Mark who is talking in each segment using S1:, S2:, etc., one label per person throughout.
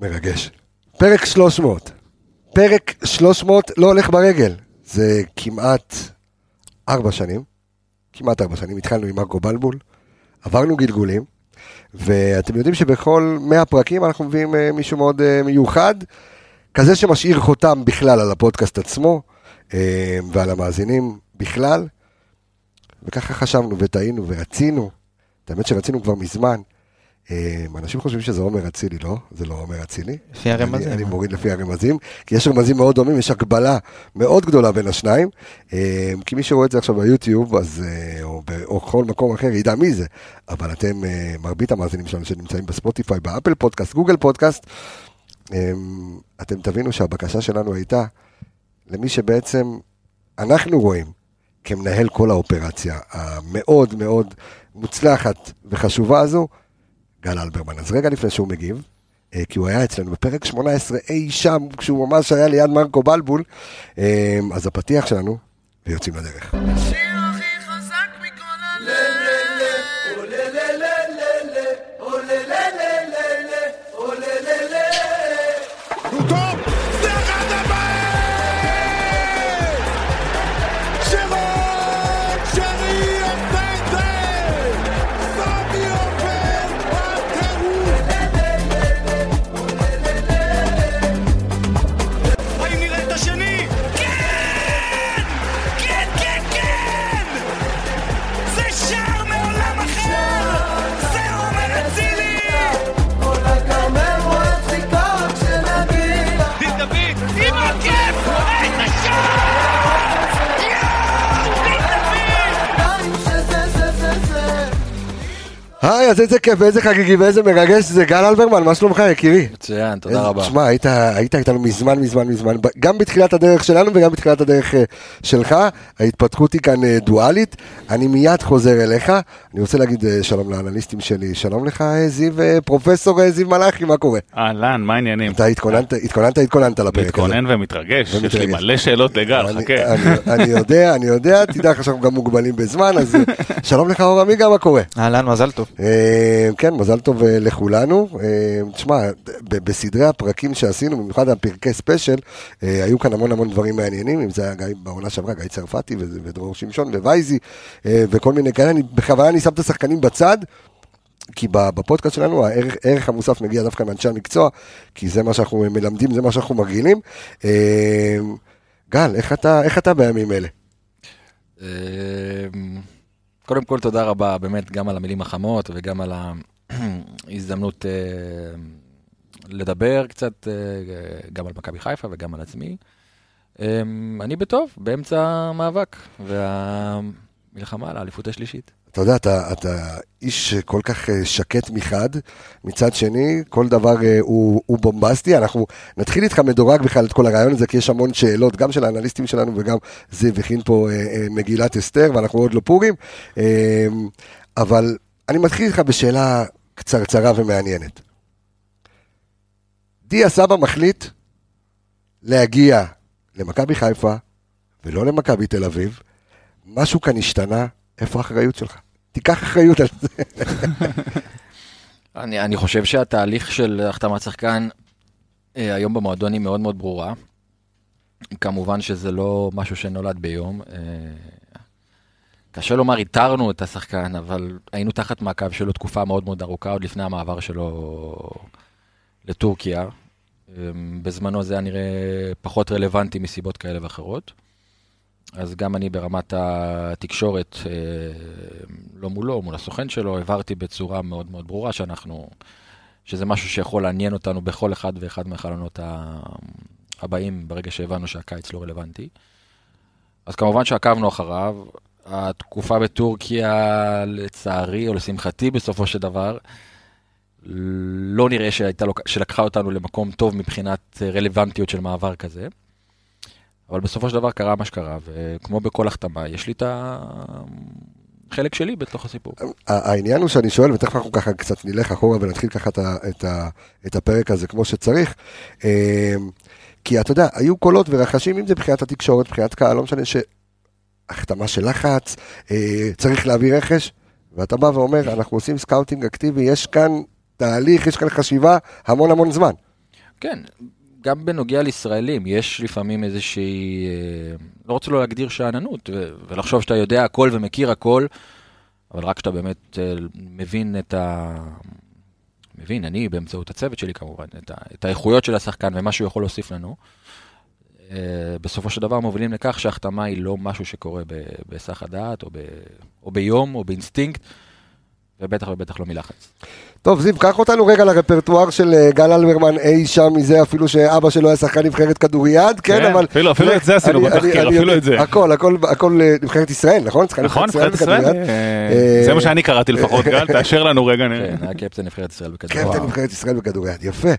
S1: מרגש. פרק 300. פרק 300 לא הולך ברגל. זה כמעט ארבע שנים. כמעט ארבע שנים. התחלנו עם מרקו בלבול, עברנו גלגולים, ואתם יודעים שבכל 100 פרקים אנחנו מביאים אה, מישהו מאוד אה, מיוחד, כזה שמשאיר חותם בכלל על הפודקאסט עצמו, אה, ועל המאזינים בכלל. וככה חשבנו וטעינו ורצינו, את האמת שרצינו כבר מזמן. אה, אנשים חושבים שזה עומר אצילי, לא? זה לא עומר אצילי.
S2: לפי הרמזים.
S1: אני, אני מוריד לפי הרמזים, כי יש רמזים מאוד דומים, יש הקבלה מאוד גדולה בין השניים. אה, כי מי שרואה את זה עכשיו ביוטיוב, אז, אה, או בכל מקום אחר, ידע מי זה. אבל אתם, מרבית המאזינים שלנו שנמצאים בספוטיפיי, באפל פודקאסט, גוגל פודקאסט, אתם תבינו שהבקשה שלנו הייתה למי שבעצם אנחנו רואים כמנהל כל האופרציה המאוד מאוד מוצלחת וחשובה הזו, גל אלברמן. אז רגע לפני שהוא מגיב, אה, כי הוא היה אצלנו בפרק 18 אי שם, כשהוא ממש היה ליד מרקו בלבול, אה, אז הפתיח שלנו, ויוצאים לדרך. שיר היי, אז איזה כיף ואיזה חגיגי ואיזה מרגש זה גל אלברמן, מה שלומך יקירי?
S2: מצוין, תודה רבה.
S1: תשמע, היית, היית איתנו מזמן מזמן מזמן, גם בתחילת הדרך שלנו וגם בתחילת הדרך אה, שלך, ההתפתחות היא כאן אה, דואלית, אני מיד חוזר אליך, אני רוצה להגיד אה, שלום לאנליסטים שלי, שלום לך זיו, פרופסור זיו מלאכי, מה קורה?
S3: אהלן, מה העניינים?
S1: אתה התכוננת, התכוננת, התכוננת לפרק
S3: הזה. מתכונן ומתרגש, יש לי מלא שאלות לגל, חכה.
S1: אני יודע, אני יודע, תדע לך שאנחנו גם מוגבלים בזמן, אז שלום לך אור עמיגה, מה קורה?
S2: אהלן, מזל טוב.
S1: אה, כן, מזל טוב אה, לכולנו. אה, תשמע, בסדרי הפרקים שעשינו, במיוחד הפרקי special, היו כאן המון המון דברים מעניינים, אם זה היה בעונה שעברה, גיא צרפתי ודרור שמשון ווייזי וכל מיני כאלה, אני בכוונה אני שם את השחקנים בצד. כי בפודקאסט שלנו הערך, הערך המוסף מגיע דווקא מאנשי המקצוע, כי זה מה שאנחנו מלמדים, זה מה שאנחנו מרגילים. גל, איך אתה, איך אתה בימים אלה?
S2: קודם כל, תודה רבה באמת גם על המילים החמות וגם על ההזדמנות אה, לדבר קצת, אה, גם על מכבי חיפה וגם על עצמי. אה, אני בטוב, באמצע המאבק והמלחמה על האליפות השלישית.
S1: אתה יודע, אתה, אתה איש כל כך אה, שקט מחד, מצד שני, כל דבר אה, הוא, הוא בומבסטי. אנחנו נתחיל איתך מדורג בכלל את כל הרעיון הזה, כי יש המון שאלות, גם של האנליסטים שלנו וגם זיו הכין פה אה, מגילת אסתר, ואנחנו עוד לא פורים. אבל אני מתחיל איתך בשאלה קצרצרה ומעניינת. דיה סבא מחליט להגיע למכבי חיפה ולא למכבי תל אביב. משהו כאן השתנה איפה האחריות שלך? תיקח אחריות על זה.
S2: אני, אני חושב שהתהליך של החתמת שחקן אה, היום במועדון היא מאוד מאוד ברורה. כמובן שזה לא משהו שנולד ביום. אה, קשה לומר, איתרנו את השחקן, אבל היינו תחת מעקב שלו תקופה מאוד מאוד ארוכה, עוד לפני המעבר שלו לטורקיה. אה, בזמנו זה היה נראה פחות רלוונטי מסיבות כאלה ואחרות. אז גם אני ברמת התקשורת, אה, לא מולו, מול הסוכן שלו, הבהרתי בצורה מאוד מאוד ברורה שאנחנו, שזה משהו שיכול לעניין אותנו בכל אחד ואחד מהחלונות הבאים, ברגע שהבנו שהקיץ לא רלוונטי. אז כמובן שעקבנו אחריו. התקופה בטורקיה, לצערי או לשמחתי בסופו של דבר, לא נראה שהייתה, שלקחה אותנו למקום טוב מבחינת רלוונטיות של מעבר כזה. אבל בסופו של דבר קרה מה שקרה, וכמו בכל החתמה, יש לי את החלק שלי בתוך הסיפור.
S1: העניין הוא שאני שואל, ותכף אנחנו ככה קצת נלך אחורה ונתחיל ככה את, את, את הפרק הזה כמו שצריך. אמ, כי אתה יודע, היו קולות ורחשים, אם זה מבחינת התקשורת, מבחינת קהל, לא משנה שהחתמה של לחץ, אה, צריך להביא רכש, ואתה בא ואומר, אנחנו עושים scouting אקטיבי, יש כאן תהליך, יש כאן חשיבה המון המון זמן.
S2: כן, גם בנוגע לישראלים, יש לפעמים איזושהי, אה, לא רוצה לא להגדיר שאננות, ולחשוב שאתה יודע הכל ומכיר הכל, אבל רק כשאתה באמת אה, מבין את ה... מבין, אני באמצעות הצוות שלי כמובן, את, ה... את האיכויות של השחקן ומה שהוא יכול להוסיף לנו, אה, בסופו של דבר מובילים לכך שהחתמה היא לא משהו שקורה בהיסח הדעת, או, ב... או ביום, או באינסטינקט, ובטח ובטח לא מלחץ.
S1: טוב, זיו, קח אותנו רגע לרפרטואר של אה, גל אלברמן אי שם מזה, אפילו שאבא שלו היה שחקן נבחרת כדוריד, כן, כן אבל...
S3: אפילו, אפילו את זה עשינו בתחקיר, אפילו את זה.
S1: הכל, הכל, הכל אה, נבחרת ישראל, נכון?
S3: נכון, נבחרת ישראל. אה, זה מה שאני קראתי לפחות, גל, תאשר לנו רגע.
S2: כן, היה קפטן נבחרת ישראל בכדוריד.
S1: קפטן נבחרת ישראל בכדוריד, יפה.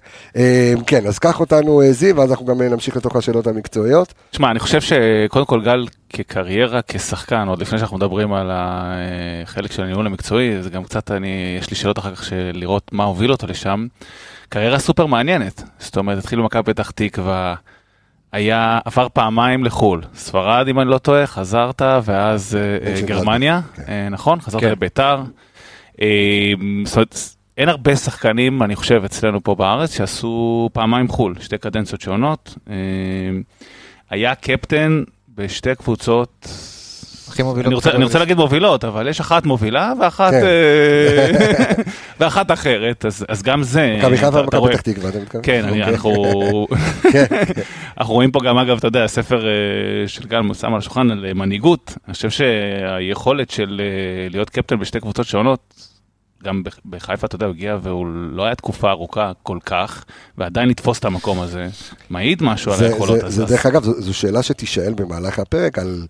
S1: כן, אז קח אותנו זיו, ואז אנחנו גם נמשיך לתוך השאלות המקצועיות.
S3: תשמע, אני חושב שקודם כל גל כקריירה, כשחקן, עוד לפני שאנחנו מדברים על החלק של הניהול המקצועי, זה גם קצת, אני, יש לי שאלות אחר כך של לראות מה הוביל אותו לשם. קריירה סופר מעניינת, זאת אומרת, התחיל במכבי פתח תקווה, היה, עבר פעמיים לחו"ל, ספרד אם אני לא טועה, חזרת, ואז uh, גרמניה, כן. uh, נכון? חזרת כן. לביתר. זאת אומרת, אין הרבה שחקנים, אני חושב, אצלנו פה בארץ, שעשו פעמיים חו"ל, שתי קדנציות שונות. היה קפטן בשתי קבוצות
S2: הכי מובילות.
S3: אני רוצה, אני רוצה להגיד מובילות, אבל יש אחת מובילה ואחת, כן. אה, ואחת אחרת, אז, אז גם זה...
S1: מכבי חיפה ומכבי פתח תקווה, אתה מתכוון?
S3: כן, אני, אוקיי. אנחנו... כן. אנחנו רואים פה גם, אגב, אתה יודע, הספר אה, של גל שם על השולחן על מנהיגות. אני חושב שהיכולת של אה, להיות קפטן בשתי קבוצות שונות, גם בחיפה, אתה יודע, הוא הגיע והוא לא היה תקופה ארוכה כל כך, ועדיין לתפוס את המקום הזה, מעיד משהו זה, על היכולות.
S1: זה, דרך אגב, זו, זו שאלה שתישאל במהלך הפרק, על,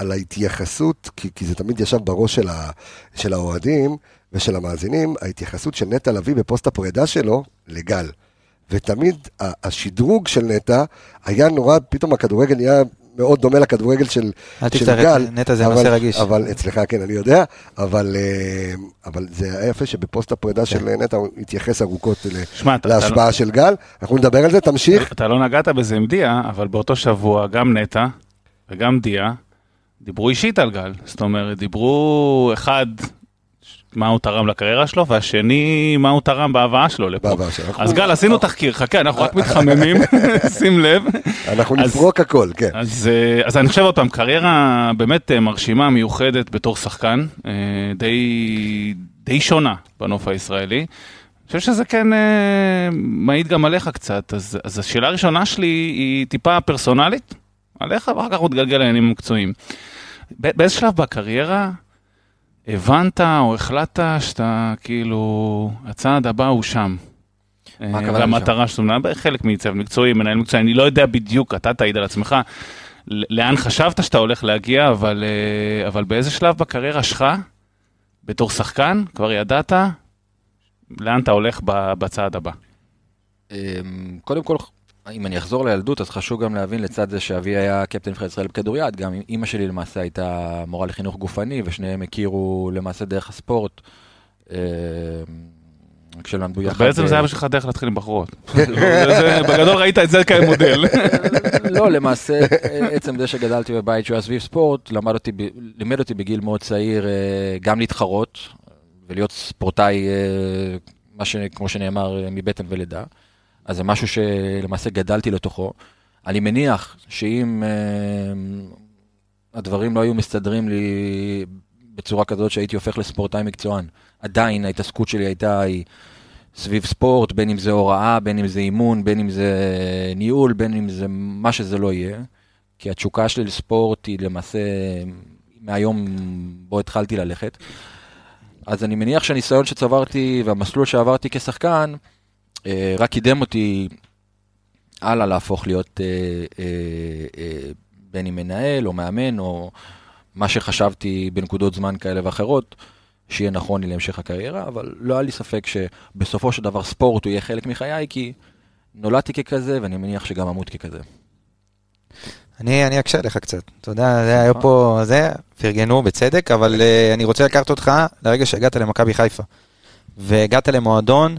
S1: על ההתייחסות, כי, כי זה תמיד ישב בראש של, ה, של האוהדים ושל המאזינים, ההתייחסות של נטע לביא בפוסט הפרידה שלו לגל. ותמיד השדרוג של נטע היה נורא, פתאום הכדורגל נהיה מאוד דומה לכדורגל של, של גל. אל תצטרך,
S2: נטע זה נושא רגיש.
S1: אבל אצלך, כן, אני יודע, אבל, אה, אבל זה היה יפה שבפוסט הפרידה של כן. נטע הוא התייחס ארוכות שמה, להשפעה אתה, של גל. אנחנו נדבר על זה, תמשיך.
S3: אתה לא נגעת בזה עם דיה, אבל באותו שבוע גם נטע וגם דיה דיברו אישית על גל. זאת אומרת, דיברו אחד מה הוא תרם לקריירה שלו, והשני, מה הוא תרם בהבאה שלו לפה. אז גל, עשינו תחקיר, חכה, אנחנו רק מתחממים, שים לב.
S1: אנחנו נפרוק הכל, כן.
S3: אז אז אני חושב עוד פעם, קריירה באמת אה, מרשימה, מיוחדת בתור שחקן, אה, די שונה בנוף הישראלי. אני חושב שזה כן אה, מעיד גם עליך קצת, אז, אז השאלה הראשונה שלי היא טיפה פרסונלית, עליך, ואחר כך מתגלגל לעניינים המקצועיים. באיזה שלב בקריירה הבנת או החלטת שאתה כאילו, הצעד הבא הוא שם. והמטרה שלו, חלק מצוות מקצועי, מנהל מקצועי, אני לא יודע בדיוק, אתה תעיד על עצמך, לאן חשבת שאתה הולך להגיע, אבל, אה, אבל באיזה שלב בקריירה שלך, בתור שחקן, כבר ידעת לאן אתה הולך בצעד הבא?
S2: אמ, קודם כל, אם אני אחזור לילדות, אז חשוב גם להבין לצד זה שאבי היה קפטן נבחרת ישראל בכדוריד, גם אימא שלי למעשה הייתה מורה לחינוך גופני, ושניהם הכירו למעשה דרך הספורט. אה,
S3: כשלמדו יחד... בעצם זה היה בשבילך דרך להתחיל עם בחורות. בגדול ראית את זה כמודל.
S2: לא, למעשה, עצם זה שגדלתי בבית שהוא היה סביב ספורט, לימד אותי בגיל מאוד צעיר אה, גם להתחרות ולהיות ספורטאי, אה, כמו שנאמר, מבטן ולידה. אז זה משהו שלמעשה גדלתי לתוכו. אני מניח שאם uh, הדברים לא היו מסתדרים לי בצורה כזאת שהייתי הופך לספורטאי מקצוען, עדיין ההתעסקות שלי הייתה היא סביב ספורט, בין אם זה הוראה, בין אם זה אימון, בין אם זה ניהול, בין אם זה מה שזה לא יהיה. כי התשוקה שלי לספורט היא למעשה מהיום בו התחלתי ללכת. אז אני מניח שהניסיון שצברתי והמסלול שעברתי כשחקן, אה, רק קידם אותי הלאה להפוך להיות אה, אה, בין אם מנהל או מאמן או מה שחשבתי בנקודות זמן כאלה ואחרות, שיהיה נכון לי להמשך הקריירה, אבל לא היה לי ספק שבסופו של דבר ספורט הוא יהיה חלק מחיי, כי נולדתי ככזה ואני מניח שגם אמות ככזה.
S4: אני, אני אקשה לך קצת, אתה יודע, זה היה פה, זה, פרגנו בצדק, אבל uh, אני רוצה לקחת אותך לרגע שהגעת למכבי חיפה. והגעת למועדון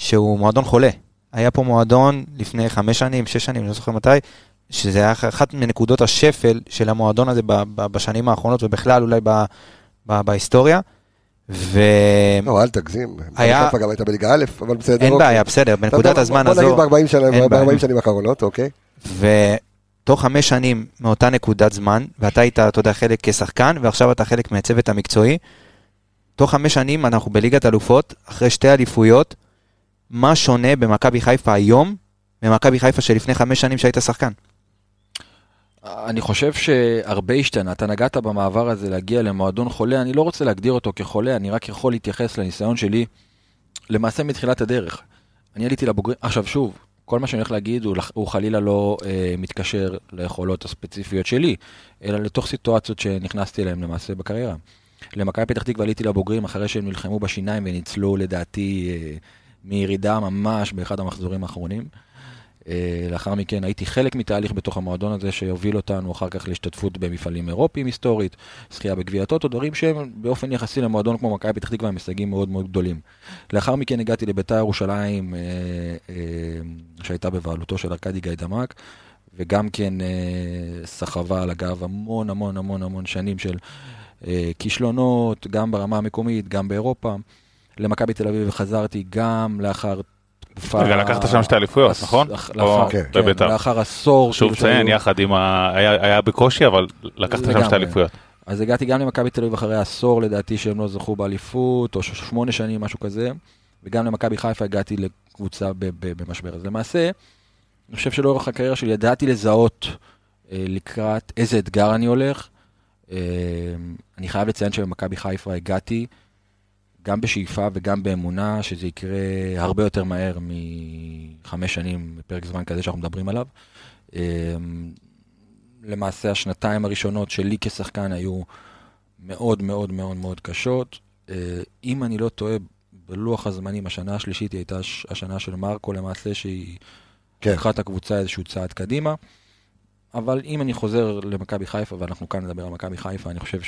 S4: שהוא מועדון חולה. היה פה מועדון לפני חמש שנים, שש שנים, אני לא זוכר מתי, שזה היה אחת מנקודות השפל של המועדון הזה בשנים האחרונות, ובכלל אולי בהיסטוריה. ו...
S1: לא, אל תגזים.
S4: היה-
S1: חיפה גם הייתה בליגה א', אבל בסדר.
S4: אין
S1: אוקיי.
S4: בעיה, בסדר, בנקודת הזמן
S1: בוא נגיד
S4: הזו,
S1: ב-40 שנים-
S4: אין בעיה.
S1: ב-40 שנים האחרונות, אוקיי?
S4: ותוך חמש שנים מאותה נקודת זמן, ואתה היית, אתה יודע, חלק כשחקן, ועכשיו אתה חלק מהצוות המקצועי, תוך חמש שנים אנחנו בליגת אלופות, אחרי שתי אליפויות, מה שונה במכבי חיפה היום, ממכבי חיפה שלפני חמש שנים שהיית שחקן?
S2: אני חושב שהרבה השתנה. אתה נגעת במעבר הזה להגיע למועדון חולה, אני לא רוצה להגדיר אותו כחולה, אני רק יכול להתייחס לניסיון שלי, למעשה מתחילת הדרך. אני עליתי לבוגרים, עכשיו שוב, כל מה שאני הולך להגיד הוא, הוא חלילה לא אה, מתקשר ליכולות הספציפיות שלי, אלא לתוך סיטואציות שנכנסתי אליהן למעשה בקריירה. למכבי פתח תקווה עליתי לבוגרים אחרי שהם נלחמו בשיניים וניצלו לדעתי אה, מירידה ממש באחד המחזורים האחרונים. אה, לאחר מכן הייתי חלק מתהליך בתוך המועדון הזה שיוביל אותנו אחר כך להשתתפות במפעלים אירופיים היסטורית, זכייה בגביע הטוטו, דברים שהם באופן יחסי למועדון כמו מכבי פתח תקווה הם הישגים מאוד מאוד גדולים. לאחר מכן הגעתי לביתר ירושלים אה, אה, שהייתה בבעלותו של ארכדי גיידמק, וגם כן סחבה על הגב המון המון המון המון שנים של כישלונות, גם ברמה המקומית, גם באירופה. למכבי תל אביב חזרתי גם לאחר תקופה...
S3: רגע, לקחת שם שתי אליפויות, נכון?
S1: כן,
S2: כן. לאחר עשור. כאילו
S3: לציין,
S2: שהיו-
S3: יחד עם ה... היה בקושי, אבל לקחת שם. שתי אליפויות.
S2: אז הגעתי גם למכבי תל אביב אחרי עשור לדעתי שהם לא זכו באליפות, או שמונה שנים, משהו כזה, וגם למכבי חיפה הגעתי לקבוצה במשבר. אז למעשה, אני חושב שלאורך הקריירה שלי ידעתי לזהות אה, לקראת איזה אתגר אני הולך. אה, אני חייב לציין שבמכבי חיפה הגעתי גם בשאיפה וגם באמונה שזה יקרה הרבה יותר מהר מחמש שנים בפרק זמן כזה שאנחנו מדברים עליו. אה, למעשה השנתיים הראשונות שלי כשחקן היו מאוד מאוד מאוד מאוד קשות. אה, אם אני לא טועה, בלוח הזמנים, השנה השלישית היא הייתה ש- השנה של מרקו למעשה, שהיא
S1: כן.
S2: לקחה את הקבוצה איזשהו צעד קדימה. אבל אם אני חוזר למכבי חיפה, ואנחנו כאן נדבר על מכבי חיפה, אני חושב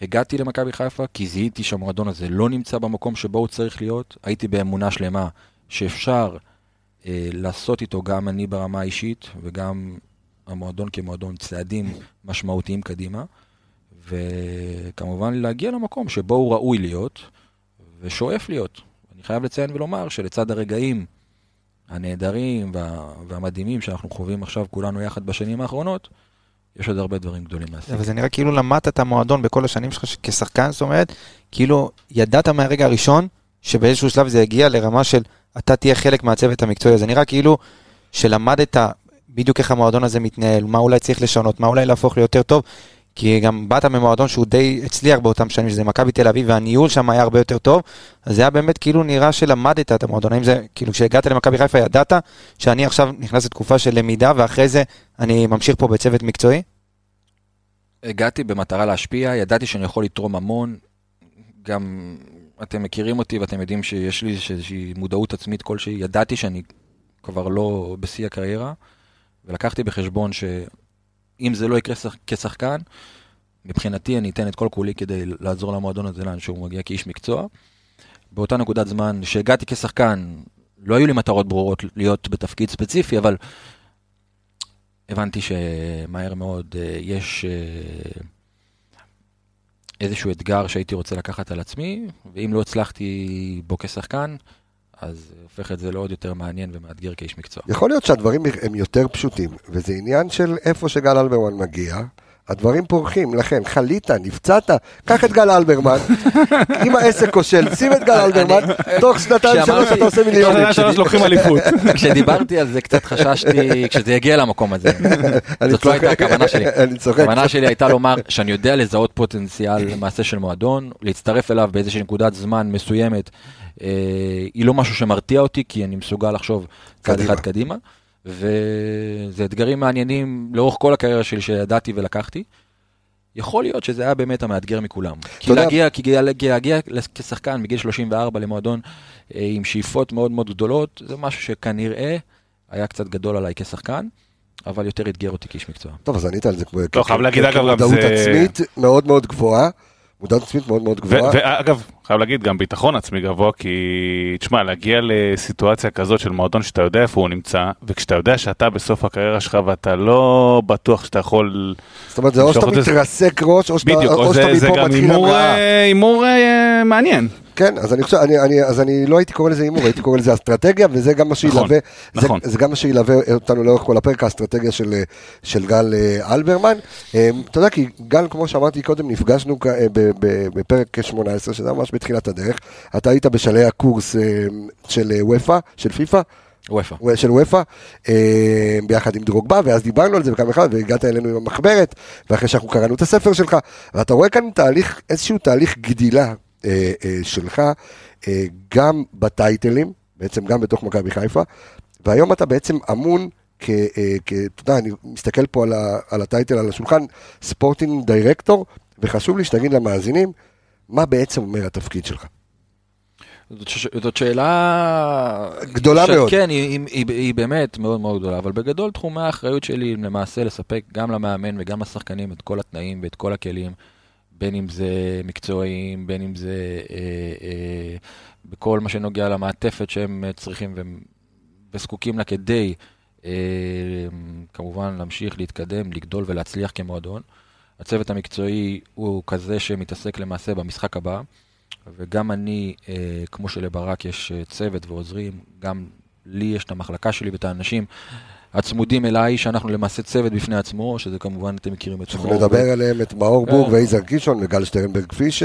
S2: שהגעתי למכבי חיפה, כי זיהיתי שהמועדון הזה לא נמצא במקום שבו הוא צריך להיות. הייתי באמונה שלמה שאפשר אה, לעשות איתו גם אני ברמה האישית, וגם המועדון כמועדון צעדים משמעותיים קדימה, וכמובן להגיע למקום שבו הוא ראוי להיות, ושואף להיות. אני חייב לציין ולומר שלצד הרגעים הנהדרים וה, והמדהימים שאנחנו חווים עכשיו כולנו יחד בשנים האחרונות, יש עוד הרבה דברים גדולים להשיג.
S4: אבל זה נראה כאילו למדת את המועדון בכל השנים שלך כשחקן, זאת אומרת, כאילו ידעת מהרגע הראשון שבאיזשהו שלב זה הגיע לרמה של אתה תהיה חלק מהצוות המקצועי, זה נראה כאילו שלמדת בדיוק איך המועדון הזה מתנהל, מה אולי צריך לשנות, מה אולי להפוך ליותר טוב, כי גם באת ממועדון שהוא די הצליח באותם שנים, שזה מכבי תל אביב, והניהול שם היה הרבה יותר טוב, אז זה היה באמת כאילו נראה שלמדת את המועדון, האם זה, כאילו כשהגעת למכבי חיפה ידעת שאני עכשיו נכנס לתקופה של למידה, ואחרי זה אני ממשיך פה בצוות מקצועי?
S2: הגעתי במטרה להשפיע, ידעתי שאני יכול לתרום המון. גם אתם מכירים אותי ואתם יודעים שיש לי איזושהי מודעות עצמית כלשהי. ידעתי שאני כבר לא בשיא הקריירה, ולקחתי בחשבון שאם זה לא יקרה שח- כשחקן, מבחינתי אני אתן את כל כולי כדי לעזור למועדון הזה לאן שהוא מגיע כאיש מקצוע. באותה נקודת זמן שהגעתי כשחקן, לא היו לי מטרות ברורות להיות בתפקיד ספציפי, אבל הבנתי שמהר מאוד אה, יש אה, איזשהו אתגר שהייתי רוצה לקחת על עצמי, ואם לא הצלחתי בו כשחקן, אז זה הופך את זה לעוד יותר מעניין ומאתגר כאיש מקצוע.
S1: יכול להיות שהדברים הם יותר פשוטים, וזה עניין של איפה שגל אלברמן מגיע. הדברים פורחים, לכן חלית, נפצעת, קח את גל אלברמן, אם העסק כושל, שים את גל אלברמן, תוך שנתיים שלוש אתה עושה מיליונים.
S3: שלוש לוקחים אליפות.
S2: כשדיברתי על זה קצת חששתי, כשזה יגיע למקום הזה. זאת לא הייתה הכוונה שלי.
S1: אני צוחק.
S2: הכוונה שלי הייתה לומר שאני יודע לזהות פוטנציאל למעשה של מועדון, להצטרף אליו באיזושהי נקודת זמן מסוימת, אה, היא לא משהו שמרתיע אותי, כי אני מסוגל לחשוב צעד
S1: קדימה.
S2: אחד קדימה, וזה אתגרים מעניינים לאורך כל הקריירה שלי שידעתי ולקחתי. יכול להיות שזה היה באמת המאתגר מכולם. כי להגיע, כי להגיע, להגיע כשחקן בגיל 34 למועדון אה, עם שאיפות מאוד מאוד גדולות, זה משהו שכנראה היה קצת גדול עליי כשחקן, אבל יותר אתגר אותי כאיש מקצוע.
S1: טוב, אז ענית על זה כמו...
S3: לא, חייב להגיד, אגב, גם
S1: מודעות
S3: זה-
S1: עצמית מאוד מאוד גבוהה. מודעות עצמית מאוד מאוד גבוהה.
S3: ואגב, חייב להגיד, גם ביטחון עצמי גבוה, כי תשמע, להגיע לסיטואציה כזאת של מועדון שאתה יודע איפה הוא נמצא, וכשאתה יודע שאתה בסוף הקריירה שלך ואתה לא בטוח שאתה יכול...
S1: זאת אומרת, זה או שאתה מתרסק ראש, או שאתה
S3: בדיוק,
S1: או
S3: או
S1: שאתה
S3: זה,
S1: מפה
S3: גם
S1: מתחיל
S3: הימור
S1: המראה.
S3: אה, אה, מעניין.
S1: כן, אז אני חושב, אני, אני, אז אני לא הייתי קורא לזה הימור, הייתי קורא לזה אסטרטגיה, וזה גם מה שילווה,
S3: נכון,
S1: זה,
S3: נכון.
S1: זה גם מה שילווה אותנו לאורך כל הפרק, האסטרטגיה של, של גל אה, אלברמן. אה, אתה יודע, כי גל, כמו שאמרתי קודם, נפגשנו אה, בפרק 18, שזה ממש בתחילת הדרך. אתה היית בשלהי הקורס אה, של וופא, של פיפא,
S2: וופא.
S1: של וופא, ביחד עם דרוגבה, ואז דיברנו על זה בכמה אחד, והגעת אלינו עם המחברת, ואחרי שאנחנו קראנו את הספר שלך, ואתה רואה כאן תהליך, איזשהו תהליך גדילה אה, אה, שלך, אה, גם בטייטלים, בעצם גם בתוך מכבי חיפה, והיום אתה בעצם אמון, כ, אה, כ, אתה יודע, אני מסתכל פה על, ה, על הטייטל על השולחן, ספורטינג דירקטור, וחשוב לי שתגיד למאזינים, מה בעצם אומר התפקיד שלך.
S2: זאת, שאלה...
S1: גדולה
S2: ש...
S1: מאוד.
S2: כן, היא, היא, היא, היא באמת מאוד מאוד גדולה, אבל בגדול תחומי האחריות שלי הם למעשה לספק גם למאמן וגם לשחקנים את כל התנאים ואת כל הכלים, בין אם זה מקצועיים, בין אם זה אה, אה, בכל מה שנוגע למעטפת שהם צריכים והם, וזקוקים לה כדי אה, כמובן להמשיך להתקדם, לגדול ולהצליח כמועדון. הצוות המקצועי הוא כזה שמתעסק למעשה במשחק הבא. וגם אני, כמו שלברק יש צוות ועוזרים, גם לי יש את המחלקה שלי ואת האנשים הצמודים אליי, שאנחנו למעשה צוות בפני עצמו, שזה כמובן, אתם מכירים את
S1: אנחנו נדבר עליהם, את מאור בורג
S2: כן.
S1: ויזהר קישון וגל שטרנברג כפי ש,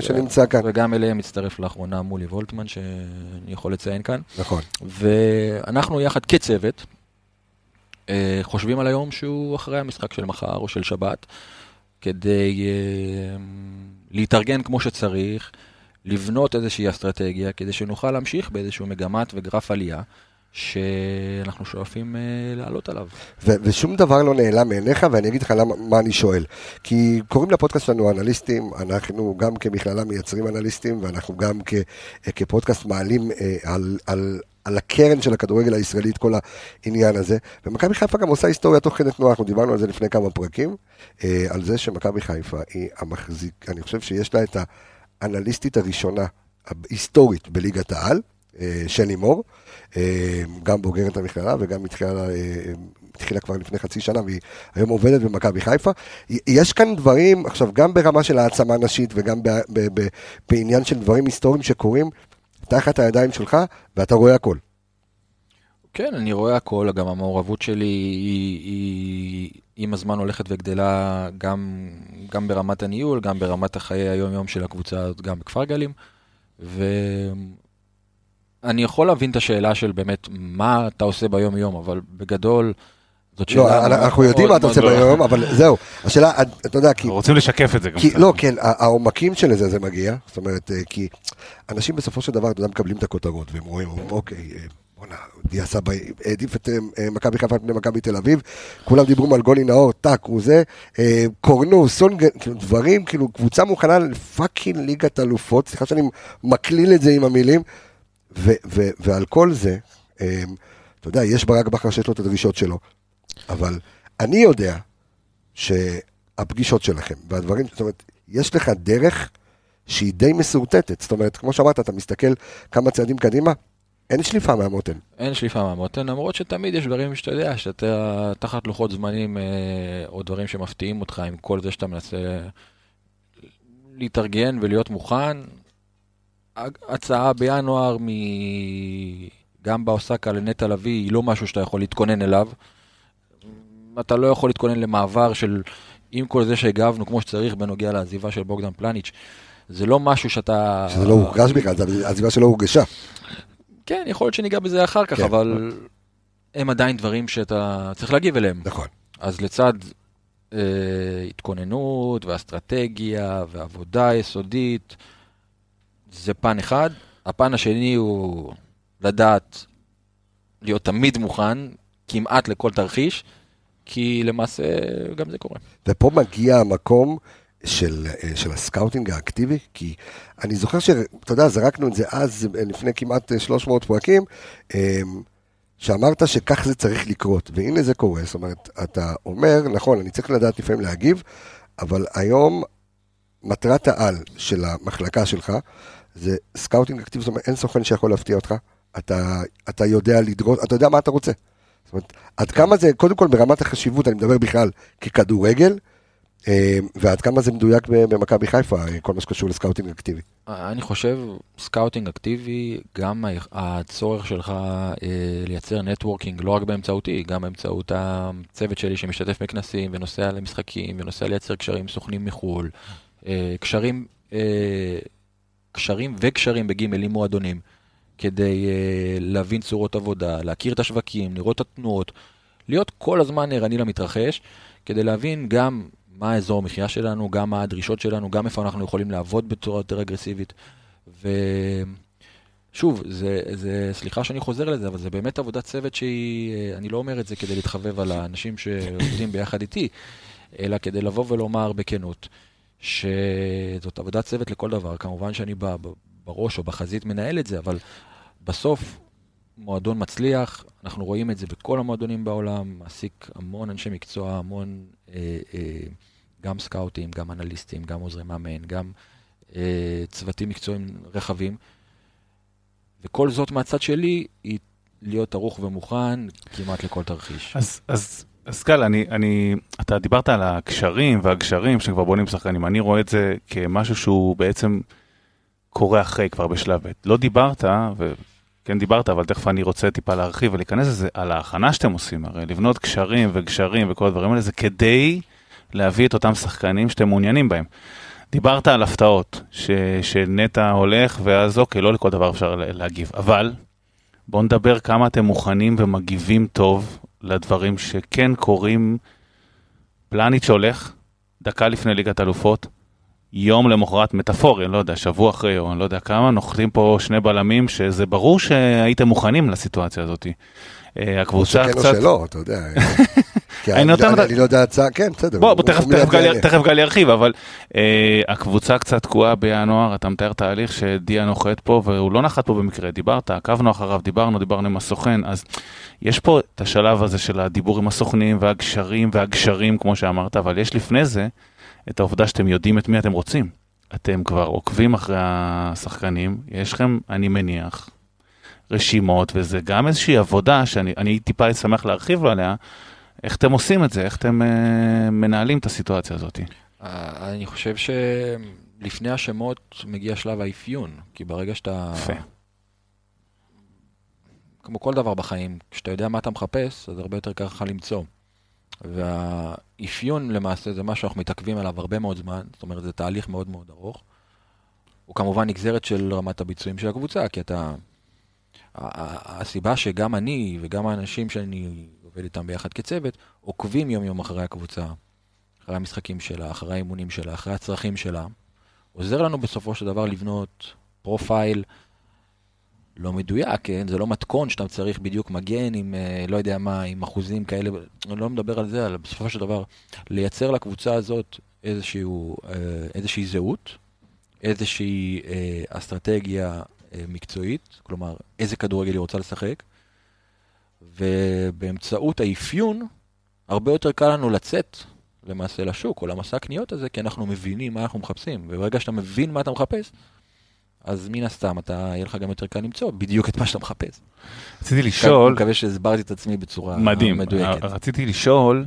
S1: שנמצא כאן.
S2: וגם אליהם מצטרף לאחרונה מולי וולטמן, שאני יכול לציין כאן.
S1: נכון.
S2: ואנחנו יחד כצוות, אה, חושבים על היום שהוא אחרי המשחק של מחר או של שבת, כדי אה, להתארגן כמו שצריך, לבנות איזושהי אסטרטגיה, כדי שנוכל להמשיך באיזשהו מגמת וגרף עלייה, שאנחנו שואפים אה, לעלות עליו.
S1: ו- ושום דבר לא נעלם מעיניך, ואני אגיד לך למה, מה אני שואל. כי קוראים לפודקאסט שלנו אנליסטים, אנחנו גם כמכללה מייצרים אנליסטים, ואנחנו גם כ- כפודקאסט מעלים אה, על, על, על הקרן של הכדורגל הישראלי את כל העניין הזה. ומכבי חיפה גם עושה היסטוריה תוך כדי תנועה, אנחנו דיברנו על זה לפני כמה פרקים, אה, על זה שמכבי חיפה היא המחזיק, אני חושב שיש לה את האנליסטית הראשונה, היסטורית, בליגת העל. אה, שלי מור, אה, גם בוגרת המכללה וגם התחילה, אה, התחילה כבר לפני חצי שנה והיא היום עובדת במכבי חיפה. יש כאן דברים, עכשיו גם ברמה של העצמה נשית וגם ב, ב, ב, בעניין של דברים היסטוריים שקורים תחת הידיים שלך ואתה רואה הכל.
S2: כן, אני רואה הכל, גם המעורבות שלי היא, היא עם הזמן הולכת וגדלה גם, גם ברמת הניהול, גם ברמת החיי היום-יום של הקבוצה הזאת, גם בכפר גלים. ואני יכול להבין את השאלה של באמת, מה אתה עושה ביום-יום, אבל בגדול, זאת שאלה...
S1: לא, אנחנו יודעים מה אתה עושה. ביום, אבל זהו, השאלה, אתה יודע, כי...
S3: רוצים לשקף את זה גם.
S1: לא, כן, העומקים של זה, זה מגיע, זאת אומרת, אה, כי אנשים בסופו של דבר, אתה יודע, מקבלים את הכותרות, והם רואים, אוקיי, אה, בואנה, דיה סבא העדיף את אה, מכבי חיפה על פני מכבי תל אביב, כולם דיברו על גולי נאור, טאק, הוא זה, קורנו, סונגן, כאילו דברים, כאילו, קבוצה מוכנה לפאקינג ליגת אלופות, סליחה שאני מקליל את זה עם המילים, ו- ו- ועל כל זה, אה, אתה יודע, יש ברק בכר שיש לו את הדרישות שלו, אבל אני יודע שהפגישות שלכם והדברים, זאת אומרת, יש לך דרך שהיא די מסורטטת. זאת אומרת, כמו שאמרת, אתה מסתכל כמה צעדים קדימה, אין שליפה מהמותן.
S2: אין שליפה מהמותן, למרות שתמיד יש דברים שאתה יודע, שאתה תחת לוחות זמנים, אה, או דברים שמפתיעים אותך עם כל זה שאתה מנסה להתארגן ולהיות מוכן. הצעה בינואר מ... גם באוסקה לנטע לביא היא לא משהו שאתה יכול להתכונן אליו. אתה לא יכול להתכונן למעבר של, עם כל זה שהגבנו כמו שצריך בנוגע לעזיבה של בוגדן פלניץ', זה לא משהו שאתה...
S1: שזה לא הורגש בכלל, זו עזיבה שלא הורגשה.
S2: כן, יכול להיות שניגע בזה אחר כך,
S1: כן.
S2: אבל הם עדיין דברים שאתה צריך להגיב אליהם.
S1: נכון.
S2: אז לצד אה, התכוננות ואסטרטגיה ועבודה יסודית, זה פן אחד. הפן השני הוא לדעת להיות תמיד מוכן, כמעט לכל תרחיש, כי למעשה גם זה קורה.
S1: ופה מגיע המקום של, אה, של ה scouting האקטיבי, כי אני זוכר שאתה יודע, זרקנו את זה אז, אה, לפני כמעט אה, 300 פרקים, אה, שאמרת שכך זה צריך לקרות, והנה זה קורה, זאת אומרת, אתה אומר, נכון, אני צריך לדעת לפעמים להגיב, אבל היום מטרת העל של המחלקה שלך זה scouting אקטיבי, זאת אומרת, אין סוכן שיכול להפתיע אותך, אתה, אתה יודע לדרוש, אתה יודע מה אתה רוצה. זאת אומרת, עד כמה זה, קודם כל ברמת החשיבות, אני מדבר בכלל ככדורגל, אה, ועד כמה זה מדויק במכבי חיפה, אה, כל מה שקשור ל scouting אקטיבי.
S2: אני חושב, scouting אקטיבי, גם הצורך שלך אה, לייצר networking, לא רק באמצעותי, גם באמצעות הצוות שלי שמשתתף בכנסים ונוסע למשחקים ונוסע לייצר קשרים עם סוכנים מחו"ל, אה, קשרים, אה, קשרים וקשרים בגימל עם מועדונים, כדי אה, להבין צורות עבודה, להכיר את השווקים, לראות את התנועות, להיות כל הזמן ערני למתרחש, כדי להבין גם מה האזור המחיה שלנו, גם מה הדרישות שלנו, גם איפה אנחנו יכולים לעבוד בצורה יותר אגרסיבית. ושוב, זה, זה, סליחה שאני חוזר לזה, אבל זה באמת עבודת צוות שהיא, אה, אני לא אומר את זה כדי להתחבב על האנשים שעובדים ביחד איתי, אלא כדי לבוא ולומר בכנות, שזאת עבודת צוות לכל דבר. כמובן שאני ב- ב- בראש או בחזית מנהל את זה, אבל בסוף מועדון מצליח, אנחנו רואים את זה בכל המועדונים בעולם, מעסיק המון אנשי מקצוע, המון אה, אה, גם סקאוטים, גם אנליסטים, גם עוזרי מאמן, גם אה, צוותים מקצועיים רחבים. וכל זאת מהצד שלי היא להיות ערוך ומוכן כמעט לכל תרחיש.
S3: אז, אז, אז גל, אני, אני, אתה דיברת על הקשרים והגשרים שכבר בונים שחקנים, אני רואה את זה כמשהו שהוא בעצם קורה אחרי כבר בשלב ב'. לא דיברת, וכן דיברת, אבל תכף אני רוצה טיפה להרחיב ולהיכנס לזה, על ההכנה שאתם עושים, הרי לבנות קשרים וגשרים וכל הדברים האלה, זה כדי להביא את אותם שחקנים שאתם מעוניינים בהם. דיברת על הפתעות, ש, שנטע הולך, ואז אוקיי, לא לכל דבר אפשר לה- להגיב, אבל בואו נדבר כמה אתם מוכנים ומגיבים טוב לדברים שכן קורים. פלניץ' הולך, דקה לפני ליגת אלופות, יום למחרת מטאפורי, אני לא יודע, שבוע אחרי או אני לא יודע כמה, נוחתים פה שני בלמים, שזה ברור שהייתם מוכנים לסיטואציה הזאת. אה, הקבוצה
S1: שכן או
S3: קצת...
S1: שלא, אתה יודע.
S3: אני
S1: אני
S3: נותן
S1: אני-
S3: לך-
S1: אני לא יודע הצעה, כן, בסדר.
S3: בוא, בוא, תכף, תכף, גל. תכף גל ירחיב, אבל אה, הקבוצה קצת תקועה בינואר, אתה מתאר תהליך שדיה נוחת פה, והוא לא נחת פה במקרה, דיברת, עקבנו אחריו, דיברנו, דיברנו עם הסוכן, אז יש פה את השלב הזה של הדיבור עם הסוכנים והגשרים והגשרים, כמו שאמרת, אבל יש לפני זה את העובדה שאתם יודעים את מי אתם רוצים. אתם כבר עוקבים אחרי השחקנים, יש לכם, אני מניח, רשימות, וזה גם איזושהי עבודה שאני אני טיפה אשמח להרחיב עליה, איך אתם עושים את זה, איך אתם אה, מנהלים את הסיטואציה הזאת.
S2: אה, אני חושב שלפני השמות מגיע שלב האפיון, כי ברגע שאתה...
S3: יפה.
S2: כמו כל דבר בחיים, כשאתה יודע מה אתה מחפש, אז הרבה יותר קל לך למצוא. והאפיון למעשה זה משהו שאנחנו מתעכבים עליו הרבה מאוד זמן, זאת אומרת זה תהליך מאוד מאוד ארוך. הוא כמובן נגזרת של רמת הביצועים של הקבוצה, כי אתה... הסיבה שגם אני וגם האנשים שאני עובד איתם ביחד כצוות, עוקבים יום יום אחרי הקבוצה, אחרי המשחקים שלה, אחרי האימונים שלה, אחרי הצרכים שלה, עוזר לנו בסופו של דבר לבנות פרופייל לא מדויק, כן? זה לא מתכון שאתה צריך בדיוק מגן עם, אה, לא יודע מה, עם אחוזים כאלה, אני לא מדבר על זה, אלא בסופו של דבר, לייצר לקבוצה הזאת איזשהו, אה, איזושהי זהות, איזושהי אה, אסטרטגיה מקצועית, כלומר, איזה כדורגל היא רוצה לשחק, ובאמצעות האפיון, הרבה יותר קל לנו לצאת למעשה לשוק או למסע הקניות הזה, כי אנחנו מבינים מה אנחנו מחפשים. וברגע שאתה מבין מה אתה מחפש, אז מן הסתם, אתה, יהיה לך גם יותר קל למצוא בדיוק את מה שאתה מחפש.
S3: רציתי
S2: אני
S3: לשאול,
S2: מקווה שהסברתי את עצמי בצורה
S3: מדהים,
S2: מדויקת.
S3: רציתי לשאול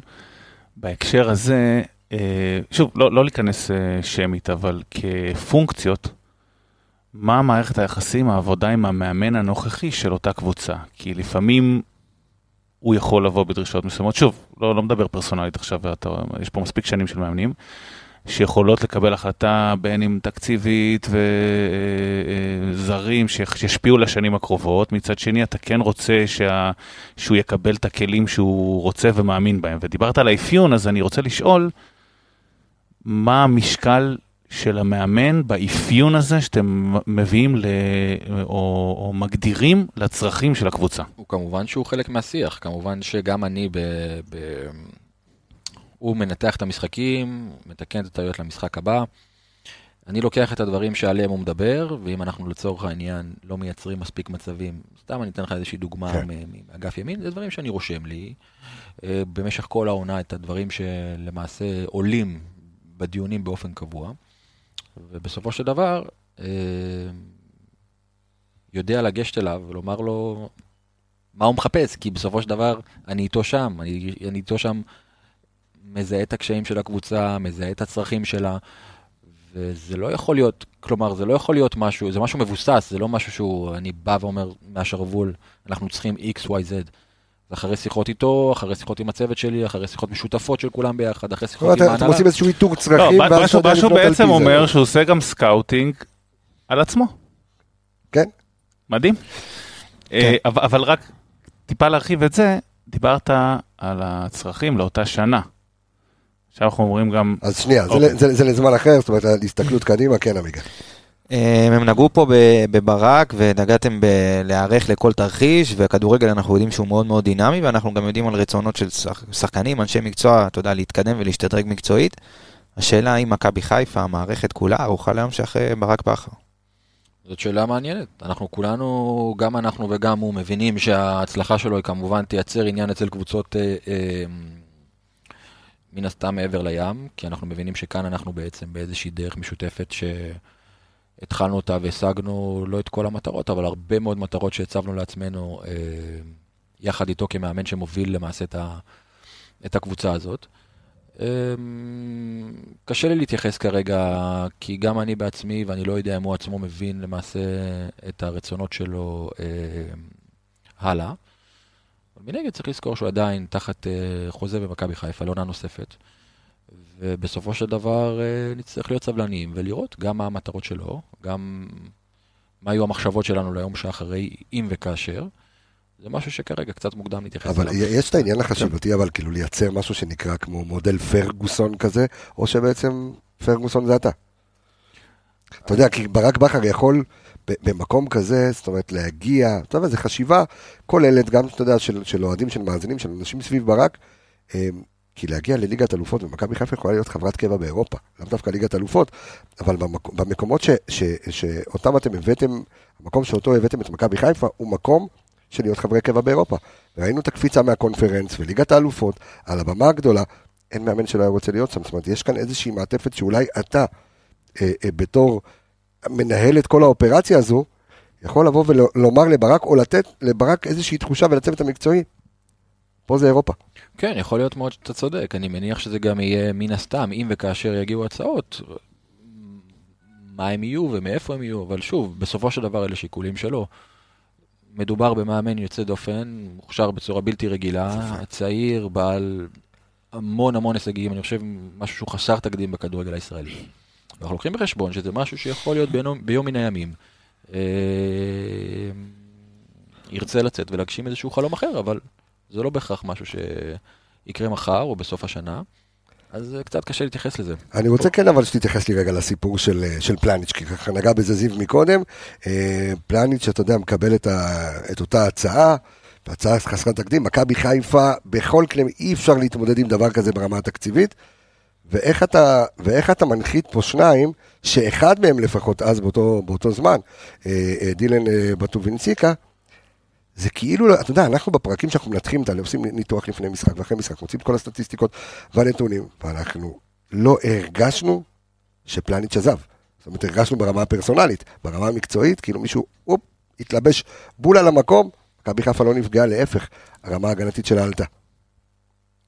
S3: בהקשר הזה, אה, שוב, לא, לא להיכנס אה, שמית, אבל כפונקציות, מה מערכת היחסים, העבודה עם המאמן הנוכחי של אותה קבוצה? כי לפעמים הוא יכול לבוא בדרישות מסוימות, שוב, לא, לא מדבר פרסונלית עכשיו, אתה, יש פה מספיק שנים של מאמנים, שיכולות לקבל החלטה בין אם תקציבית וזרים שישפיעו לשנים הקרובות, מצד שני אתה כן רוצה שה, שהוא יקבל את הכלים שהוא רוצה ומאמין בהם. ודיברת על האפיון, אז אני רוצה לשאול, מה המשקל של המאמן באפיון הזה שאתם מביאים ל, או, או מגדירים לצרכים של הקבוצה?
S2: הוא כמובן שהוא חלק מהשיח, כמובן שגם אני ב... ב... הוא מנתח את המשחקים, מתקן את הטעויות למשחק הבא. אני לוקח את הדברים שעליהם הוא מדבר, ואם אנחנו לצורך העניין לא מייצרים מספיק מצבים, סתם אני אתן לך איזושהי דוגמה
S1: כן.
S2: מאגף ימין, זה דברים שאני רושם לי אה, במשך כל העונה, את הדברים שלמעשה עולים בדיונים באופן קבוע. ובסופו של דבר, אה, יודע לגשת אליו ולומר לו מה הוא מחפש, כי בסופו של דבר אני איתו שם, אני, אני איתו שם מזהה את הקשיים של הקבוצה, מזהה את הצרכים שלה, וזה לא יכול להיות, כלומר, זה לא יכול להיות משהו, זה משהו מבוסס, זה לא משהו שהוא, אני בא ואומר מהשרוול, אנחנו צריכים X, Y, Z. אחרי שיחות איתו, אחרי שיחות עם הצוות שלי, אחרי שיחות משותפות של כולם ביחד, אחרי שיחות עם
S1: אתם
S2: ההנהלה.
S1: עושים איזשהו איתור
S3: לא,
S1: צרכים,
S3: מה
S1: ואז אתה יודע לבנות על
S3: בעצם
S1: פי זה.
S3: אומר שהוא עושה גם scouting על עצמו.
S1: כן.
S3: מדהים. אה, אבל אבל רק טיפה להרחיב את זה, דיברת על הצרכים לאותה שנה. עכשיו אנחנו אומרים גם,
S1: אז שנייה, זה
S3: אוקיי.
S1: ל- זה- זה לזמן אחר, זאת אומרת, הסתכלות קדימה, כן, עמיגה.
S4: אה, הם נגעו פה בברק ונגעתם בלהיערך לכל תרחיש, והכדורגל אנחנו יודעים שהוא מאוד מאוד דינמי, ואנחנו גם יודעים על רצונות של שח- שחקנים, אנשי מקצוע, אתה יודע, להתקדם ולהשתדרג מקצועית. השאלה האם מכבי חיפה, המערכת כולה, ערוכה להמשך אה, ברק בכר.
S2: זאת שאלה מעניינת. אנחנו כולנו, גם אנחנו וגם הוא, מבינים שההצלחה שלו היא כמובן תייצר עניין אצל קבוצות אה, אה, מן הסתם מעבר לים, כי אנחנו מבינים שכאן אנחנו בעצם באיזושהי דרך משותפת שהתחלנו אותה והשגנו לא את כל המטרות, אבל הרבה מאוד מטרות שהצבנו לעצמנו אה, יחד איתו כמאמן שמוביל למעשה את, ה, את הקבוצה הזאת. אה, קשה לי להתייחס כרגע, כי גם אני בעצמי, ואני לא יודע אם הוא עצמו מבין למעשה את הרצונות שלו אה, הלאה. אבל מנגד צריך לזכור שהוא עדיין תחת אה, חוזה במכבי חיפה לעונה נוספת. ובסופו של דבר אה, נצטרך להיות סבלניים ולראות גם מה המטרות שלו, גם מה יהיו המחשבות שלנו ליום שאחרי, אם וכאשר. זה משהו שכרגע קצת מוקדם להתייחס
S1: אבל
S2: אליו.
S1: יש את העניין החשיבתי, אבל כאילו לייצר משהו שנקרא כמו מודל פרגוסון כזה, או שבעצם פרגוסון זה אתה. אתה יודע, כי ברק בכר יכול במקום כזה, זאת אומרת, להגיע, אתה יודע, זו חשיבה כוללת, גם, אתה יודע, של, של אוהדים, של מאזינים, של אנשים סביב ברק, אה, כי להגיע לליגת אלופות, ומכבי חיפה יכולה להיות חברת קבע באירופה, לאו דווקא ליגת אלופות, אבל במק, במקומות ש, ש, שאותם אתם הבאתם, המקום שאותו הבאתם את מכבי חיפה, הוא מקום של להיות חברי קבע באירופה. ראינו את הקפיצה מהקונפרנס וליגת האלופות, על הבמה הגדולה, אין מאמן שלא היה רוצה להיות שם, זאת אומרת, יש כאן איזושהי מעטפת שאולי אתה, אה, אה, בתור מנהל את כל האופרציה הזו, יכול לבוא ולומר לברק, או לתת לברק איזושהי תחושה ולצוות המקצועי, פה זה אירופה.
S2: כן, יכול להיות מאוד שאתה צודק. אני מניח שזה גם יהיה מן הסתם, אם וכאשר יגיעו הצעות, מה הם יהיו ומאיפה הם יהיו, אבל שוב, בסופו של דבר אלה שיקולים שלו. מדובר במאמן יוצא דופן, מוכשר בצורה בלתי רגילה, צעיר, בעל המון המון הישגים, אני חושב משהו שהוא חסר תקדים בכדורגל הישראלי. אנחנו לוקחים בחשבון שזה משהו שיכול להיות ביום, ביום מן הימים. אה, ירצה לצאת ולהגשים איזשהו חלום אחר, אבל זה לא בהכרח משהו שיקרה מחר או בסוף השנה, אז אה, קצת קשה להתייחס לזה.
S1: אני רוצה כן אבל שתתייחס לי רגע לסיפור של, אה, של פלניץ', כי ככה נגע בזה זיו מקודם. אה, פלניץ', אתה יודע, מקבל את, ה, את אותה הצעה, והצעה חסרת תקדים, מכבי חיפה, בכל קנה, אי אפשר להתמודד עם דבר כזה ברמה התקציבית. ואיך אתה, ואיך אתה מנחית פה שניים, שאחד מהם לפחות אז באותו, באותו זמן, דילן בטובינציקה, זה כאילו, אתה יודע, אנחנו בפרקים שאנחנו מנתחים את. עושים ניתוח לפני משחק ואחרי משחק, מוצאים את כל הסטטיסטיקות והנתונים, ואנחנו לא הרגשנו שפלניץ' עזב. זאת אומרת, הרגשנו ברמה הפרסונלית, ברמה המקצועית, כאילו מישהו, אופ, התלבש בול על המקום, מכבי חיפה לא נפגעה, להפך, הרמה ההגנתית שלה עלתה.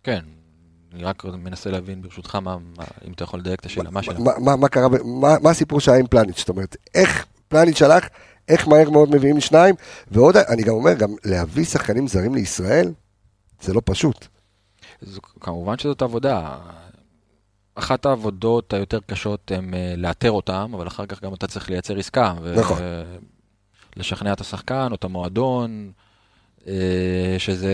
S2: כן, אני רק מנסה להבין ברשותך, מה, מה, אם אתה יכול לדייק את השאלה, מה?
S1: מה, מה, מה קרה, ב- מה, מה הסיפור שהיה עם פלניץ'? זאת אומרת, איך פלניץ' הלך, איך מהר מאוד מביאים שניים, ועוד, אני גם אומר, גם להביא שחקנים זרים לישראל, זה לא פשוט.
S2: זו, כמובן שזאת עבודה. אחת העבודות היותר קשות הן אה, לאתר אותם, אבל אחר כך גם אתה צריך לייצר עסקה. ו-
S1: נכון.
S2: לשכנע את השחקן או את המועדון, אה, שזה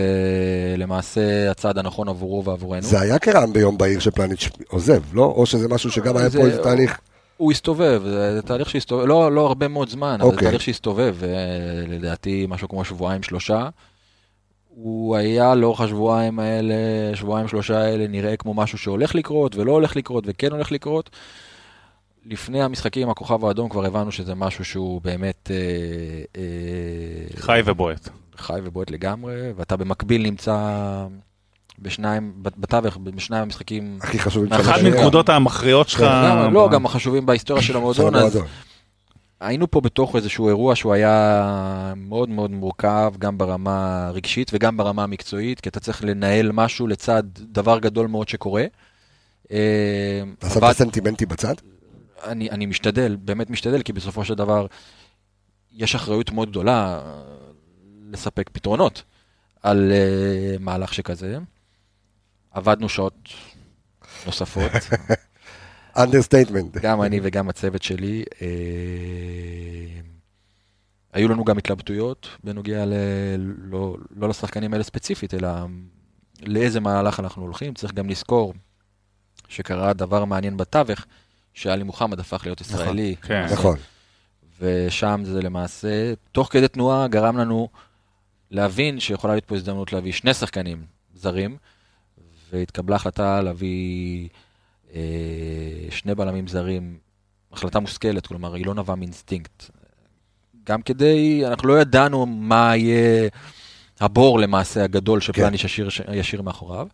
S2: למעשה הצעד הנכון עבורו ועבורנו.
S1: זה היה כרעם ביום בהיר שפלניץ' עוזב, לא? או שזה משהו שגם היה
S2: זה-
S1: פה איזה תהליך.
S2: הוא הסתובב, זה תהליך שהסתובב, לא, לא הרבה מאוד זמן, אבל זה
S1: אוקיי.
S2: תהליך שהסתובב, אה, לדעתי משהו כמו שבועיים שלושה. הוא היה לאורך השבועיים האלה, שבועיים שלושה האלה, נראה כמו משהו שהולך לקרות ולא הולך לקרות וכן הולך לקרות. לפני המשחקים עם הכוכב האדום כבר הבנו שזה משהו שהוא באמת אה, אה,
S3: חי ובועט.
S2: חי ובועט לגמרי, ואתה במקביל נמצא בשניים, בתווך, בשניים המשחקים...
S1: הכי חשובים
S2: אחת
S1: של
S3: אחת. מנקודות המכריעות שלך.
S2: גם- לא, גם החשובים בהיסטוריה של המועדון, אז. היינו פה בתוך איזשהו אירוע שהוא היה מאוד מאוד מורכב, גם ברמה הרגשית וגם ברמה המקצועית, כי אתה צריך לנהל משהו לצד דבר גדול מאוד שקורה. אה,
S1: אתה שם הסנטימנטי בצד?
S2: אני, אני משתדל, באמת משתדל, כי בסופו של דבר יש אחריות מאוד גדולה אה, לספק פתרונות על אה, מהלך שכזה. עבדנו שעות נוספות,
S1: understatement.
S2: גם אני וגם הצוות שלי. אה, היו לנו גם התלבטויות בנוגע ל... לא, לא לשחקנים האלה ספציפית, אלא לאיזה מהלך אנחנו הולכים. צריך גם לזכור שקרה דבר מעניין בתווך, שאלי מוחמד הפך להיות ישראלי.
S3: כן.
S1: נכון.
S2: ושם זה למעשה, תוך כדי תנועה גרם לנו להבין שיכולה להיות פה הזדמנות להביא שני שחקנים זרים, והתקבלה החלטה להביא אה, שני בלמים זרים, החלטה מושכלת, כלומר, היא לא נבעה מאינסטינקט. גם כדי, אנחנו לא ידענו מה יהיה הבור למעשה הגדול שפלניש ישיר, ישיר מאחוריו,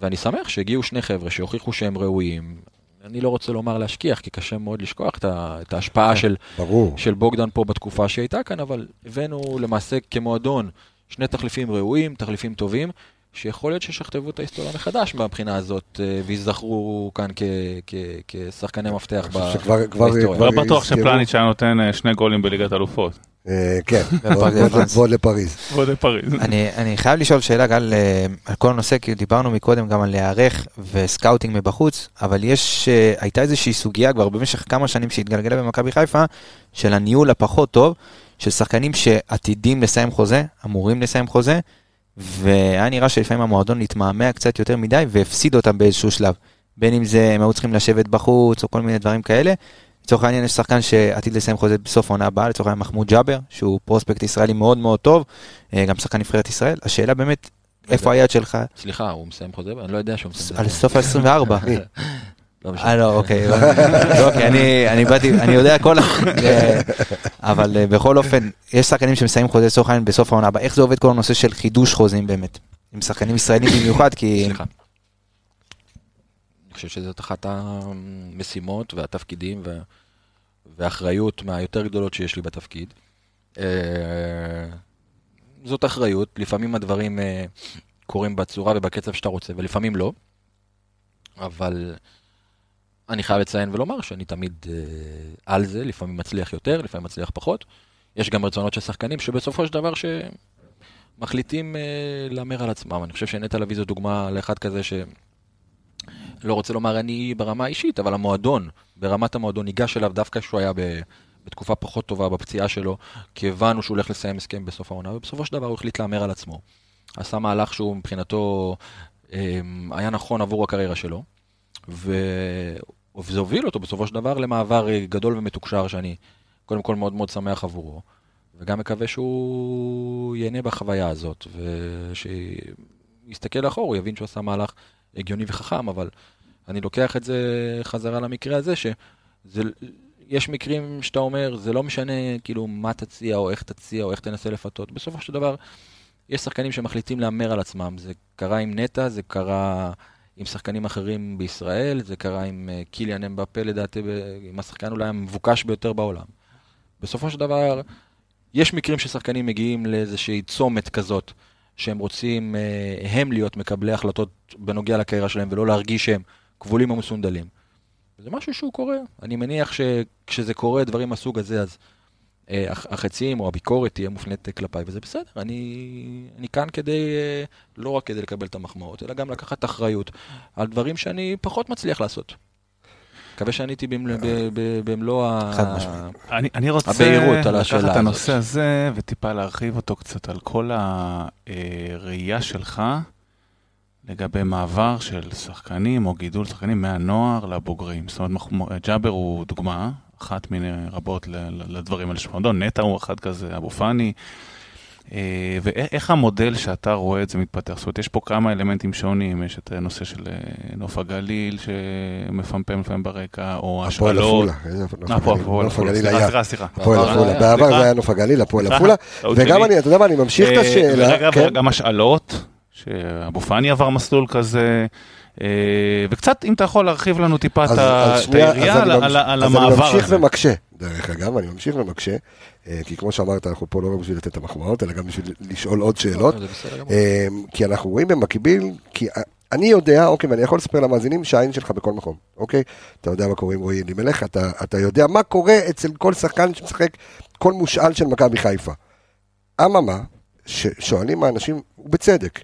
S2: ואני שמח שהגיעו שני חבר'ה שהוכיחו שהם ראויים. אני לא רוצה לומר להשכיח, כי קשה מאוד לשכוח את, ה, את ההשפעה של,
S1: ברור.
S2: של בוגדן פה בתקופה שהייתה כאן, אבל הבאנו למעשה כמועדון שני תחליפים ראויים, תחליפים טובים, שיכול להיות שישכתבו את ההיסטוריה מחדש מהבחינה הזאת, אה, וייזכרו כאן כ, כ, כשחקני מפתח בהיסטוריה.
S3: כבר
S1: כבר
S3: בטוח. שפלניץ' היה נותן אה, שני גולים בליגת אלופות.
S1: אה, כן, ועוד- לפריז.
S3: ועוד לפריז.
S4: אני, אני חייב לשאול שאלה גל על כל הנושא, כי דיברנו מקודם גם על להיערך ו scouting מבחוץ, אבל יש, הייתה איזושהי סוגיה כבר במשך כמה שנים שהתגלגלה במכבי חיפה, של הניהול הפחות טוב, של שחקנים שעתידים לסיים חוזה, אמורים לסיים חוזה, והיה נראה שלפעמים המועדון התמהמה קצת יותר מדי והפסיד אותם באיזשהו שלב. בין אם זה, הם היו צריכים לשבת בחוץ או כל מיני דברים כאלה. לצורך העניין יש שחקן שעתיד לסיים חוזה בסוף העונה הבאה, לצורך העניין מחמוד ג'אבר, שהוא prospect ישראלי מאוד מאוד טוב, אה, גם שחקן נבחרת ישראל. השאלה באמת, איפה היעד שלך?
S2: סליחה, הוא מסיים חוזה? אני לא יודע שהוא מסיים
S4: על. סוף ה-24.
S2: לא משנה.
S4: אה, לא, אוקיי. לא, אוקיי, אני- אני באתי, אני יודע הכל, אה, אבל אה, בכל אופן, יש שחקנים שמסיימים חוזה לצורך העניין בסוף העונה הבאה. איך זה עובד כל הנושא של חידוש חוזים באמת? עם שחקנים ישראלים במיוחד, כי...
S2: סליחה. אני חושב שזאת אחת המשימות והתפקידים וה- והאחריות מהיותר גדולות שיש לי בתפקיד. אה, זאת אחריות, לפעמים הדברים קורים בצורה ובקצב שאתה רוצה, ולפעמים לא. אבל אני חייב לציין ולומר שאני תמיד אה, על זה, לפעמים מצליח יותר, לפעמים מצליח פחות. יש גם רצונות של שחקנים שבסופו של דבר שמחליטים אה, להמר על עצמם. אני חושב שנטע לביא זו דוגמה לאחד כזה ש... לא רוצה לומר אני ברמה האישית, אבל המועדון, ברמת המועדון, ניגש אליו דווקא כשהוא היה ב... בתקופה פחות טובה בפציעה שלו, כי הבנו שהוא הולך לסיים הסכם בסוף העונה, ובסופו של דבר הוא החליט להמר על עצמו. עשה מהלך שהוא מבחינתו אה, היה נכון עבור הקריירה שלו, ו... וזה הוביל אותו בסופו של דבר למעבר אה, גדול ומתוקשר שאני קודם כל מאוד מאוד שמח עבורו, וגם מקווה שהוא ייהנה בחוויה הזאת, ושיסתכל לאחור, הוא יבין שהוא עשה מהלך הגיוני וחכם, אבל אני לוקח את זה חזרה למקרה הזה, שיש מקרים שאתה אומר, זה לא משנה כאילו מה תציע או איך תציע או איך תנסה לפתות, בסופו של דבר יש שחקנים שמחליטים להמר על עצמם, זה קרה עם נטע, זה קרה עם שחקנים אחרים בישראל, זה קרה עם אה, קיליאן אמבפה לדעתי, עם השחקן אולי המבוקש ביותר בעולם. בסופו של דבר, יש מקרים ששחקנים מגיעים לאיזושהי צומת כזאת, שהם רוצים אה, הם להיות מקבלי החלטות בנוגע לקריירה שלהם, ולא להרגיש שהם כבולים או מסונדלים. זה משהו שהוא קורה. אני מניח שכשזה קורה, דברים מהסוג הזה, אז החצים או הביקורת תהיה מופנית כלפיי, וזה בסדר. אני, אני כאן כדי, אה, לא רק כדי לקבל את המחמאות, אלא גם לקחת אחריות על דברים שאני פחות מצליח לעשות. מקווה שעניתי במלוא ה...
S4: חד משמעית.
S3: אני, אני רוצה
S2: הבהירות על השאלה
S3: לקחת את
S2: הזאת.
S3: הנושא הזה וטיפה להרחיב אותו קצת על כל הראייה שלך לגבי מעבר של שחקנים או גידול שחקנים מהנוער לבוגרים. זאת אומרת, ג'אבר הוא דוגמה, אחת מיני רבות לדברים האלה שמועדון, נטע הוא אחד כזה, אבו פאני. אה, ואיך המודל שאתה רואה את זה מתפתח? זאת אומרת, יש פה כמה אלמנטים שונים, יש את הנושא של אה, נוף הגליל שמפמפם לפעמים ברקע, או
S1: הפועל
S3: השאלות.
S1: עפולה. נוף
S3: אה,
S1: הגליל?
S3: הפועל
S1: נוף
S3: עפולה,
S1: הגליל
S3: סליחה,
S1: היה.
S3: סליחה, סליחה.
S1: הפועל עפולה. בעבר. זה היה נוף הגליל, הפועל. עפולה. וגם. אני, אתה יודע מה, אני ממשיך את השאלה. כן.
S3: וגם השאלות, שאבו פאני עבר מסלול כזה, וקצת, אם אתה יכול להרחיב לנו טיפה את
S1: אז-
S3: את היריעה על
S1: אני
S3: על-
S1: ממש-
S3: על
S1: אז אני
S3: המעבר
S1: ממשיך
S3: הזה.
S1: ומקשה, דרך אגב, אני ממשיך ומקשה, אה, כי כמו שאמרת, אנחנו פה לא רק בשביל לתת את המחמאות, אלא גם בשביל לשאול עוד שאלות.
S2: גמור.
S1: אה, כי אנחנו רואים במקביל, כי אני יודע, אוקיי, ואני יכול לספר למאזינים שהעין שלך בכל מקום, אוקיי? אתה יודע מה קורה עם רועי אלימלך, אתה, אתה יודע מה קורה אצל כל שחקן שמשחק, כל מושאל של מכבי חיפה. אממה, ששואלים האנשים, ובצדק,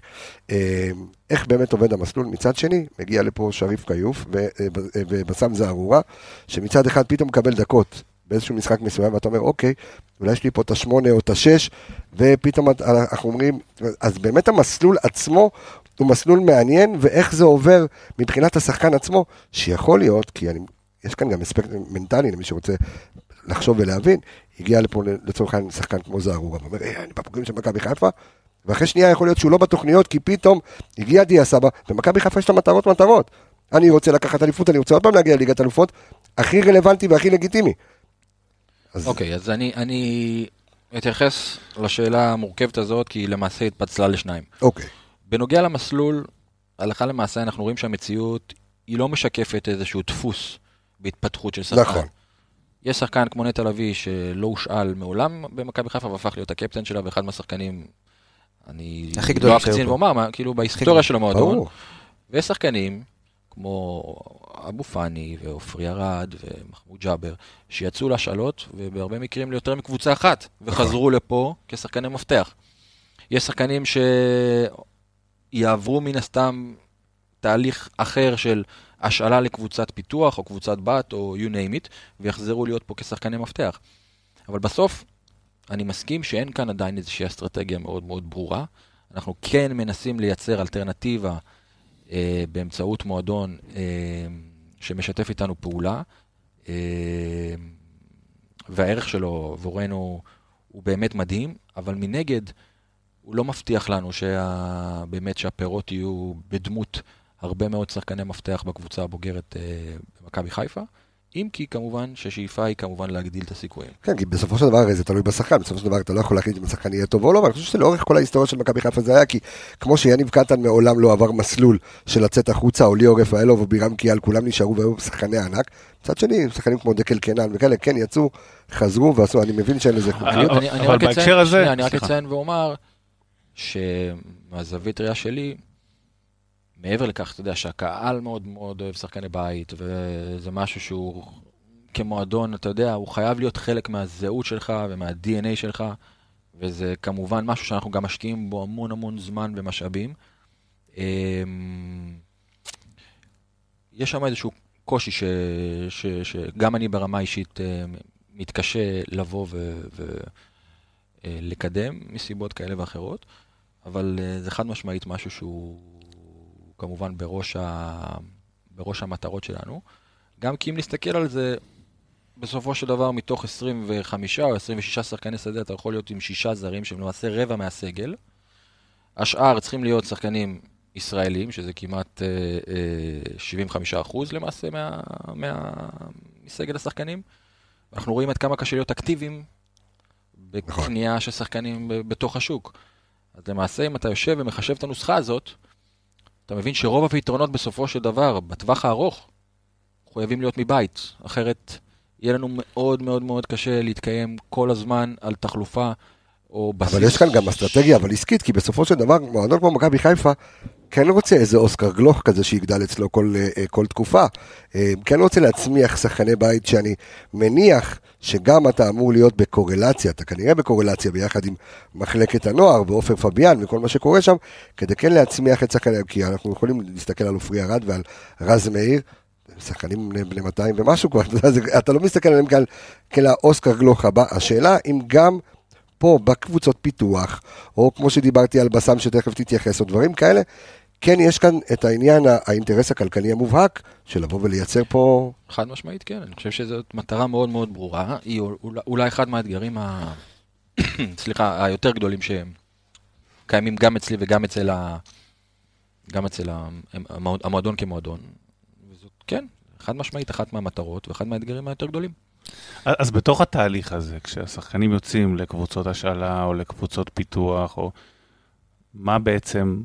S1: אה, איך באמת עובד המסלול, מצד שני, מגיע לפה שריף כיוף ו- אה, ובסם זערורה, שמצד אחד פתאום מקבל דקות באיזשהו משחק מסוים, ואתה אומר, אוקיי, אולי יש לי פה את השמונה או את השש, ופתאום אנחנו אומרים, אז באמת המסלול עצמו הוא מסלול מעניין, ואיך זה עובר מבחינת השחקן עצמו, שיכול להיות, כי אני, יש כאן גם אספקט מנטלי למי שרוצה לחשוב ולהבין, הגיע לפה לצורך העניין שחקן כמו זערורה, ואומר, "אה, אני בבוגרים של מכבי חיפה, ואחרי שנייה יכול להיות שהוא לא בתוכניות, כי פתאום הגיע דיה סבא, ומכבי חיפה יש את המטרות מטרות. אני רוצה לקחת אליפות, אני רוצה עוד פעם להגיע לליגת אלופות, הכי רלוונטי והכי לגיטימי. אז
S2: אוקיי, אז אני, אני אתייחס לשאלה המורכבת הזאת, כי היא למעשה התפצלה לשניים.
S1: אוקיי,
S2: בנוגע למסלול, הלכה למעשה אנחנו רואים שהמציאות היא לא משקפת איזשהו דפוס בהתפתחות של שחקן.
S1: נכון.
S2: יש שחקן כמו נטע לביא שלא הושאל מעולם במכבי חיפה והפך להיות הקפטן שלה ואחד מהשחקנים, אני לא אקצין. ואומר, כאילו בהיסטוריה של המועדון. ויש שחקנים כמו אבו פאני ועופרי ארד ומחמוד ג'אבר, שיצאו להשאלות, ובהרבה מקרים ליותר מקבוצה אחת, וחזרו לפה כשחקני מפתח. יש שחקנים שיעברו מן הסתם תהליך אחר של השאלה לקבוצת פיתוח, או קבוצת בת, או you name it, ויחזרו להיות פה כשחקני מפתח. אבל בסוף, אני מסכים שאין כאן עדיין איזושהי אסטרטגיה מאוד מאוד ברורה. אנחנו כן מנסים לייצר אלטרנטיבה אה, באמצעות מועדון אה, שמשתף איתנו פעולה, אה, והערך שלו עבורנו הוא באמת מדהים, אבל מנגד, הוא לא מבטיח לנו שה... באמת שהפירות יהיו בדמות הרבה מאוד שחקני מפתח בקבוצה הבוגרת אה, במכבי חיפה, אם כי כמובן ששאיפה היא כמובן להגדיל את הסיכויים.
S1: כן, כי בסופו של דבר הרי זה תלוי בשחקן, בסופו של דבר אתה לא יכול להחליט אם השחקן יהיה טוב או לא, ואני חושב שלאורך כל ההיסטוריה של מכבי חיפה זה היה, כי כמו שיניב קטן מעולם לא עבר מסלול של לצאת החוצה, או ליאור רפאלוב ובירם קיאל, כולם נשארו והיו שחקני ענק. מצד שני, שחקנים כמו דקל קנן וכאלה, כן יצאו, חזרו ועשו, אני מבין שאין לזה חוקיות.
S3: אבל-
S2: אני, אני
S3: אבל
S2: רק
S3: בהקשר הזה-
S2: אני רק. אציין ואומר שמהזווית ראייה שלי, מעבר לכך, אתה יודע שהקהל מאוד מאוד אוהב שחקני בית, וזה משהו שהוא כמועדון, אתה יודע, הוא חייב להיות חלק מהזהות שלך ומה-DNA שלך, וזה כמובן משהו שאנחנו גם משקיעים בו המון המון זמן ומשאבים. אמ, יש שם איזשהו קושי ש, ש, שגם אני ברמה אישית אה, מתקשה לבוא ולקדם מסיבות כאלה ואחרות, אבל אה, זה חד משמעית משהו שהוא כמובן בראש, ה, בראש המטרות שלנו. גם כי אם נסתכל על זה, בסופו של דבר מתוך 25 או 26 שחקני שדה, אתה יכול להיות עם שישה זרים שהם למעשה רבע מהסגל. השאר צריכים להיות שחקנים ישראלים, שזה כמעט אה, אה, 75 אחוז למעשה מה, מה, מסגל השחקנים. אנחנו רואים עד כמה קשה להיות אקטיביים בקנייה של שחקנים בתוך השוק. אז למעשה, אם אתה יושב ומחשב את הנוסחה הזאת, אתה מבין שרוב הפתרונות בסופו של דבר, בטווח הארוך, מחויבים להיות מבית. אחרת, יהיה לנו מאוד מאוד מאוד קשה להתקיים כל הזמן על תחלופה או בסיס.
S1: אבל יש כאן גם אסטרטגיה, אבל עסקית, כי בסופו של דבר, מועדון כמו מכבי חיפה, כן רוצה איזה אוסקר גלוך כזה שיגדל אצלו כל, אה, כל תקופה. אה, כן רוצה להצמיח שחקני בית שאני מניח שגם אתה אמור להיות בקורלציה, אתה כנראה בקורלציה ביחד עם מחלקת הנוער ועופר פביאן וכל מה שקורה שם, כדי כן להצמיח את שחקני, כי אנחנו יכולים להסתכל על עופרי ארד ועל רז מאיר. שחקנים בני, בני 200 ומשהו כבר, אתה לא מסתכל עליהם כאן כאל האוסקר גלוך הבא. השאלה אם גם פה בקבוצות פיתוח, או כמו שדיברתי על בסם שתכף תתייחס, או דברים כאלה, כן יש כאן את העניין, האינטרס הכלכלי המובהק, של לבוא ולייצר פה...
S2: חד משמעית, כן. אני חושב שזאת מטרה מאוד מאוד ברורה. היא אולי, אחד מהאתגרים ה... סליחה, היותר גדולים שהם קיימים גם אצלי וגם אצל ה... גם אצל ה... המועד- המועדון כמועדון. וזאת, כן, חד משמעית אחת מהמטרות ואחד מהאתגרים היותר גדולים.
S3: אז בתוך התהליך הזה, כשהשחקנים יוצאים לקבוצות השאלה או לקבוצות פיתוח, או מה בעצם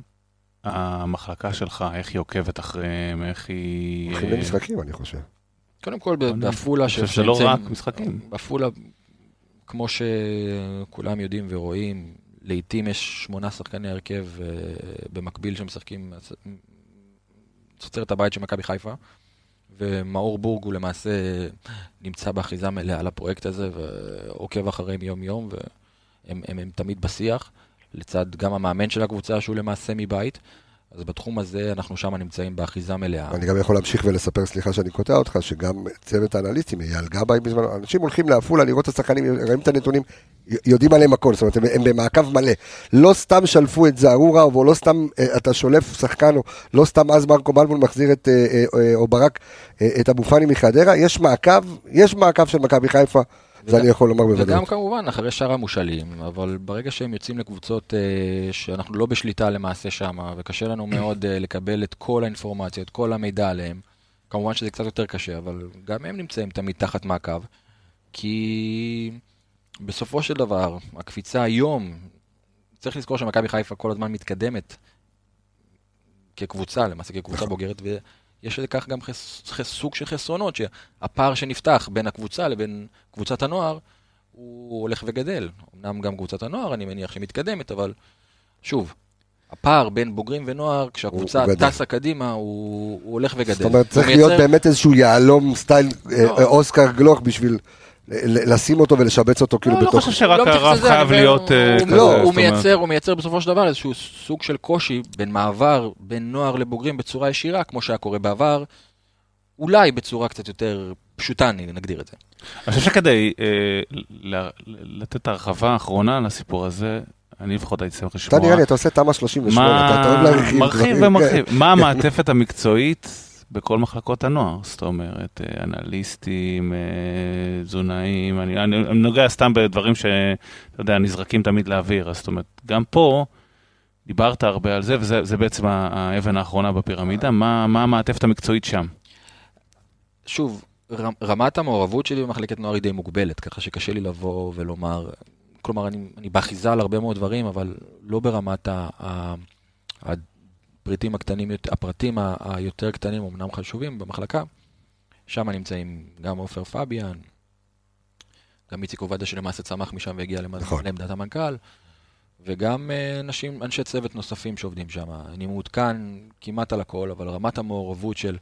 S3: המחלקה שלך, איך היא עוקבת אחריהם, איך היא...
S1: הולכים
S3: אה,
S1: למשחקים, אני חושב.
S2: קודם כל, ב-
S3: אני
S2: בעפולה,
S3: חושב
S2: ש-
S3: שזה לא
S2: שנמצאים-
S3: רק משחקים.
S2: בעפולה, כמו שכולם יודעים ורואים, לעיתים יש שמונה שחקני הרכב אה, במקביל שמשחקים, תוצרת הבית של מכבי חיפה, ומאור בורג הוא למעשה נמצא באחיזה מלאה על הפרויקט הזה, ועוקב אחריהם יום-יום, והם הם, הם תמיד בשיח, לצד גם המאמן של הקבוצה שהוא למעשה מבית. אז בתחום הזה אנחנו שם נמצאים באחיזה מלאה.
S1: אני גם יכול להמשיך ולספר, סליחה שאני קוטע אותך, שגם צוות האנליסטים, אייל גבאי בזמנו, אנשים הולכים לעפולה לראות את השחקנים, רואים את הנתונים, יודעים עליהם הכל, זאת אומרת, הם, במעקב מלא. לא סתם שלפו את זערורה, או לא סתם אה, אתה שולף שחקן, או לא סתם אז מרקו בלבול מחזיר את, אה, אה, או ברק, את אבו פאני מחדרה, יש מעקב, יש מעקב של מכבי חיפה, זה אני יכול לומר בוודאות.
S2: וגם כמובן אחרי שאר המושאלים, אבל ברגע שהם יוצאים לקבוצות אה, שאנחנו לא בשליטה למעשה שם, וקשה לנו מאוד אה, לקבל את כל האינפורמציה, את כל המידע עליהם, כמובן שזה קצת יותר קשה, אבל גם הם נמצאים תמיד תחת מעקב, כי בסופו של דבר, הקפיצה היום, צריך לזכור שמכבי חיפה כל הזמן מתקדמת כקבוצה, למעשה כקבוצה
S1: נכון.
S2: בוגרת, ויש לכך גם חס, חס, סוג של חסרונות, שהפער שנפתח בין הקבוצה לבין קבוצת הנוער, הוא הולך וגדל. אמנם גם קבוצת הנוער, אני מניח שמתקדמת, אבל שוב, הפער בין בוגרים ונוער, כשהקבוצה. טסה קדימה, הוא, הוא הולך וגדל.
S1: זאת אומרת, צריך
S2: מייצר-
S1: להיות באמת איזשהו יהלום סטייל אה,
S2: לא.
S1: אה, אוסקר גלוך בשביל לשים אותו ולשבץ אותו כאילו
S3: לא, לא
S1: בתוך...
S3: חושב שרק
S2: לא לזה,
S3: חייב להיות אה, כזה.
S1: לא,
S2: הוא. מייצר, הוא מייצר בסופו של דבר איזשהו סוג של קושי בין מעבר בין נוער לבוגרים בצורה ישירה, כמו שהיה קורה בעבר, אולי בצורה קצת יותר פשוטה, נגדיר את זה.
S3: אני חושב שכדי אה, ל- לתת הרחבה האחרונה לסיפור הזה, אני לפחות הייתי שמח לשמוע.
S1: אתה נראה לי, אתה עושה תמ"א 38, אתה אוהב
S3: מה,
S1: להרחיב.
S3: מרחיב ומרחיב, מה המעטפת המקצועית בכל מחלקות הנוער? זאת אומרת, אה, אנליסטים, אה, תזונאים, אני, אני, אני נוגע סתם בדברים שאתה יודע, נזרקים תמיד לאוויר, אז זאת אומרת, גם פה דיברת הרבה על זה, וזה זה בעצם ה- האבן האחרונה בפירמידה, מה, מה המעטפת המקצועית שם?
S2: שוב, רמ- רמת המעורבות שלי במחלקת נוער היא די מוגבלת, ככה שקשה לי לבוא ולומר, כלומר, אני, אני באחיזה על הרבה מאוד דברים, אבל לא ברמת ה, ה, הפריטים הקטנים, הפרטים היותר קטנים, אמנם חשובים במחלקה. שם נמצאים גם עופר פביאן, גם איציק עובדיה שלמעשה צמח משם והגיע
S1: נכון.
S2: לעמדת המנכ"ל, וגם אה, אנשים, אנשי צוות נוספים שעובדים שם. אני מעודכן כמעט על הכל, אבל רמת המעורבות של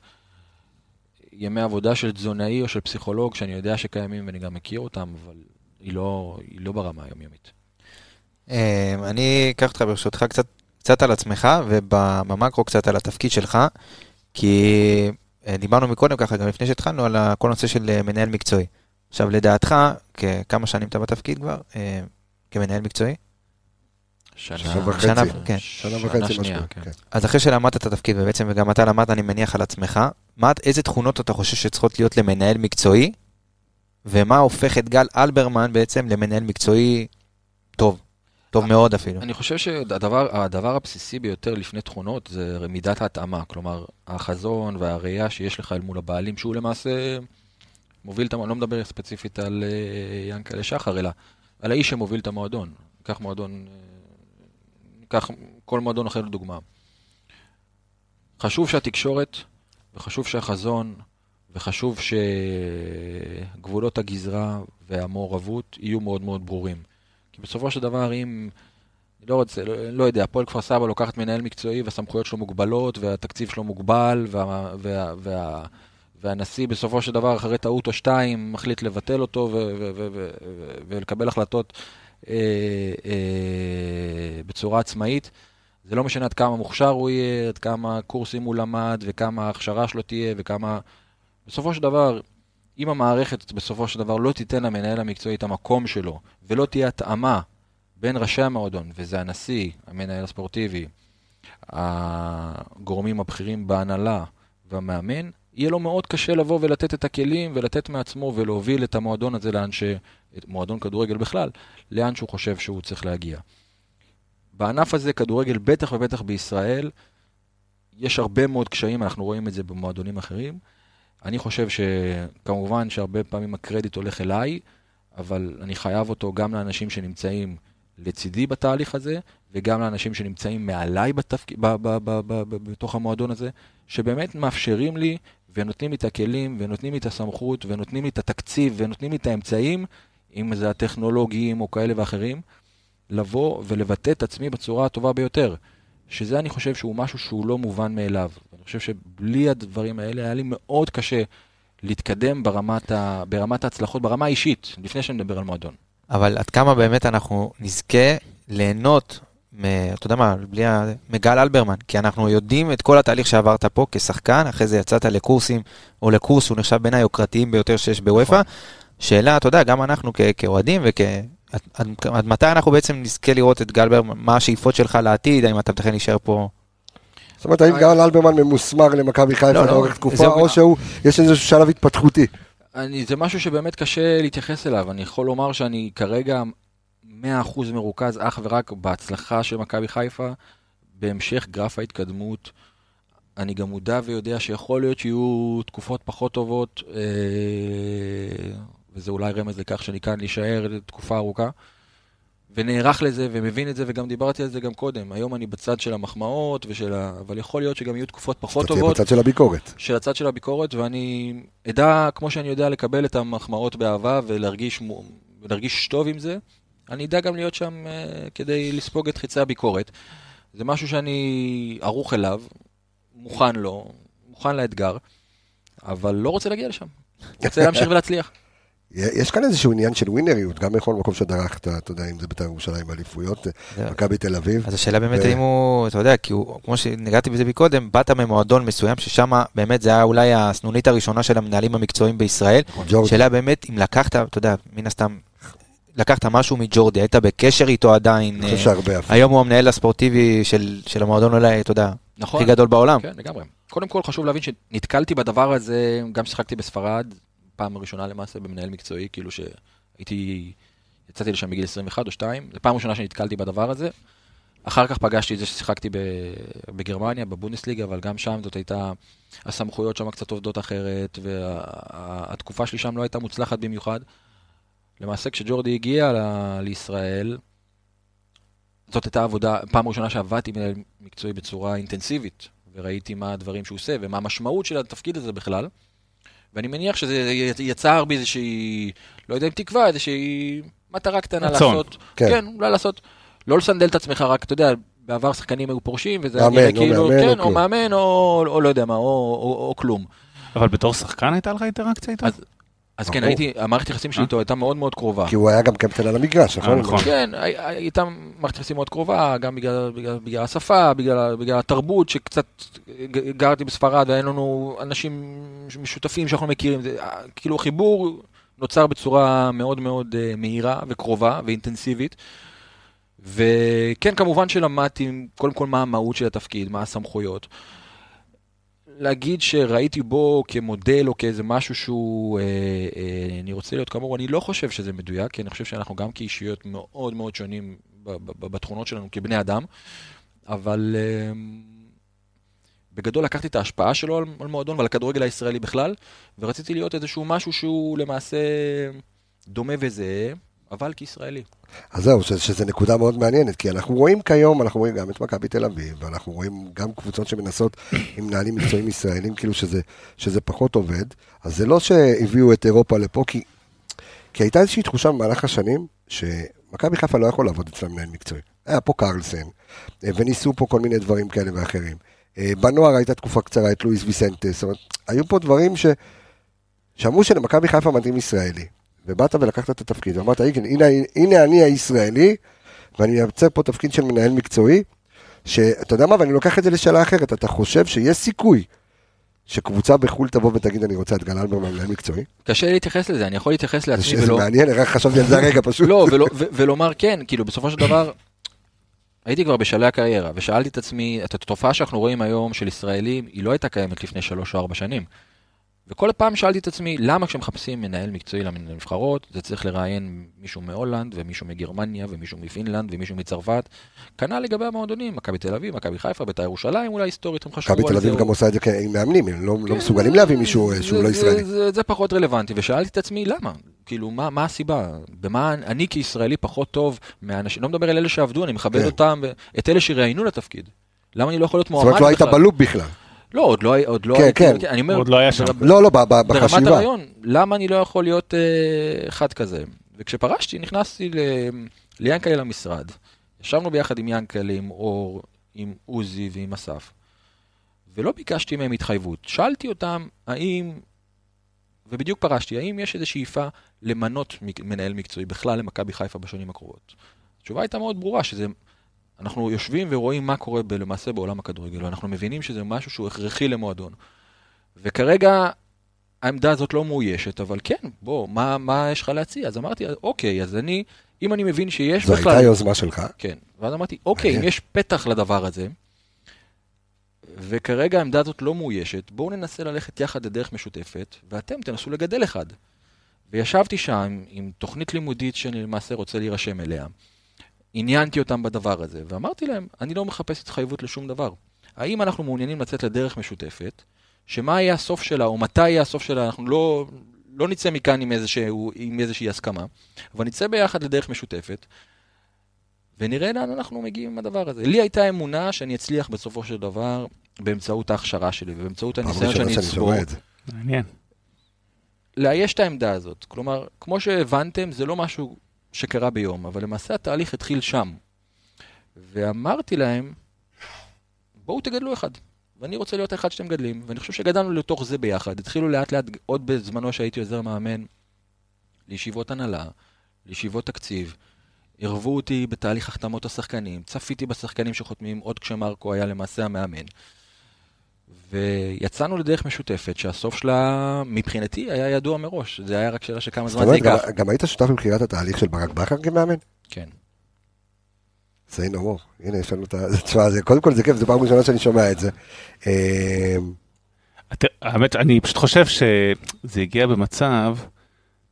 S2: ימי עבודה של תזונאי או של פסיכולוג, שאני יודע שקיימים ואני גם מכיר אותם, אבל היא לא, היא לא ברמה היומיומית.
S4: אה, אני אקח אותך ברשותך קצת, קצת על עצמך, ובמקרו קצת על התפקיד שלך, כי אה, דיברנו מקודם ככה, גם לפני שהתחלנו, על כל הנושא של אה, מנהל מקצועי. עכשיו, לדעתך, כמה שנים אתה בתפקיד כבר, אה, כמנהל מקצועי?
S2: שנה,
S1: שנה וחצי.
S4: שנה, כן.
S1: שנה וחצי, משהו.
S2: כן.
S1: כן.
S4: אז אחרי שלמדת את התפקיד, ובעצם וגם אתה למדת, אני מניח, על עצמך, מה, איזה תכונות אתה חושב שצריכות להיות למנהל מקצועי, ומה הופך את גל אלברמן בעצם למנהל מקצועי טוב, טוב מאוד אפילו.
S2: אני חושב שהדבר הדבר הבסיסי ביותר לפני תכונות זה מידת ההתאמה, כלומר, החזון והראייה שיש לך אל מול הבעלים, שהוא למעשה מוביל את המועדון, לא מדבר ספציפית על אה, ינקלה שחר, אלא על האיש שמוביל את המועדון. ניקח מועדון, אה, ניקח כל מועדון אחר לדוגמה. חשוב שהתקשורת, וחשוב שהחזון, וחשוב שגבולות הגזרה והמעורבות יהיו מאוד מאוד ברורים. כי בסופו של דבר, אם, לא רוצה, לא, לא יודע, הפועל כפר סבא לוקחת מנהל מקצועי והסמכויות שלו מוגבלות, והתקציב שלו מוגבל, וה, וה, וה, והנשיא בסופו של דבר, אחרי טעות או שתיים, מחליט לבטל אותו ו, ו, ו, ו, ו, ולקבל החלטות אה, אה, בצורה עצמאית. זה לא משנה עד כמה מוכשר הוא יהיה, עד כמה קורסים הוא למד, וכמה ההכשרה שלו תהיה, וכמה... בסופו של דבר, אם המערכת בסופו של דבר לא תיתן למנהל המקצועי את המקום שלו, ולא תהיה התאמה בין ראשי המועדון, וזה הנשיא, המנהל הספורטיבי, הגורמים הבכירים בהנהלה והמאמן, יהיה לו מאוד קשה לבוא ולתת את הכלים ולתת מעצמו ולהוביל את המועדון הזה לאן ש... את מועדון כדורגל בכלל, לאן שהוא חושב שהוא צריך להגיע. בענף הזה, כדורגל, בטח ובטח בישראל, יש הרבה מאוד קשיים, אנחנו רואים את זה במועדונים אחרים. אני חושב שכמובן שהרבה פעמים הקרדיט הולך אליי, אבל אני חייב אותו גם לאנשים שנמצאים לצידי בתהליך הזה, וגם לאנשים שנמצאים מעליי בתפק... ב- ב- ב- ב- ב- בתוך המועדון הזה, שבאמת מאפשרים לי ונותנים לי את הכלים, ונותנים לי את הסמכות, ונותנים לי את התקציב, ונותנים לי את האמצעים, אם זה הטכנולוגיים או כאלה ואחרים, לבוא ולבטא את עצמי בצורה הטובה ביותר. שזה אני חושב שהוא משהו שהוא לא מובן מאליו. אני חושב שבלי הדברים האלה היה לי מאוד קשה להתקדם ברמת, ה... ברמת ההצלחות, ברמה האישית, לפני שנדבר על מועדון.
S4: אבל עד כמה באמת אנחנו נזכה ליהנות, מ, אתה יודע מה, בלי ה... מגל אלברמן, כי אנחנו יודעים את כל התהליך שעברת פה כשחקן, אחרי זה יצאת לקורסים, או לקורס שהוא נחשב בין היוקרתיים ביותר שיש בוופא.
S2: נכון.
S4: שאלה, אתה יודע, גם אנחנו כאוהדים וכ... עד, עד, עד מתי אנחנו בעצם נזכה לראות את גל אלברמן, מה השאיפות שלך לעתיד, האם אתה מתכן להישאר פה?
S1: זאת אומרת, האם גל אלברמן ממוסמר למכבי חיפה
S4: לא, לא,
S1: לאורך תקופה,
S4: זה-
S1: או שהוא, יש איזשהו שלב התפתחותי.
S2: אני, זה משהו שבאמת קשה להתייחס אליו. אני יכול לומר שאני כרגע 100% מרוכז אך ורק בהצלחה של מכבי חיפה, בהמשך גרף ההתקדמות. אני גם מודע ויודע שיכול להיות שיהיו תקופות פחות טובות, אה, וזה אולי רמז לכך שאני כאן להישאר תקופה ארוכה. ונערך לזה ומבין את זה, וגם דיברתי על זה גם קודם. היום אני בצד של המחמאות, ושל ה... אבל יכול להיות שגם יהיו תקופות פחות
S1: אתה תהיה
S2: טובות.
S1: בצד של הביקורת.
S2: של הצד של הביקורת, ואני אדע, כמו שאני יודע לקבל את המחמאות באהבה ולהרגיש, ולהרגיש טוב עם זה, אני אדע גם להיות שם uh, כדי לספוג את חיצי הביקורת. זה משהו שאני ערוך אליו, מוכן לו, מוכן לאתגר, אבל לא רוצה להגיע לשם. רוצה להמשיך ולהצליח.
S1: יש כאן איזשהו עניין של ווינריות, גם בכל מקום שדרכת, אתה יודע, אם זה בית"ר ירושלים באליפויות,
S4: זה-
S1: מכבי תל אביב.
S4: אז השאלה באמת
S1: ו-
S4: האם הוא, אתה יודע, כי הוא, כמו שנגעתי בזה מקודם, באת ממועדון מסוים ששם באמת זה היה אולי הסנונית הראשונה של המנהלים המקצועיים בישראל. השאלה באמת אם לקחת, אתה יודע, מן הסתם, לקחת משהו מג'ורדי, היית בקשר איתו עדיין.
S1: אני חושב
S4: אה,
S1: שהרבה אפילו.
S4: היום הוא המנהל הספורטיבי של, של המועדון אולי, אתה יודע,
S2: נכון?
S4: הכי גדול בעולם.
S2: כן, לגמרי. קודם כל חשוב להבין שנתקלתי בדבר הזה, גם שיחקתי בספרד, פעם ראשונה למעשה במנהל מקצועי, כאילו שהייתי, יצאתי לשם בגיל 21 או 2, זו פעם ראשונה שנתקלתי בדבר הזה. אחר כך פגשתי את זה ששיחקתי בגרמניה, בבונדסליגה, אבל גם שם זאת הייתה, הסמכויות שם קצת עובדות אחרת, והתקופה שלי שם לא הייתה מוצלחת במיוחד. למעשה כשג'ורדי הגיע ל- לישראל, זאת הייתה עבודה, פעם ראשונה שעבדתי מנהל מקצועי בצורה אינטנסיבית, וראיתי מה הדברים שהוא עושה, ומה המשמעות של התפקיד הזה בכלל. ואני מניח שזה יצר בי איזושהי, לא יודע אם תקווה, איזושהי מטרה קטנה
S3: רצון.
S2: לעשות.
S1: כן.
S2: כן. כן, אולי לעשות, לא לסנדל את עצמך רק, אתה יודע, בעבר שחקנים היו פורשים, וזה היה
S1: מאמן,
S2: נראה
S1: או
S2: כאילו,
S1: מאמן, או
S2: כן, או
S1: כלום.
S2: מאמן, או, או לא יודע מה, או, או, או כלום.
S3: אבל בתור שחקן הייתה לך אינטראקציה איתו?
S2: אז, אז כן. הייתי, המערכת יחסים שלי איתו הייתה מאוד מאוד קרובה.
S1: כי הוא היה גם קפטן על המגרש, נכון?
S3: נכון.
S2: כן, הי- הי- הייתה מערכת יחסים מאוד קרובה, גם בגלל, בגלל, בגלל השפה, בגלל, בגלל התרבות, שקצת גרתי בספרד, והיה לנו אנשים משותפים שאנחנו מכירים, אה, כאילו החיבור נוצר בצורה מאוד מאוד אה, מהירה וקרובה ואינטנסיבית. וכן, כמובן שלמדתי קודם כל מה המהות של התפקיד, מה הסמכויות. להגיד שראיתי בו כמודל או כאיזה משהו שהוא, אה, אה, אני רוצה להיות כמוהו, אני לא חושב שזה מדויק, כי אני חושב שאנחנו גם כאישיות מאוד מאוד שונים בתכונות שלנו כבני אדם, אבל אה, בגדול לקחתי את ההשפעה שלו על, על מועדון ועל הכדורגל הישראלי בכלל, ורציתי להיות איזשהו משהו שהוא למעשה דומה וזהה, אבל כישראלי.
S1: אז זהו, ש- שזה נקודה מאוד מעניינת, כי אנחנו רואים כיום, אנחנו רואים גם את מכבי תל אביב, ואנחנו רואים גם קבוצות שמנסות עם מנהלים מקצועיים ישראלים, כאילו שזה, שזה פחות עובד, אז זה לא שהביאו את אירופה לפה, כי, כי הייתה איזושהי תחושה במהלך השנים, שמכבי חיפה לא יכול לעבוד אצלם מנהל מקצועי. היה פה קרלסן, אה, וניסו פה כל מיני דברים כאלה ואחרים. אה, בנוער הייתה תקופה קצרה את לואיס ויסנטס, זאת אומרת, היו פה דברים ש... שאמרו שלמכבי חיפה מתאים ישראלי. ובאת ולקחת את התפקיד, ואמרת, "הנה, הנה, אני הישראלי, ואני מייצר פה תפקיד של מנהל מקצועי, שאתה יודע מה, ואני לוקח את זה לשאלה אחרת, אתה חושב שיש סיכוי שקבוצה בחו"ל תבוא ותגיד, אני רוצה את גל אלברמן מנהל מקצועי?
S2: קשה לי להתייחס לזה, אני יכול להתייחס
S1: זה
S2: לעצמי
S1: שזה
S2: ולא...
S1: מעניין, רק חשבתי על זה הרגע פשוט.
S2: לא, ולא, ו- ולומר כן, כאילו בסופו של דבר, הייתי כבר בשלהי הקריירה, ושאלתי את עצמי, את התופעה שאנחנו רואים היום של ישראלים, היא לא הייתה קיימת לפני שלוש או ארבע שנים. וכל פעם שאלתי את עצמי, למה כשמחפשים מנהל מקצועי לנבחרות, זה צריך לראיין מישהו מהולנד, ומישהו מגרמניה, ומישהו מפינלנד, ומישהו מצרפת. כנ"ל לגבי המועדונים, מכבי תל אביב, מכבי חיפה, בית"ר ירושלים, אולי היסטורית הם חשבו על זה.
S1: מכבי תל אביב גם עושה את זה עם מאמנים, הם לא לא
S2: כן,
S1: מסוגלים להביא מישהו אה, שהוא
S2: זה-
S1: לא
S2: זה-
S1: ישראלי.
S2: זה- זה פחות רלוונטי, ושאלתי את עצמי, למה? כאילו, מה, מה הסיבה? במה אני כישראלי פחות טוב מהאנשים, לא מדבר על אלה שעבדו, אני מכבד
S1: כן.
S2: אותם, את אלה שראיינו לתפקיד. למה אני לא יכול להיות
S1: זאת
S2: מועמד
S1: אומרת, לא היית
S2: בכלל?
S1: בלופ בכלל.
S2: לא, עוד לא, עוד לא
S1: כן,
S2: הייתי,
S1: כן.
S2: אני אומר,
S3: עוד לא היה שם.
S2: ברב-
S1: לא, לא, ב- ב-
S2: ברמת
S1: בחשיבה.
S2: הרעיון, למה אני לא יכול להיות אה, אחד כזה? וכשפרשתי, נכנסתי ל- ליאנקלה למשרד. ישבנו ביחד עם יאנקלה, עם אור, עם עוזי ועם אסף. ולא ביקשתי מהם התחייבות. שאלתי אותם, האם, ובדיוק פרשתי, האם יש איזו שאיפה למנות מנהל מקצועי בכלל למכבי חיפה בשנים הקרובות? התשובה הייתה מאוד ברורה, שזה... אנחנו יושבים ורואים מה קורה ב- למעשה בעולם הכדורגל, ואנחנו מבינים שזה משהו שהוא הכרחי למועדון. וכרגע העמדה הזאת לא מאוישת, אבל כן, בוא, מה, מה יש לך להציע? אז אמרתי, אוקיי, אז אני, אם אני מבין שיש
S1: זו
S2: בכלל...
S1: הייתה יוזמה שלך.
S2: כן. ואז אמרתי, אוקיי, אם
S1: מעניין.
S2: יש פתח לדבר הזה, וכרגע העמדה הזאת לא מאוישת, בואו ננסה ללכת יחד לדרך משותפת, ואתם תנסו לגדל אחד. וישבתי שם עם תוכנית לימודית שאני למעשה רוצה להירשם אליה. עניינתי אותם בדבר הזה, ואמרתי להם, אני לא מחפש התחייבות לשום דבר. האם אנחנו מעוניינים לצאת לדרך משותפת, שמה יהיה הסוף שלה, או מתי יהיה הסוף שלה, אנחנו לא, לא נצא מכאן עם, איזשהו, עם איזושהי הסכמה, אבל נצא ביחד לדרך משותפת, ונראה לאן אנחנו מגיעים עם הדבר הזה. לי הייתה אמונה שאני אצליח בסופו של דבר באמצעות ההכשרה שלי ובאמצעות הניסיון שאני אצבור.
S3: מעניין.
S2: לאייש את העמדה הזאת. כלומר, כמו שהבנתם, זה לא משהו שקרה ביום, אבל למעשה התהליך התחיל שם. ואמרתי להם, בואו תגדלו אחד. ואני רוצה להיות האחד שאתם מגדלים, ואני חושב שגדלנו לתוך זה ביחד. התחילו לאט לאט, עוד בזמנו שהייתי עוזר מאמן, לישיבות הנהלה, לישיבות תקציב. ערבו אותי בתהליך החתמות השחקנים, צפיתי בשחקנים שחותמים עוד כשמרקו היה למעשה המאמן. ויצאנו לדרך משותפת שהסוף שלה, מבחינתי, היה ידוע מראש. זה היה רק שאלה של כמה
S1: זאת
S2: זמן זה ייקח.
S1: גם- גם היית שותף מבחינת התהליך של ברק בכר כמאמן?
S2: כן.
S1: say no more. הנה, יש לנו את ה... תשמע, זה- קודם כל זה כיף, זו פעם ראשונה שאני שומע את זה.
S3: את- האמת, אני פשוט חושב שזה הגיע במצב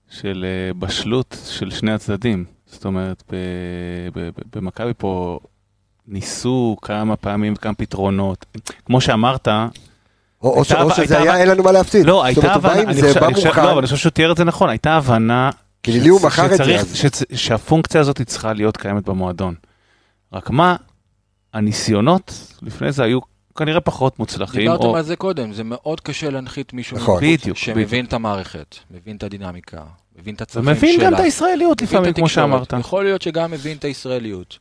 S3: של אה, בשלות של שני הצדדים. זאת אומרת, ב- ב- ב- במכבי פה ניסו כמה פעמים כמה פתרונות. כמו שאמרת,
S1: או- או ש- או שזה היה, אין לנו מה להפסיד.
S3: לא, הייתה הבנה, אני חושב, אני חושב-. לא, אבל אני חושב שהוא תיאר את זה נכון, הייתה הבנה
S1: כי לילי הוא מכר את זה
S3: שהפונקציה הזאת צריכה להיות קיימת במועדון. רק מה, הניסיונות לפני זה היו כנראה פחות מוצלחים.
S2: דיברתם
S3: או-
S2: על זה קודם, זה מאוד קשה להנחית מישהו
S1: נכון.
S2: מבחוץ
S3: בדיוק,
S2: שמבין
S3: בדיוק.
S2: את המערכת, מבין את הדינמיקה, מבין את הצרכים שלה.
S3: ומבין גם את הישראליות
S2: מבין
S3: לפעמים, כמו. שאמרת.
S2: יכול להיות שגם מבין את הישראליות.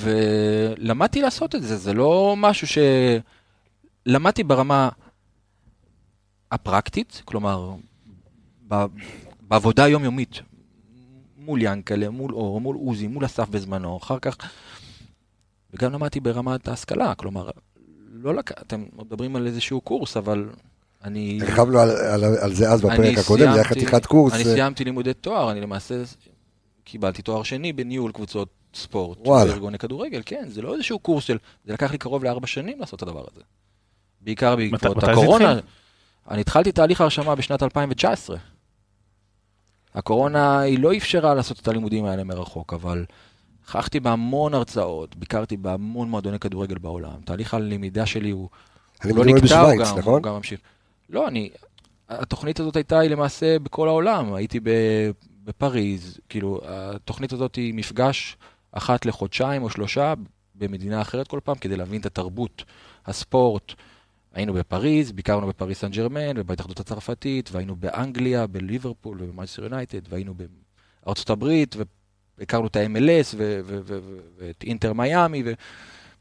S2: ולמדתי לעשות את זה, זה לא משהו ש... למדתי ברמה הפרקטית, כלומר, ב... בעבודה היומיומית, מול ינקלה, מול אור, מול עוזי, מול אסף בזמנו, אחר כך, וגם למדתי ברמת ההשכלה, כלומר, לא לק... אתם מדברים על איזשהו קורס, אבל אני...
S1: הרחבנו על- על על זה אז בפרק הקודם, זה היה חתיכת קורס.
S2: אני סיימתי לימודי תואר, אני למעשה קיבלתי תואר שני בניהול קבוצות ספורט.
S1: וואלה.
S2: בארגוני כדורגל, כן, זה לא איזשהו קורס של... זה לקח לי קרוב לארבע שנים לעשות את הדבר הזה. בעיקר בעקבות הקורונה. אני התחלתי תהליך הרשמה בשנת 2019. הקורונה היא לא אפשרה לעשות את הלימודים האלה מרחוק, אבל נכחתי בהמון הרצאות, ביקרתי בהמון מועדוני כדורגל בעולם. תהליך הלמידה שלי הוא
S1: אני
S2: לא נקטע, הוא גם,
S1: נכון?
S2: הוא גם ממשיך. לא, אני... התוכנית הזאת הייתה היא למעשה בכל העולם. הייתי בפריז, כאילו, התוכנית הזאת היא מפגש אחת לחודשיים או שלושה במדינה אחרת כל פעם, כדי להבין את התרבות, הספורט. היינו בפריז, ביקרנו בפריז סן ג'רמן ובהתאחדות הצרפתית, והיינו באנגליה, בליברפול ובמאצ'סטר יונייטד, והיינו בארצות הברית, והכרנו את ה-MLS ואת אינטר מיאמי,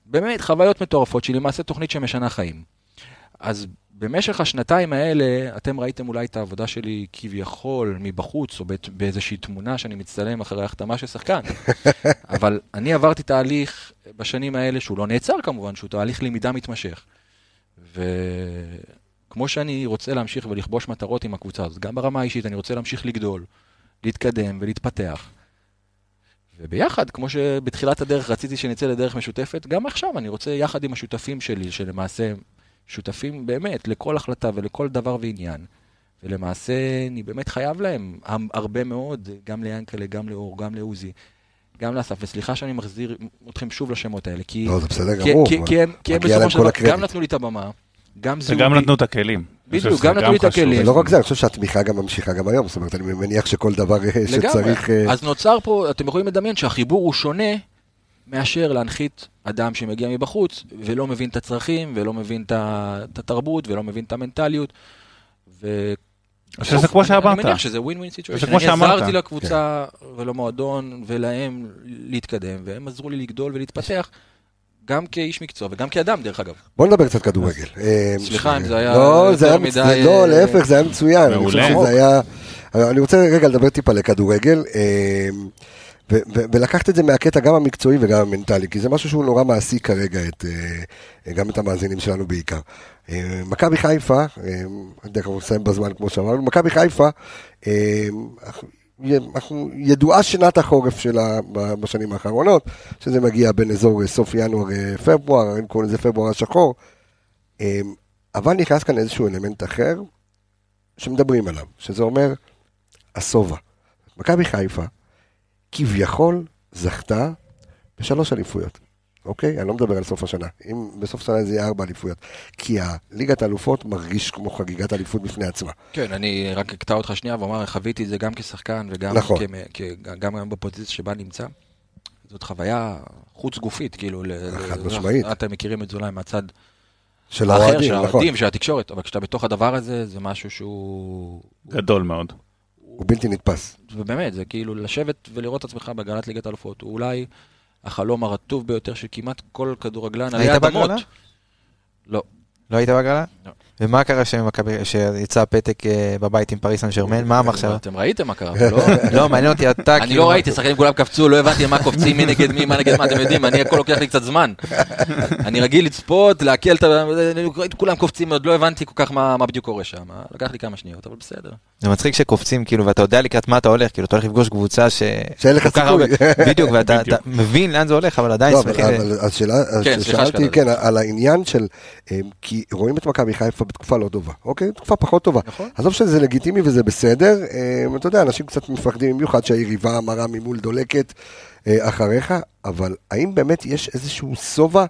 S2: ובאמת חוויות מטורפות, שהיא למעשה תוכנית שמשנה חיים. אז במשך השנתיים האלה, אתם ראיתם אולי את העבודה שלי כביכול מבחוץ, או באיזושהי תמונה שאני מצטלם אחרי החתמה של שחקן. אבל אני עברתי תהליך בשנים האלה, שהוא לא נעצר כמובן, שהוא תהליך למידה מתמשך. וכמו שאני רוצה להמשיך ולכבוש מטרות עם הקבוצה הזאת, גם ברמה האישית, אני רוצה להמשיך לגדול, להתקדם ולהתפתח. וביחד, כמו שבתחילת הדרך רציתי שנצא לדרך משותפת, גם עכשיו אני רוצה יחד עם השותפים שלי, שלמעשה שותפים באמת לכל החלטה ולכל דבר ועניין. ולמעשה אני באמת חייב להם הרבה מאוד, גם ליאנקלה, גם לאור, גם לעוזי, גם לאסף, וסליחה שאני מחזיר אתכם שוב לשמות האלה, כי,
S1: לא, זה בסדר גמור.
S2: כי, כי הם, כי הם בסופו של דבר. גם נתנו לי את הבמה, גם זהותי.
S3: וגם נתנו את הכלים.
S2: בדיוק, גם נתנו לי את. הכלים.
S1: ולא רק זה, אני חושב שהתמיכה גם ממשיכה גם היום, זאת אומרת, אני מניח שכל דבר אה, שצריך... אה,
S2: אז נוצר פה, אתם יכולים לדמיין שהחיבור הוא שונה מאשר להנחית אדם שמגיע מבחוץ ולא מבין את הצרכים ולא מבין את התרבות ולא מבין את המנטליות. ו...
S3: שזה כמו שאמרת.
S2: אני מניח שזה ווין ווין
S3: כמו
S2: אני. עזרתי לקבוצה ולמועדון ולהם להתקדם, והם עזרו לי לגדול ולהתפתח, גם כאיש מקצוע וגם כאדם, דרך אגב.
S1: בוא נדבר קצת כדורגל. אה,
S2: סליחה, אם זה היה
S1: לא,
S2: יותר מדי,
S1: לא,
S2: אה,
S1: להפך, זה היה מצוין. אני
S3: מעולה.
S1: אני רוצה רגע לדבר טיפה לכדורגל, אה, ו- ו- ולקחת את זה מהקטע גם המקצועי וגם המנטלי, כי זה משהו שהוא נורא מעסיק כרגע את, אה, גם את המאזינים שלנו בעיקר. אה, מכבי חיפה, אה, אני יודע כמה נסיים בזמן כמו שאמרנו, מכבי חיפה, אנחנו, ידועה שנת החורף שלה בשנים האחרונות, שזה מגיע בין אזור סוף ינואר-פברואר, אם קוראים לזה פברואר השחור, אבל נכנס כאן איזשהו אלמנט אחר שמדברים עליו, שזה אומר השובע. מכבי חיפה כביכול זכתה בשלוש אליפויות, אוקיי? אני לא מדבר על סוף השנה. אם בסוף השנה זה יהיה ארבע אליפויות. כי הליגת האלופות מרגיש כמו חגיגת אליפות בפני עצמה.
S2: כן, אני רק אקטע אותך שנייה ואומר, חוויתי את זה גם כשחקן וגם
S1: נכון.
S2: כמ- כ- גם היום בפוזיציה שבה נמצא. זאת חוויה חוץ גופית, כאילו,
S1: חד
S2: ל-
S1: משמעית.
S2: אתם מכירים את זה אולי מהצד
S1: של האוהדים,
S2: של
S1: נכון.
S2: האוהדים, של התקשורת, אבל כשאתה בתוך הדבר הזה, זה משהו שהוא...
S3: גדול מאוד.
S1: הוא בלתי נתפס.
S2: ובאמת, זה כאילו לשבת ולראות את עצמך בהגרלת ליגת האלופות, הוא אולי החלום הרטוב ביותר של כמעט כל כדורגלן עלי
S4: היית
S2: אדמות.
S4: בהגרלה?
S2: לא.
S4: לא היית בהגרלה?
S2: לא.
S4: ומה קרה שיצא הפתק אה, בבית עם פריס סן שרמן? מה המחשבה?
S2: אתם ראיתם מה קרה, לא...
S4: לא, מעניין אותי אתה,
S2: אני
S4: כאילו,
S2: לא ראיתי, שחקנים כולם קפצו, לא הבנתי מה קופצים, מי נגד מי, מה נגד מה, אתם יודעים, אני הכל לוקח לי קצת זמן. אני רגיל לצפות, לעכל את ה... כולם קופצים, עוד לא הבנתי כל כך מה מה בדיוק קורה שם. לקח לי כמה שניות, אבל בסדר.
S4: זה מצחיק שקופצים, כאילו, ואתה יודע לקראת מה אתה הולך, כאילו, אתה הולך לפגוש קבוצה ש...
S1: שאין לך סיכוי.
S4: בדיוק, ואתה מבין לאן זה הולך, אבל עדיין
S1: לא, אבל,
S4: שמחים.
S1: השאלה,
S2: כן, סליחה
S1: שאלתי,
S2: שקטעתי.
S1: כן, על העניין של, אה, כי רואים את מכבי חיפה בתקופה לא טובה, אוקיי? תקופה פחות טובה.
S2: נכון.
S1: עזוב שזה לגיטימי וזה בסדר, אה, אתה יודע, אנשים קצת מפחדים, במיוחד שהיריבה מרה ממול דולקת אה, אחריך, אבל האם באמת יש איזשהו שובע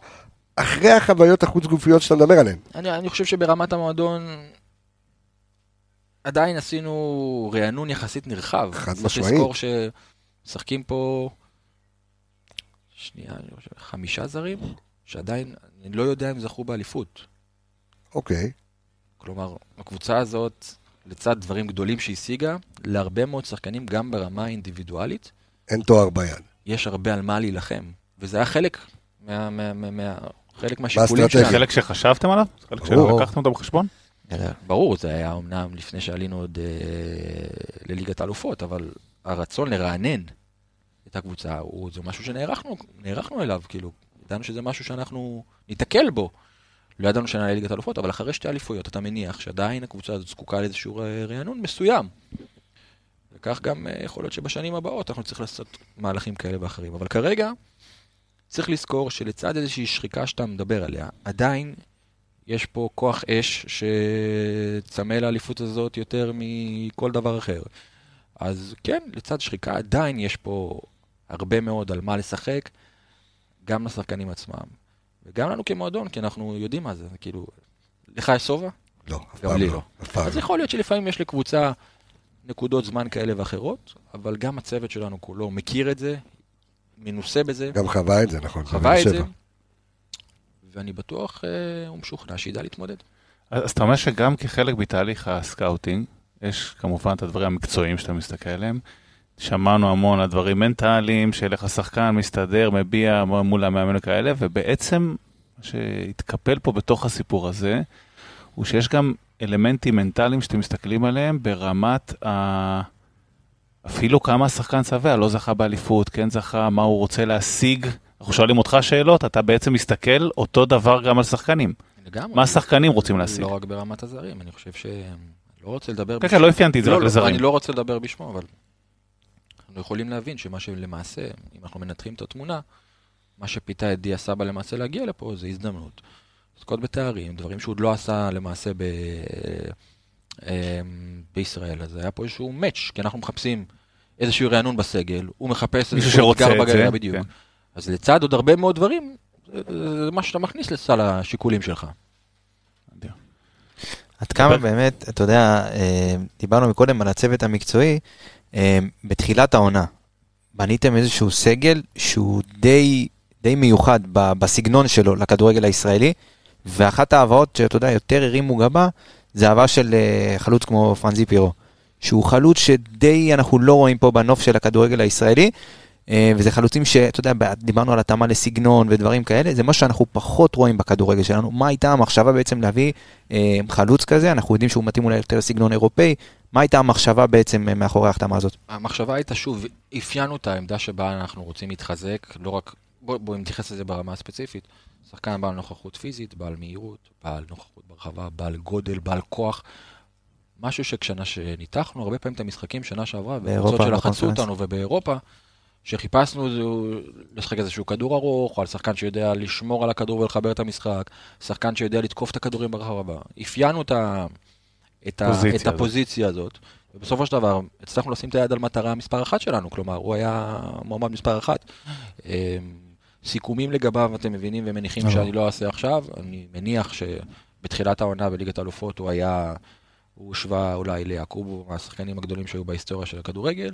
S1: אחרי החוויות החוץ גופיות שאתה מדבר עליהן?
S2: אני, אני חושב שברמת המועדון עדיין עשינו רענון יחסית נרחב.
S1: חד
S2: צריך
S1: משמעית.
S2: לזכור שמשחקים פה, שנייה, אני חושב, חמישה זרים, שעדיין, אני לא יודע אם זכו באליפות.
S1: אוקיי,
S2: כלומר, הקבוצה הזאת, לצד דברים גדולים שהשיגה, להרבה מאוד שחקנים, גם ברמה האינדיבידואלית,
S1: אין תואר ביד.
S2: יש הרבה על מה להילחם. וזה היה חלק מה... מה, מה, מה חלק מהשיקולים. שלנו.
S3: חלק שחשבתם עליו? חלק. שלקחתם אותו בחשבון?
S2: ברור, זה היה אמנם לפני שעלינו עוד אה, לליגת האלופות, אבל הרצון לרענן את הקבוצה, הוא, זה משהו שנערכנו נערכנו אליו, כאילו, ידענו שזה משהו שאנחנו ניתקל בו. לא ידענו שנעלה ליגת האלופות, אבל אחרי שתי אליפויות אתה מניח שעדיין הקבוצה הזאת זקוקה לאיזשהו אה, רענון מסוים. וכך גם אה, יכול להיות שבשנים הבאות אנחנו צריכים לעשות מהלכים כאלה ואחרים. אבל כרגע צריך לזכור שלצד איזושהי שחיקה שאתה מדבר עליה, עדיין יש פה כוח אש שצמא לאליפות הזאת יותר מכל דבר אחר. אז כן, לצד שחיקה עדיין יש פה הרבה מאוד על מה לשחק, גם לשחקנים עצמם, וגם לנו כמועדון, כי אנחנו יודעים מה זה, כאילו, לך יש שובע?
S1: לא, אף פעם לא.
S2: לא.
S1: אף פעם
S2: אז
S1: לא.
S2: יכול להיות שלפעמים יש לקבוצה נקודות זמן כאלה ואחרות, אבל גם הצוות שלנו כולו מכיר את זה, מנוסה בזה,
S1: גם חווה את זה, נכון.
S2: חווה את זה. ואני בטוח אה, ומשוכנע שידע להתמודד.
S3: אז אתה אומר שגם כחלק בתהליך ה scouting, יש כמובן את הדברים המקצועיים שאתה מסתכל עליהם. שמענו המון על דברים מנטליים, של איך השחקן מסתדר, מביע מול המאמן וכאלה, ובעצם מה שהתקפל פה בתוך הסיפור הזה, הוא שיש גם אלמנטים מנטליים שאתם מסתכלים עליהם ברמת ה... אפילו כמה השחקן שבע, לא זכה באליפות, כן זכה, מה הוא רוצה להשיג. אנחנו שואלים אותך שאלות, אתה בעצם מסתכל אותו דבר גם על שחקנים.
S2: לגמרי.
S3: מה השחקנים רוצים להשיג?
S2: לא רק ברמת הזרים, אני חושב ש... לא רוצה לדבר
S3: כן, כן, לא אפיינתי את זה
S2: לא,
S3: רק
S2: לא,
S3: לזרים.
S2: אני לא רוצה לדבר בשמו, אבל אנחנו יכולים להבין שמה שלמעשה, אם אנחנו מנתחים את התמונה, מה שפיתה את דיה סבא למעשה להגיע לפה זה הזדמנות. לזכות בתארים, דברים שהוא עוד לא עשה למעשה ב... אמ, בישראל, אז היה פה איזשהו מאץ', כי אנחנו מחפשים איזשהו רענון בסגל, הוא מחפש איזשהו אתגר בגלילה, בדיוק.
S3: כן.
S2: אז לצד עוד הרבה מאוד דברים, זה מה שאתה מכניס לסל השיקולים שלך.
S4: עד כמה באמת, אתה יודע, אה, דיברנו מקודם על הצוות המקצועי, אה, בתחילת העונה, בניתם איזשהו סגל שהוא די, די מיוחד בסגנון שלו לכדורגל הישראלי, ואחת ההבאות שאתה יודע, יותר הרימו גבה, זה ההבאה של אה, חלוץ כמו פרנזי פירו, שהוא חלוץ שדי אנחנו לא רואים פה בנוף של הכדורגל הישראלי, וזה חלוצים שאתה יודע, דיברנו על התאמה לסגנון ודברים כאלה, זה מה שאנחנו פחות רואים בכדורגל שלנו. מה הייתה המחשבה בעצם להביא אה, חלוץ כזה? אנחנו יודעים שהוא מתאים אולי יותר לסגנון אירופאי. מה הייתה המחשבה בעצם אה, מאחורי ההחתמה הזאת?
S2: המחשבה הייתה, שוב, אפיינו את העמדה שבה אנחנו רוצים להתחזק, לא רק, בואו בוא נתייחס לזה ברמה הספציפית. שחקן בעל נוכחות פיזית, בעל מהירות, בעל נוכחות ברחבה, בעל גודל, בעל כוח. משהו שכשנה שניתחנו הרבה פעמים את המשחקים שנה שעברה,
S4: באירופה,
S2: וקבוצות שלחצו. אותנו ובאירופה, שחיפשנו לשחק איזשהו כדור ארוך, או על שחקן שיודע לשמור על הכדור ולחבר את המשחק, שחקן שיודע לתקוף את הכדורים ברחבה. אפיינו את, ה, את, ה, את. הפוזיציה הזאת, ובסופו של דבר הצלחנו לשים את היד על מטרה מספר אחת שלנו, כלומר, הוא היה מועמד מספר אחת. אמ, סיכומים לגביו, אתם מבינים ומניחים. שאני לא אעשה עכשיו, אני מניח שבתחילת העונה בליגת האלופות הוא היה, הוא הושווה אולי ליעקובו, מהשחקנים הגדולים שהיו בהיסטוריה של הכדורגל,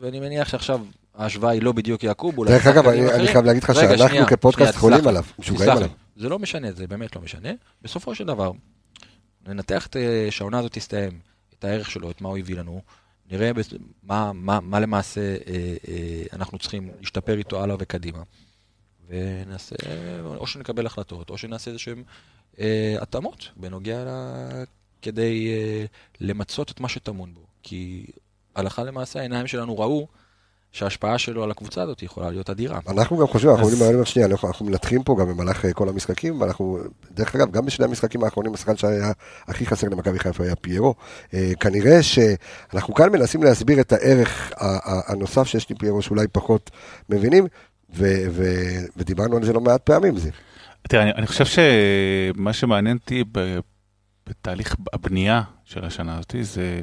S2: ואני מניח שעכשיו ההשוואה היא לא בדיוק יעקוב, אולי
S1: דרך אגב, אני- אני. חייב להגיד לך שאנחנו כפודקאסט חולים עליו, משוגעים עליו.
S2: לי. זה לא משנה, זה באמת לא משנה. בסופו של דבר, ננתח את, אה, שהעונה הזאת תסתיים, את הערך שלו, את מה הוא הביא לנו, נראה מה, מה, מה למעשה אה, אה, אנחנו צריכים להשתפר איתו הלאה וקדימה. ונעשה, או שנקבל החלטות, או שנעשה איזשהן אה, התאמות בנוגע ל... כדי אה, למצות את מה שטמון בו. כי הלכה למעשה העיניים שלנו ראו שההשפעה שלו על הקבוצה הזאת יכולה להיות אדירה.
S1: אנחנו גם חושבים, אנחנו אני אומר שנייה, אנחנו אנחנו מנתחים פה גם במהלך אה, כל המשחקים, ואנחנו, דרך אגב, גם בשני המשחקים האחרונים, השחקן שהיה הכי חסר למכבי חיפה היה פיירו. אה, כנראה שאנחנו כאן מנסים להסביר את הערך ה- ה- הנוסף שיש לי פיירו, שאולי פחות מבינים, ו- ו- ודיברנו על זה לא מעט פעמים. זה.
S3: תראה, אני, אני חושב שמה שמעניין אותי ב- בתהליך הבנייה של השנה הזאת, זה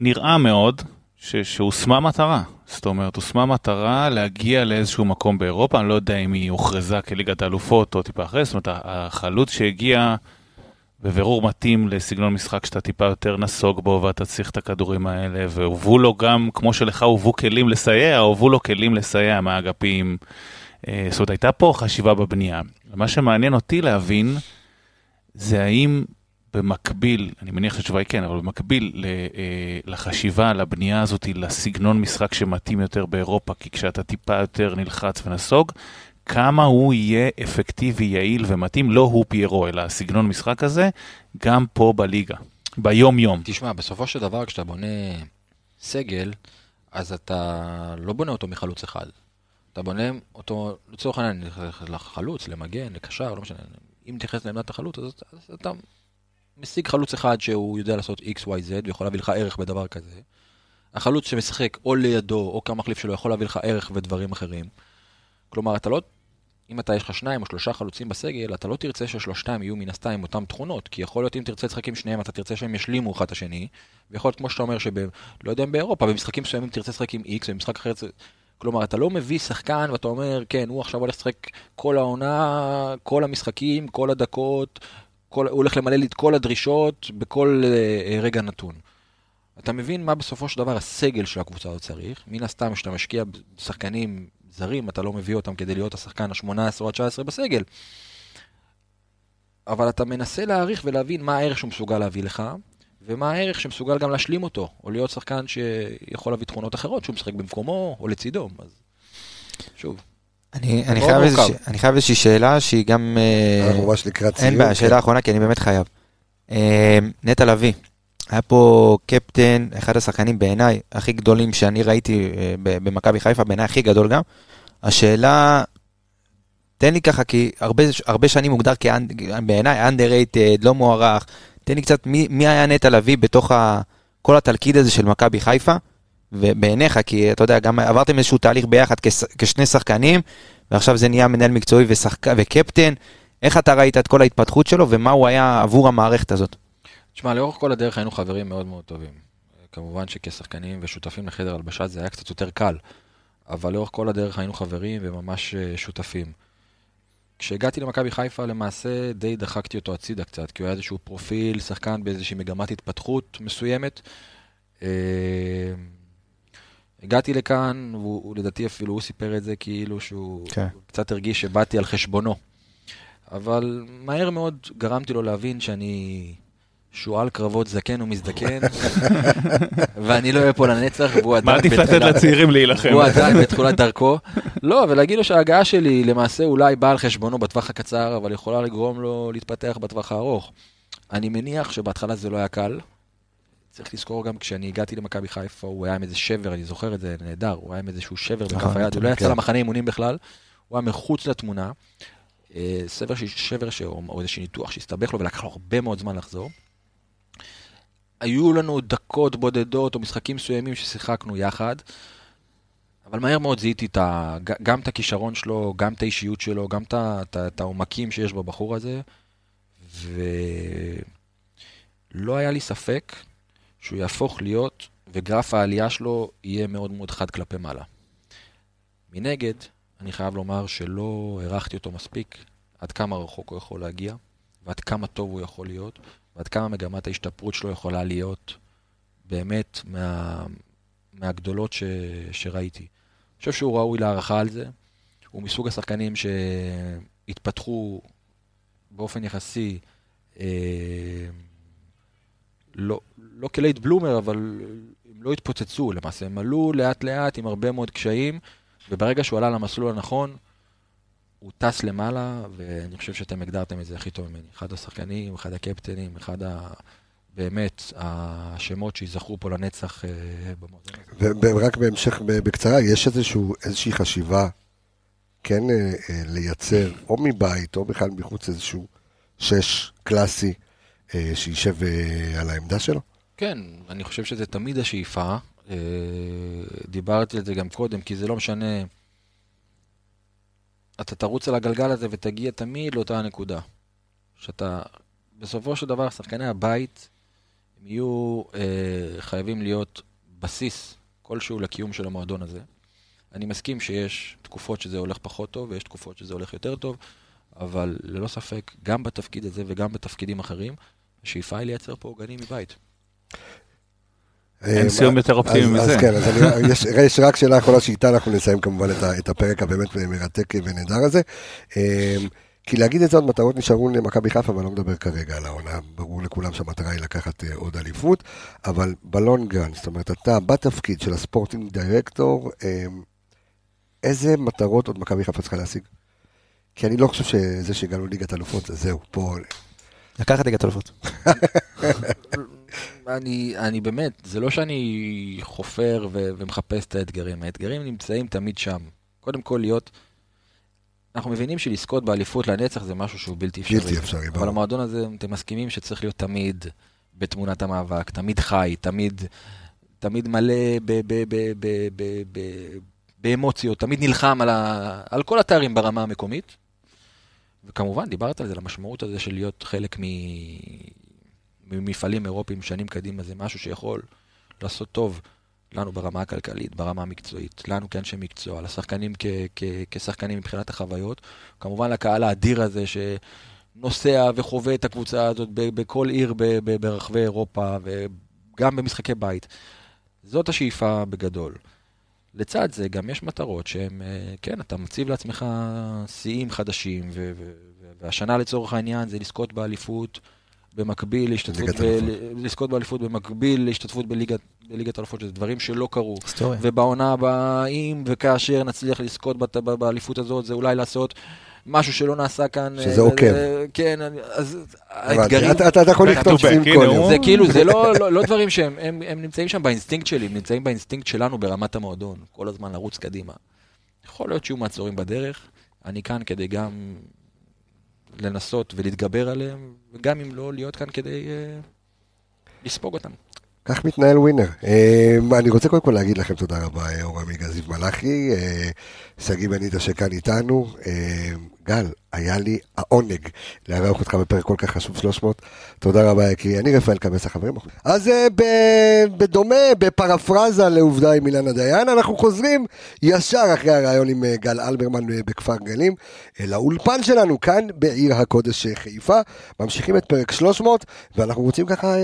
S3: נראה מאוד ש- שהושמה מטרה. זאת אומרת, הושמה מטרה להגיע לאיזשהו מקום באירופה, אני לא יודע אם היא הוכרזה כליגת האלופות או טיפה אחרי, זאת אומרת, החלוץ שהגיע בבירור מתאים לסגנון משחק שאתה טיפה יותר נסוג בו ואתה צריך את הכדורים האלה, והובאו לו גם, כמו שלך הובאו כלים לסייע, הובאו לו כלים לסייע מהאגפים. אה, זאת אומרת, הייתה פה חשיבה בבנייה. מה שמעניין אותי להבין, זה האם במקביל, אני מניח שהתשובה היא כן, אבל במקביל אה, לחשיבה, לבנייה הזאת, לסגנון משחק שמתאים יותר באירופה, כי כשאתה טיפה יותר נלחץ ונסוג, כמה הוא יהיה אפקטיבי, יעיל ומתאים, לא הוא פיירו, אלא הסגנון משחק הזה, גם פה בליגה, ביום-יום.
S2: תשמע, בסופו של דבר, כשאתה בונה סגל, אז אתה לא בונה אותו מחלוץ אחד. אתה בונה אותו, לצורך העניין, לחלוץ, למגן, לקשר, לא משנה. אם נתייחס לעמדת החלוץ, אז אתה משיג חלוץ אחד שהוא יודע לעשות x, y, z, ויכול להביא לך ערך בדבר כזה. החלוץ שמשחק או לידו, או כמחליף שלו, יכול להביא לך ערך ודברים אחרים. כלומר, אתה לא... אם אתה, יש לך שניים או שלושה חלוצים בסגל, אתה לא תרצה ששלושתם יהיו מן הסתם אותם תכונות, כי יכול להיות אם תרצה לשחק עם שניהם, אתה תרצה שהם ישלימו אחד את השני, ויכול להיות כמו שאתה אומר, שב... לא יודע אם באירופה, במשחקים מסוימים תרצה לשחק עם X, ובמשחק אחר... כלומר, אתה לא מביא שחקן ואתה אומר, כן, הוא עכשיו הולך לשחק כל העונה, כל המשחקים, כל הדקות, כל... הוא הולך למלא לי את כל הדרישות בכל uh, רגע נתון. אתה מבין מה בסופו של דבר הסגל של הקבוצה הזאת צריך. מן הסתם, כשאתה משקיע בשחקנים זרים, אתה לא מביא אותם כדי להיות השחקן ה-18 או ה-19 בסגל. אבל אתה מנסה להעריך ולהבין מה הערך שהוא מסוגל להביא לך, ומה הערך שמסוגל גם להשלים אותו, או להיות שחקן שיכול להביא תכונות אחרות, שהוא משחק במקומו או לצידו. אז שוב,
S4: אני, חייב איזושהי שאלה שהיא גם... אה,
S1: אנחנו ממש לקראת סיום.
S4: אין בעיה,
S1: כן.
S4: שאלה אחרונה, כי אני באמת חייב. אה, נטע לביא, היה פה קפטן, אחד השחקנים בעיניי הכי גדולים שאני ראיתי אה, ב- במכבי חיפה, בעיניי הכי גדול גם. השאלה, תן לי ככה, כי הרבה, הרבה שנים מוגדר בעיניי underrated, לא מוערך. תן לי קצת, מי, מי היה נטע לביא בתוך ה, כל התלכיד הזה של מכבי חיפה? ובעיניך, כי אתה יודע, גם עברתם איזשהו תהליך ביחד כס, כשני שחקנים, ועכשיו זה נהיה מנהל מקצועי ושחק, וקפטן. איך אתה ראית את כל ההתפתחות שלו, ומה הוא היה עבור המערכת הזאת?
S2: תשמע, לאורך כל הדרך היינו חברים מאוד מאוד טובים. כמובן שכשחקנים ושותפים לחדר הלבשה זה היה קצת יותר קל, אבל לאורך כל הדרך היינו חברים וממש אה, שותפים. כשהגעתי למכבי חיפה, למעשה די דחקתי אותו הצידה קצת, כי הוא היה איזשהו פרופיל, שחקן באיזושהי מגמת התפתחות מסוימת. הגעתי לכאן, והוא הוא- לדעתי אפילו הוא סיפר את זה כאילו שהוא
S4: כן.
S2: קצת הרגיש שבאתי על חשבונו. אבל מהר מאוד גרמתי לו להבין שאני שועל קרבות זקן ומזדקן, ואני לא אהיה פה לנצח, והוא עדיין...
S3: מעדיף לתת לצעירים להילחם.
S2: הוא עדיין בתחילת דרכו. לא, ולהגיד לו שההגעה שלי למעשה אולי באה על חשבונו בטווח הקצר, אבל יכולה לגרום לו להתפתח בטווח הארוך. אני מניח שבהתחלה זה לא היה קל. צריך לזכור גם כשאני הגעתי למכבי חיפה, הוא היה עם איזה שבר, אני זוכר את זה נהדר, הוא היה עם איזשהו שבר בכף
S4: נכון,
S2: היד, הוא לא יצא
S1: כן.
S2: למחנה אימונים בכלל, הוא היה מחוץ לתמונה. אה, סבר שבר או איזשהו ניתוח שהסתבך לו ולקח לו הרבה מאוד זמן לחזור. היו לנו דקות בודדות או משחקים מסוימים ששיחקנו יחד, אבל מהר מאוד זיהיתי את ה, גם את הכישרון שלו, גם את האישיות שלו, גם את העומקים שיש בבחור הזה, ולא היה לי ספק שהוא יהפוך להיות, וגרף העלייה שלו יהיה מאוד מאוד חד כלפי מעלה. מנגד, אני חייב לומר שלא הערכתי אותו מספיק עד כמה רחוק הוא יכול להגיע, ועד כמה טוב הוא יכול להיות, ועד כמה מגמת ההשתפרות שלו יכולה להיות באמת מה, מהגדולות ש, שראיתי. אני חושב שהוא ראוי להערכה על זה. הוא מסוג השחקנים שהתפתחו באופן יחסי, אה, לא, לא כלייט בלומר, אבל הם לא התפוצצו למעשה. הם עלו לאט לאט עם הרבה מאוד קשיים, וברגע שהוא עלה למסלול הנכון, הוא טס למעלה, ואני חושב שאתם הגדרתם את זה הכי טוב ממני. אחד השחקנים, אחד הקפטנים, אחד ה... באמת, השמות שייזכרו פה לנצח אה, במועדון.
S1: ורק בהמשך, בקצרה, יש איזשהו, איזושהי חשיבה כן אה, אה, לייצר, או מבית, או בכלל מחוץ איזשהו שש קלאסי, שישב אה, על העמדה שלו?
S2: כן, אני חושב שזה תמיד השאיפה. אה, דיברתי על זה גם קודם, כי זה לא משנה. אתה תרוץ על הגלגל הזה ותגיע תמיד לאותה הנקודה. שאתה, בסופו של דבר, שחקני הבית, הם יהיו אה, חייבים להיות בסיס כלשהו לקיום של המועדון הזה. אני מסכים שיש תקופות שזה הולך פחות טוב, ויש תקופות שזה הולך יותר טוב, אבל ללא ספק, גם בתפקיד הזה וגם בתפקידים אחרים, השאיפה היא לייצר פה עוגנים מבית.
S3: אין
S1: אה,
S3: סיום יותר אופטימי מזה.
S1: אז כן, אז אני, יש, רק שאלה אחרונה שאיתה אנחנו נסיים כמובן את, הפרק הבאמת מרתק ונהדר הזה. אה, כי להגיד את זה עוד מטרות נשארו למכבי חיפה, אבל אני לא מדבר כרגע על העונה. ברור לכולם שהמטרה היא לקחת אה, עוד אליפות, אבל בלונגרן, זאת אומרת, אתה בתפקיד של הספורטינג דירקטור, אה, איזה מטרות עוד מכבי חיפה צריכה להשיג? כי אני לא חושב שזה שהגענו ליגת אלופות, זה זהו, פה...
S4: לקחת ליגת אלופות.
S2: אני, אני באמת, זה לא שאני חופר ו- ומחפש את האתגרים, האתגרים נמצאים תמיד שם. קודם כל להיות, אנחנו מבינים שלזכות באליפות לנצח זה משהו שהוא בלתי אפשרי.
S1: בלתי אפשרי,
S2: אבל
S1: ברור.
S2: המועדון הזה, אתם מסכימים שצריך להיות תמיד בתמונת המאבק, תמיד חי, תמיד, תמיד מלא ב- ב- ב- ב- ב- ב- באמוציות, תמיד נלחם על, ה- על כל התארים ברמה המקומית. וכמובן, דיברת על זה, למשמעות הזה של להיות חלק. ממפעלים אירופיים שנים קדימה, זה משהו שיכול לעשות טוב לנו ברמה הכלכלית, ברמה המקצועית, לנו כאנשי מקצוע, לשחקנים כ- כ- כשחקנים מבחינת החוויות, כמובן לקהל האדיר הזה שנוסע וחווה את הקבוצה הזאת בכל עיר ברחבי אירופה וגם במשחקי בית. זאת השאיפה בגדול. לצד זה גם יש מטרות שהן, אה, כן, אתה מציב לעצמך שיאים חדשים, ו- ו- והשנה לצורך העניין זה לזכות באליפות במקביל להשתתפות, ב- לזכות באליפות במקביל להשתתפות בליגת, בליגת אלופות, שזה דברים שלא קרו.
S4: היסטוריה.
S2: ובעונה הבאה, אם וכאשר נצליח לזכות באליפות הזאת, זה אולי לעשות משהו שלא נעשה כאן.
S1: שזה
S2: אה,
S1: עוקב.
S2: אה, כן, אני- אז. האתגרים...
S1: אתה, יכול לכתוב
S3: הנה
S1: כל. יום.
S2: זה כאילו, זה לא, לא, לא דברים שהם הם, נמצאים שם באינסטינקט שלי, הם נמצאים באינסטינקט שלנו ברמת המועדון, כל הזמן לרוץ קדימה. יכול להיות שיהיו מעצורים בדרך, אני כאן כדי גם לנסות ולהתגבר עליהם, וגם אם לא, להיות כאן כדי אה, לספוג אותם.
S1: כך מתנהל winner. אה, אני רוצה קודם כל להגיד לכם תודה רבה, אה, אור עמיגה זיו מלאכי, אה, שגיא בניטה שכאן איתנו, אה, גל, היה לי העונג לארח אותך בפרק כל כך חשוב 300. תודה רבה, יקי. אני רפאל קבס החברים. אז אה, בדומה, בפרפרזה לעובדה עם אילנה דיין, אנחנו חוזרים ישר אחרי הרעיון עם אה, גל אלברמן אה, בכפר גלים, לאולפן שלנו כאן בעיר הקודש חיפה. ממשיכים את פרק 300, ואנחנו רוצים ככה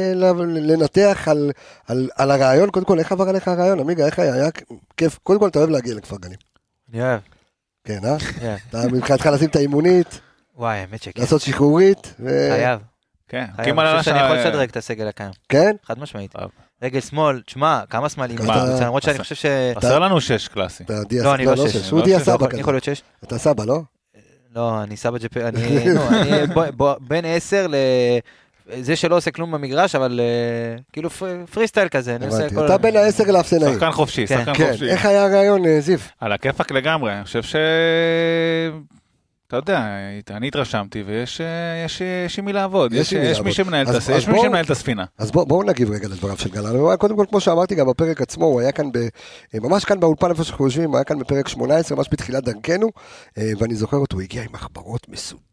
S1: לנתח על, על, על הרעיון. קודם כל, איך עבר עליך הרעיון, עמיגה? איך היה? היה כיף. קודם כל, אתה אוהב להגיע לכפר גלים.
S4: אני אוהב.
S1: כן, אה?
S4: כן.
S1: אתה מבחינתך לשים את האימונית,
S4: וואי, האמת שכן.
S1: לעשות שחרורית, ו...
S4: חייב.
S3: כן,
S4: חייב. אני חושב שאני יכול
S3: השעה-
S4: לשדרג את הסגל הקיים.
S1: כן?
S4: חד משמעית.
S3: טוב.
S4: רגל שמאל, תשמע, כמה? בקבוצה, למרות שאני חושב ש...
S3: חסר לנו שש קלאסי.
S4: לא, אני לא שש,
S1: שש.
S3: אני
S1: הוא
S3: לא
S1: דיה
S3: שש.
S1: סבא
S4: אני
S1: כזה.
S4: יכול להיות שש?
S1: אתה סבא, לא?
S4: לא, אני סבא ג'פ... אני אני בין עשר ל... זה שלא עושה כלום במגרש, אבל אה, כאילו פר- פרי סטייל כזה. אני עושה
S1: הבנתי.
S4: כל-
S1: אתה בין העשר לאפסנאים.
S3: שחקן חופשי,
S4: כן.
S3: שחקן
S1: כן,
S3: חופשי.
S1: איך היה הרעיון, אה, זיו?
S3: על הכיפאק לגמרי, אני חושב ש... אתה יודע, אני התרשמתי ויש אה, יש, יש עם מי לעבוד,
S1: יש מי
S3: יש
S1: לעבוד.
S3: מי שמנהל את יש מי שמנהל הספינה.
S1: אז בואו בוא נגיב רגע לדבריו של גל אלברמן. קודם כל, כמו שאמרתי, גם בפרק עצמו, הוא היה כאן, ב, ממש כאן באולפן איפה שאנחנו יושבים, הוא היה כאן בפרק 18, ממש בתחילת דרכנו, ואני זוכר אותו, הוא הגיע עם מחברות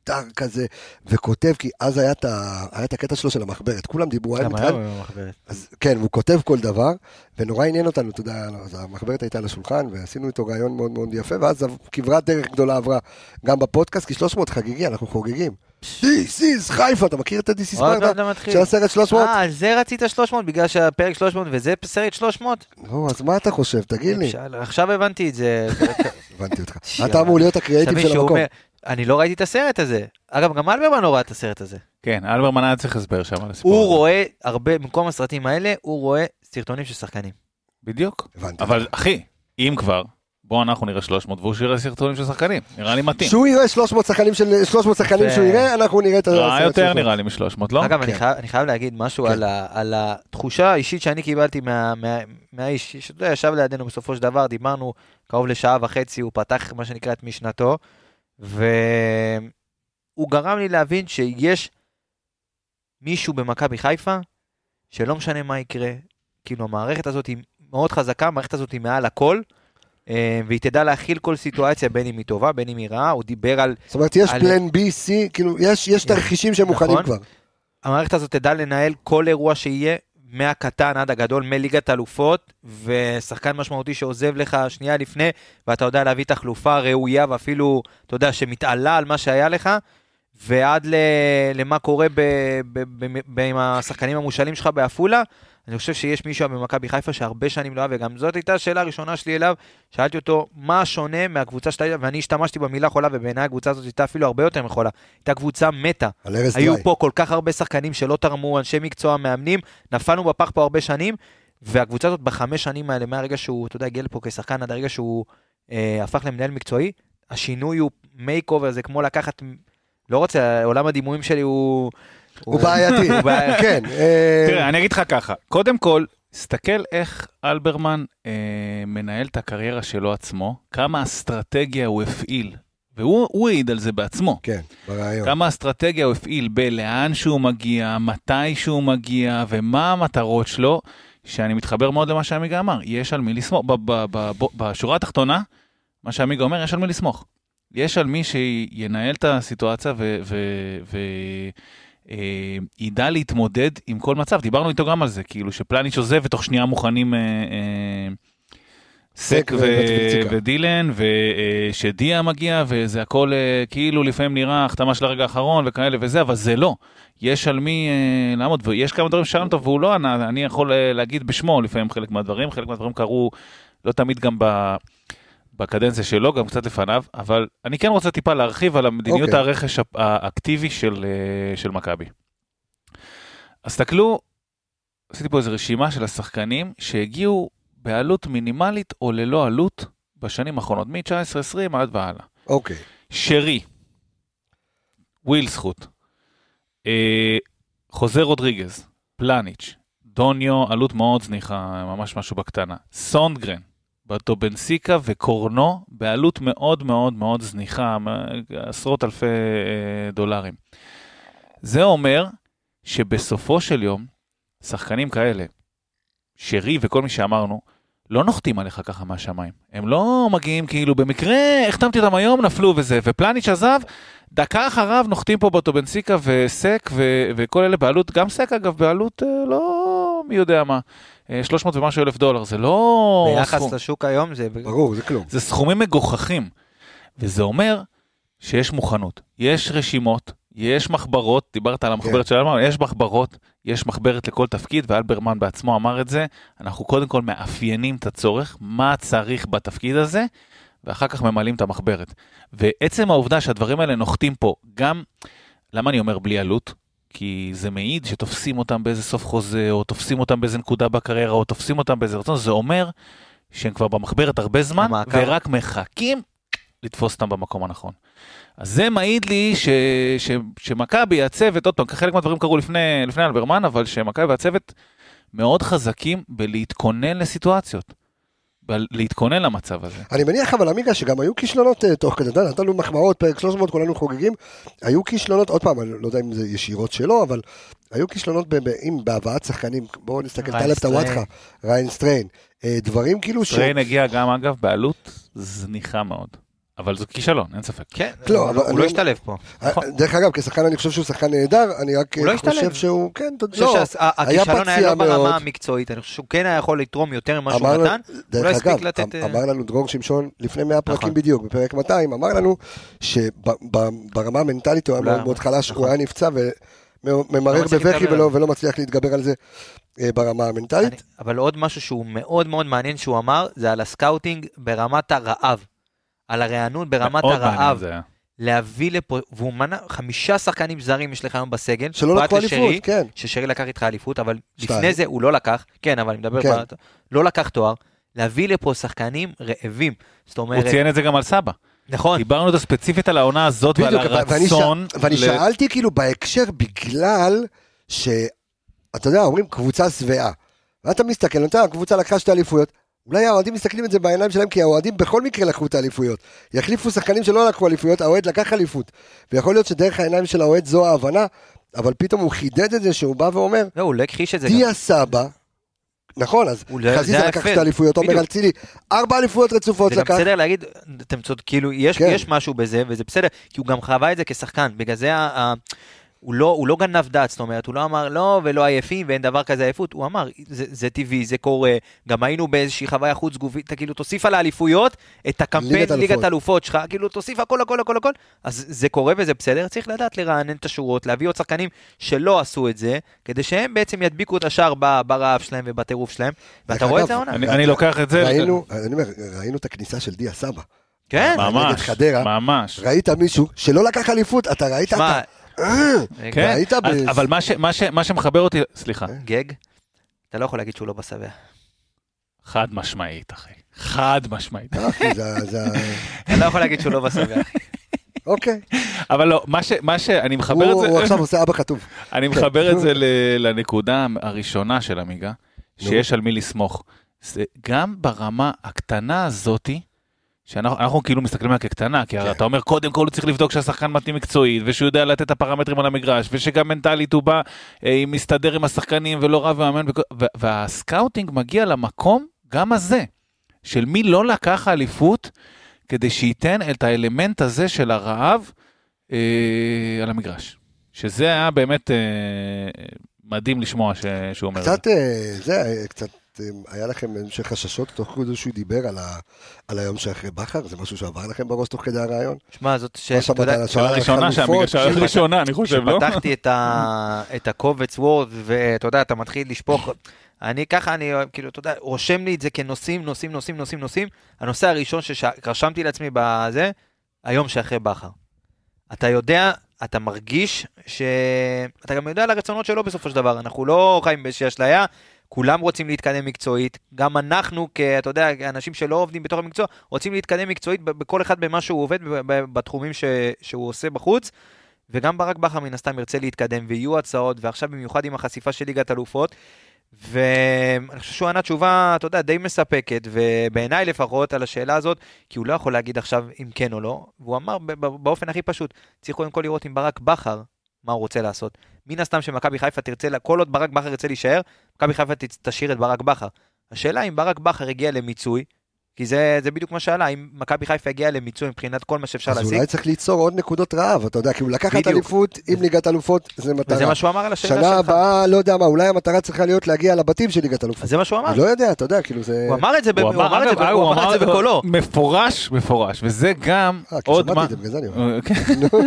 S1: מסודר כזה, וכותב, כי אז היה את, ה, היה את הקטע שלו של המחברת, כולם דיברו, היה
S4: גם
S1: מתראיין-
S4: היום במחברת.
S1: אז כן, והוא כותב כל דבר, ונורא עניין אותנו, אתה יודע, אז המחברת הייתה על השולחן, ועשינו איתו רעיון מאוד מאוד יפה, ואז כברת דרך גדולה עברה גם בפודקאסט, כי 300 חגיגי, אנחנו חוגגים. This is חיפה, אתה מכיר את ה-This is ספרטה?
S4: מתחיל.
S1: של הסרט 300?
S4: אה, על זה רצית 300? בגלל שהפרק 300 וזה סרט 300?
S1: לא, אז מה אתה חושב? תגיד לי.
S4: עכשיו הבנתי את זה.
S1: הבנתי אותך. אתה אמור להיות הקריאייטיב של המקום.
S4: אני לא ראיתי את הסרט הזה. אגב, גם אלברמן לא ראה את הסרט הזה.
S3: כן, אלברמן היה צריך הסבר שם על הסיפור
S4: הוא
S3: הזה.
S4: רואה הרבה, במקום הסרטים האלה, הוא רואה סרטונים של שחקנים.
S3: בדיוק.
S1: הבנתי.
S3: אבל אחי, אם כבר, בוא אנחנו נראה 300 והוא שירה סרטונים של שחקנים, נראה לי מתאים.
S1: שהוא יראה 300 שחקנים של 300 שחקנים
S4: יפה.
S1: שהוא יראה, אנחנו נראה את
S3: רע
S1: הסרט
S3: יותר
S1: שלו.
S3: נראה לי מ-300, לא?
S4: אגב, אני
S1: כן.
S4: חייב- אני חייב להגיד משהו
S1: כן.
S4: על ה- על התחושה האישית שאני קיבלתי מה- מה- מהאיש, שאתה יודע, ישב לידינו בסופו של דבר, דיברנו קרוב לשעה וחצי, הוא פתח מה שנקרא את משנתו, והוא גרם לי להבין שיש מישהו במכבי חיפה, שלא משנה מה יקרה, כאילו המערכת הזאת היא מאוד חזקה, המערכת הזאת היא מעל הכל, אה, והיא תדע להכיל כל סיטואציה, בין אם היא טובה, בין אם היא רעה, הוא דיבר על
S1: זאת אומרת, יש
S4: על-
S1: פלן B, C, כאילו, יש יש תרחישים שהם מוכנים
S4: נכון.
S1: כבר.
S4: המערכת הזאת תדע לנהל כל אירוע שיהיה, מהקטן עד הגדול, מליגת אלופות, ושחקן משמעותי שעוזב לך שנייה לפני, ואתה יודע להביא תחלופה ראויה, ואפילו, אתה יודע, שמתעלה על מה שהיה לך, ועד. למה קורה. עם השחקנים המושאלים שלך בעפולה. אני חושב שיש מישהו במכבי חיפה שהרבה שנים לא היה, וגם זאת הייתה השאלה הראשונה שלי אליו. שאלתי אותו, מה שונה מהקבוצה שאתה, ואני השתמשתי במילה חולה, ובעיניי הקבוצה הזאת הייתה אפילו הרבה יותר מחולה. הייתה קבוצה מתה. היו. פה כל כך הרבה שחקנים שלא תרמו, אנשי מקצוע, מאמנים, נפלנו בפח פה הרבה שנים, והקבוצה הזאת בחמש שנים האלה, מהרגע שהוא, אתה יודע, הגיע לפה כשחקן עד הרגע שהוא אה, הפך למנהל מקצועי, השינוי הוא makeover, זה כמו לקחת, לא רוצה, עולם הדימויים שלי הוא...
S1: הוא בעייתי. כן. אה,
S3: תראה, אני אגיד לך ככה, קודם כל, תסתכל איך אלברמן אה, מנהל את הקריירה שלו עצמו, כמה אסטרטגיה הוא הפעיל, והוא הוא העיד על זה בעצמו.
S1: כן, ברעיון.
S3: כמה אסטרטגיה הוא הפעיל בלאן שהוא מגיע, מתי שהוא מגיע, ומה המטרות שלו, שאני מתחבר מאוד למה שעמיגה אמר, יש על מי לסמוך. בשורה התחתונה, מה שעמיגה אומר, יש על מי לסמוך. יש על מי שינהל את הסיטואציה וידע להתמודד עם כל מצב. דיברנו איתו גם על זה, כאילו שפלניץ' עוזב ותוך שנייה מוכנים אה, אה, סק
S1: ו-.
S3: ודילן, ושדיה מגיע, וזה הכל אה, כאילו לפעמים נראה החתמה של הרגע האחרון וכאלה וזה, אבל זה לא. יש על מי אה, לעמוד, ויש כמה דברים ששאלנו אותו והוא לא ענה, אני יכול אה, להגיד בשמו לפעמים חלק מהדברים, חלק מהדברים קרו לא תמיד גם ב... בקדנציה שלו, גם קצת לפניו, אבל אני כן רוצה טיפה להרחיב על המדיניות
S1: אוקיי.
S3: הרכש האקטיבי של, אה, של מכבי. אז תסתכלו, עשיתי פה איזו רשימה של השחקנים שהגיעו בעלות מינימלית או ללא עלות בשנים האחרונות, מ-19-20 עד והלאה.
S1: אוקיי.
S3: שרי, וויל זכות, אה, חוזה רודריגז, פלניץ', דוניו, עלות מאוד זניחה, ממש משהו בקטנה, סונדגרן, בטובנסיקה וקורנו, בעלות מאוד מאוד מאוד זניחה, עשרות אלפי אה, דולרים. זה אומר שבסופו של יום, שחקנים כאלה, שרי וכל מי שאמרנו, לא נוחתים עליך ככה מהשמיים. הם לא מגיעים כאילו במקרה, החתמתי אותם היום, נפלו וזה, ופלניץ' עזב, דקה אחריו נוחתים פה בטובנסיקה וסק ו- וכל אלה בעלות, גם סק אגב בעלות אה, לא מי יודע מה, 300 ומשהו אלף דולר, זה לא
S4: ביחס
S3: סכום.
S4: לשוק היום זה...
S1: ברור, זה כלום.
S3: זה סכומים מגוחכים. וזה אומר שיש מוכנות, יש רשימות, יש מחברות, דיברת על המחברת של אלברמן, יש מחברות, יש מחברת לכל תפקיד, ואלברמן בעצמו אמר את זה, אנחנו קודם כל מאפיינים את הצורך, מה צריך בתפקיד הזה, ואחר כך ממלאים את המחברת. ועצם העובדה שהדברים האלה נוחתים פה, גם, למה אני אומר בלי עלות? כי זה מעיד שתופסים אותם באיזה סוף חוזה, או תופסים אותם באיזה נקודה בקריירה, או תופסים אותם באיזה רצון, זה אומר שהם כבר במחברת הרבה זמן,
S4: המעקב.
S3: ורק מחכים לתפוס אותם במקום הנכון. אז זה מעיד לי ש, ש, שמכבי, הצוות, עוד פעם, חלק מהדברים קרו לפני, לפני אלברמן, אבל שמכבי והצוות מאוד חזקים בלהתכונן לסיטואציות. להתכונן למצב הזה.
S1: אני מניח אבל עמיגה שגם היו כישלונות אה, תוך כדי, אתה יודע, נתנו מחמאות, פרק 300, כולנו חוגגים, היו כישלונות, עוד פעם, אני לא יודע אם זה ישירות שלו, אבל היו כישלונות בהבאת שחקנים, בואו נסתכל, טלב
S4: סטריין.
S1: טוואטחה, ריין סטריין, אה, דברים כאילו ש...
S3: טריין הגיע גם, אגב, בעלות זניחה מאוד. אבל זה כישלון, אין ספק.
S4: כן,
S1: לא,
S4: הוא
S1: אבל
S4: לא- הוא לא
S1: לא-
S4: השתלב פה.
S3: נכון.
S1: אה, דרך אגב, כשחקן אני חושב שהוא שחקן נהדר, אני רק
S4: לא
S1: אה, חושב
S4: השתלב.
S1: שהוא, כן, יודע,
S4: חושב
S1: לא, היה
S4: שהכישלון היה
S1: פציע
S4: לא ברמה
S1: מאוד.
S4: המקצועית, אני חושב שהוא כן היה יכול לתרום יותר ממה שהוא נתן. הוא לא
S1: דרך
S4: הספיק
S1: אגב,
S4: לתת,
S1: אמ-
S4: אה,
S1: אמר לנו דרור שמשון לפני 100 פרקים
S4: נכון.
S1: בדיוק, בפרק 200, אמר לנו שברמה המנטלית הוא היה מאוד מאוד חלש,
S4: נכון.
S1: הוא היה נפצע וממרר
S4: לא
S1: בבכי ולא-. ולא מצליח להתגבר על זה אה, ברמה המנטלית.
S4: אני- אבל עוד משהו שהוא מאוד מאוד מעניין שהוא אמר, זה על ה scouting ברמת הרעב. על הרענון ברמת הרעב. להביא לפה, והוא מנה חמישה שחקנים זרים יש לך היום בסגל.
S1: שלא לקחו אליפות, כן.
S4: ששרי לקח איתך אליפות, אבל
S1: שתיים.
S4: לפני זה הוא לא לקח, כן, אבל אני מדבר,
S1: כן.
S4: ב- לא לקח תואר. להביא לפה שחקנים רעבים. זאת
S3: הוא
S4: אומרת,
S3: ציין את זה גם על סבא.
S4: נכון,
S3: דיברנו איתו ספציפית על העונה הזאת ועל
S1: בדיוק, ו- ואני ש-
S3: הרצון.
S1: ואני
S3: ל-
S1: שאלתי כאילו בהקשר בגלל שאתה יודע, אומרים קבוצה שבעה. ואתה מסתכל, אתה יודע, הקבוצה לקחה שתי אליפויות. אולי האוהדים מסתכלים את זה בעיניים שלהם, כי האוהדים בכל מקרה לקחו את האליפויות. יחליפו שחקנים שלא לקחו אליפויות, האוהד לקח אליפות. ויכול להיות שדרך העיניים של האוהד זו ההבנה, אבל פתאום הוא חידד את זה שהוא בא ואומר,
S4: לא, הוא לא הכחיש את זה.
S1: דיה סבא, נכון, אז
S4: לא- זה
S1: חזיזה לקח
S4: יפה.
S1: שתי אליפויות, עומר. אצילי, ארבע אליפויות רצופות
S4: זה גם
S1: לקח.
S4: בסדר להגיד, אתם צודקים, כאילו, יש,
S1: כן.
S4: יש משהו בזה, וזה בסדר, כי הוא גם חווה את זה כשחקן, בגלל זה הוא, לא, הוא לא גנב דעת, זאת אומרת, הוא לא אמר לא ולא עייפים ואין דבר כזה עייפות, הוא אמר, זה, זה טבעי, זה קורה, גם היינו באיזושהי חוויה חוץ גופית, אתה כאילו תוסיף על האליפויות, את הקמפיין
S1: ליגת
S4: ליגת,
S1: אלופות.
S4: שלך, כאילו תוסיף הכל הכל הכל הכל, אז זה קורה וזה בסדר, צריך לדעת לרענן את השורות, להביא עוד שחקנים שלא עשו את זה, כדי שהם בעצם ידביקו את השאר ב- ברעב שלהם ובטירוף שלהם, ואתה רואה את זה העונה.
S3: אני אני לוקח את זה.
S1: ראינו, אני אומר, ראינו את הכניסה של דיה סבא.
S4: כן,
S3: ממש,
S1: חדרה.
S3: ממש.
S1: ראית מישהו שלא לקח אליפות, אתה ראית?
S4: שמע,
S1: אתה- אה,
S3: כן,
S1: ראית ב-
S3: אבל מה שמחבר אותי, סליחה,
S4: גג, אתה לא יכול להגיד שהוא לא בשבע.
S3: חד משמעית, אחי. חד משמעית.
S1: אה, אחי, זה- זה-
S4: אתה לא יכול להגיד שהוא לא בשבע.
S1: אוקיי.
S3: אבל לא, מה ש- מה שאני מחבר
S1: הוא
S3: את
S1: הוא
S3: זה,
S1: עכשיו עושה אבא חטוף.
S3: אני מחבר את זה לנקודה הראשונה של עמיגה, שיש על מי לסמוך. גם ברמה הקטנה הזאתי, שאנחנו אנחנו כאילו מסתכלים עליה כקטנה, כי
S1: כן.
S3: אתה אומר קודם כל הוא צריך לבדוק שהשחקן מתאים מקצועית, ושהוא יודע לתת את הפרמטרים על המגרש, ושגם מנטלית הוא בא, אה, מסתדר עם השחקנים ולא רב ומאמן, ו- וה scouting מגיע למקום גם הזה, של מי לא לקח אליפות, כדי שייתן את האלמנט הזה של הרעב אה, על המגרש. שזה היה באמת אה, מדהים לשמוע ש... שהוא אומר את זה.
S1: קצת, אה, זה, אה, קצת, היה לכם איזשהם חששות תוך כדי שהוא דיבר על ה- על היום שאחרי בכר? זה משהו שעבר לכם בראש תוך כדי הרעיון?
S4: שמע, זאת
S3: שאלה ראשונה? שאלה ראשונה, אני חושב, לא?
S4: כשפתחתי את ה- את הקובץ וורד, ואתה יודע, אתה מתחיל לשפוך, אני ככה, אני כאילו, אתה יודע, רושם לי את זה כנושאים, נושאים, נושאים, נושאים, נושאים. הנושא הראשון שרשמתי לעצמי בזה, היום שאחרי בכר. אתה יודע, אתה מרגיש ש... אתה גם יודע על הרצונות שלו בסופו של דבר, אנחנו לא חיים באיזושהי אשליה, כולם רוצים להתקדם מקצועית, גם אנחנו, אתה יודע, אנשים שלא עובדים בתוך המקצוע, רוצים להתקדם מקצועית בכל אחד במה שהוא עובד, בתחומים ש... שהוא עושה בחוץ. וגם ברק בכר מן הסתם ירצה להתקדם, ויהיו הצעות, ועכשיו במיוחד עם החשיפה של ליגת אלופות. ואני חושב שהוא ענה תשובה, אתה יודע, די מספקת, ובעיניי לפחות על השאלה הזאת, כי הוא לא יכול להגיד עכשיו אם כן או לא, והוא אמר באופן הכי פשוט, צריך קודם כל לראות עם ברק בכר, מה הוא רוצה לעשות. מן הסתם שמכבי חיפה תרצה, כל עוד ברק בכר ירצה להישאר, מכבי חיפה תשאיר את ברק בכר. השאלה אם ברק בכר הגיע למיצוי, כי זה, זה בדיוק מה שעלה, אם מכבי חיפה הגיעה למיצוי מבחינת כל מה שאפשר
S1: אז
S4: להשיג,
S1: אולי צריך ליצור עוד נקודות רעב, אתה יודע, כאילו לקחת. אליפות עם ליגת אלופות, זה מטרה.
S4: וזה מה שהוא אמר על השאלה
S1: שנה
S4: שלך.
S1: הבאה, לא יודע מה, אולי המטרה צריכה להיות להגיע לבתים של ליגת אלופות.
S4: זה מה שהוא אמר.
S1: לא יודע, אתה יודע, כאילו זה...
S4: הוא אמר את זה, ב-
S3: הוא
S4: הוא אמר את זה,
S3: אגב,
S4: ב- הוא אמר את זה בקולו.
S3: מפורש, מפורש, וזה גם
S1: אה, כי
S3: עוד
S1: שמעתי
S3: מה...
S1: את זה, בגלל זה אני אומר.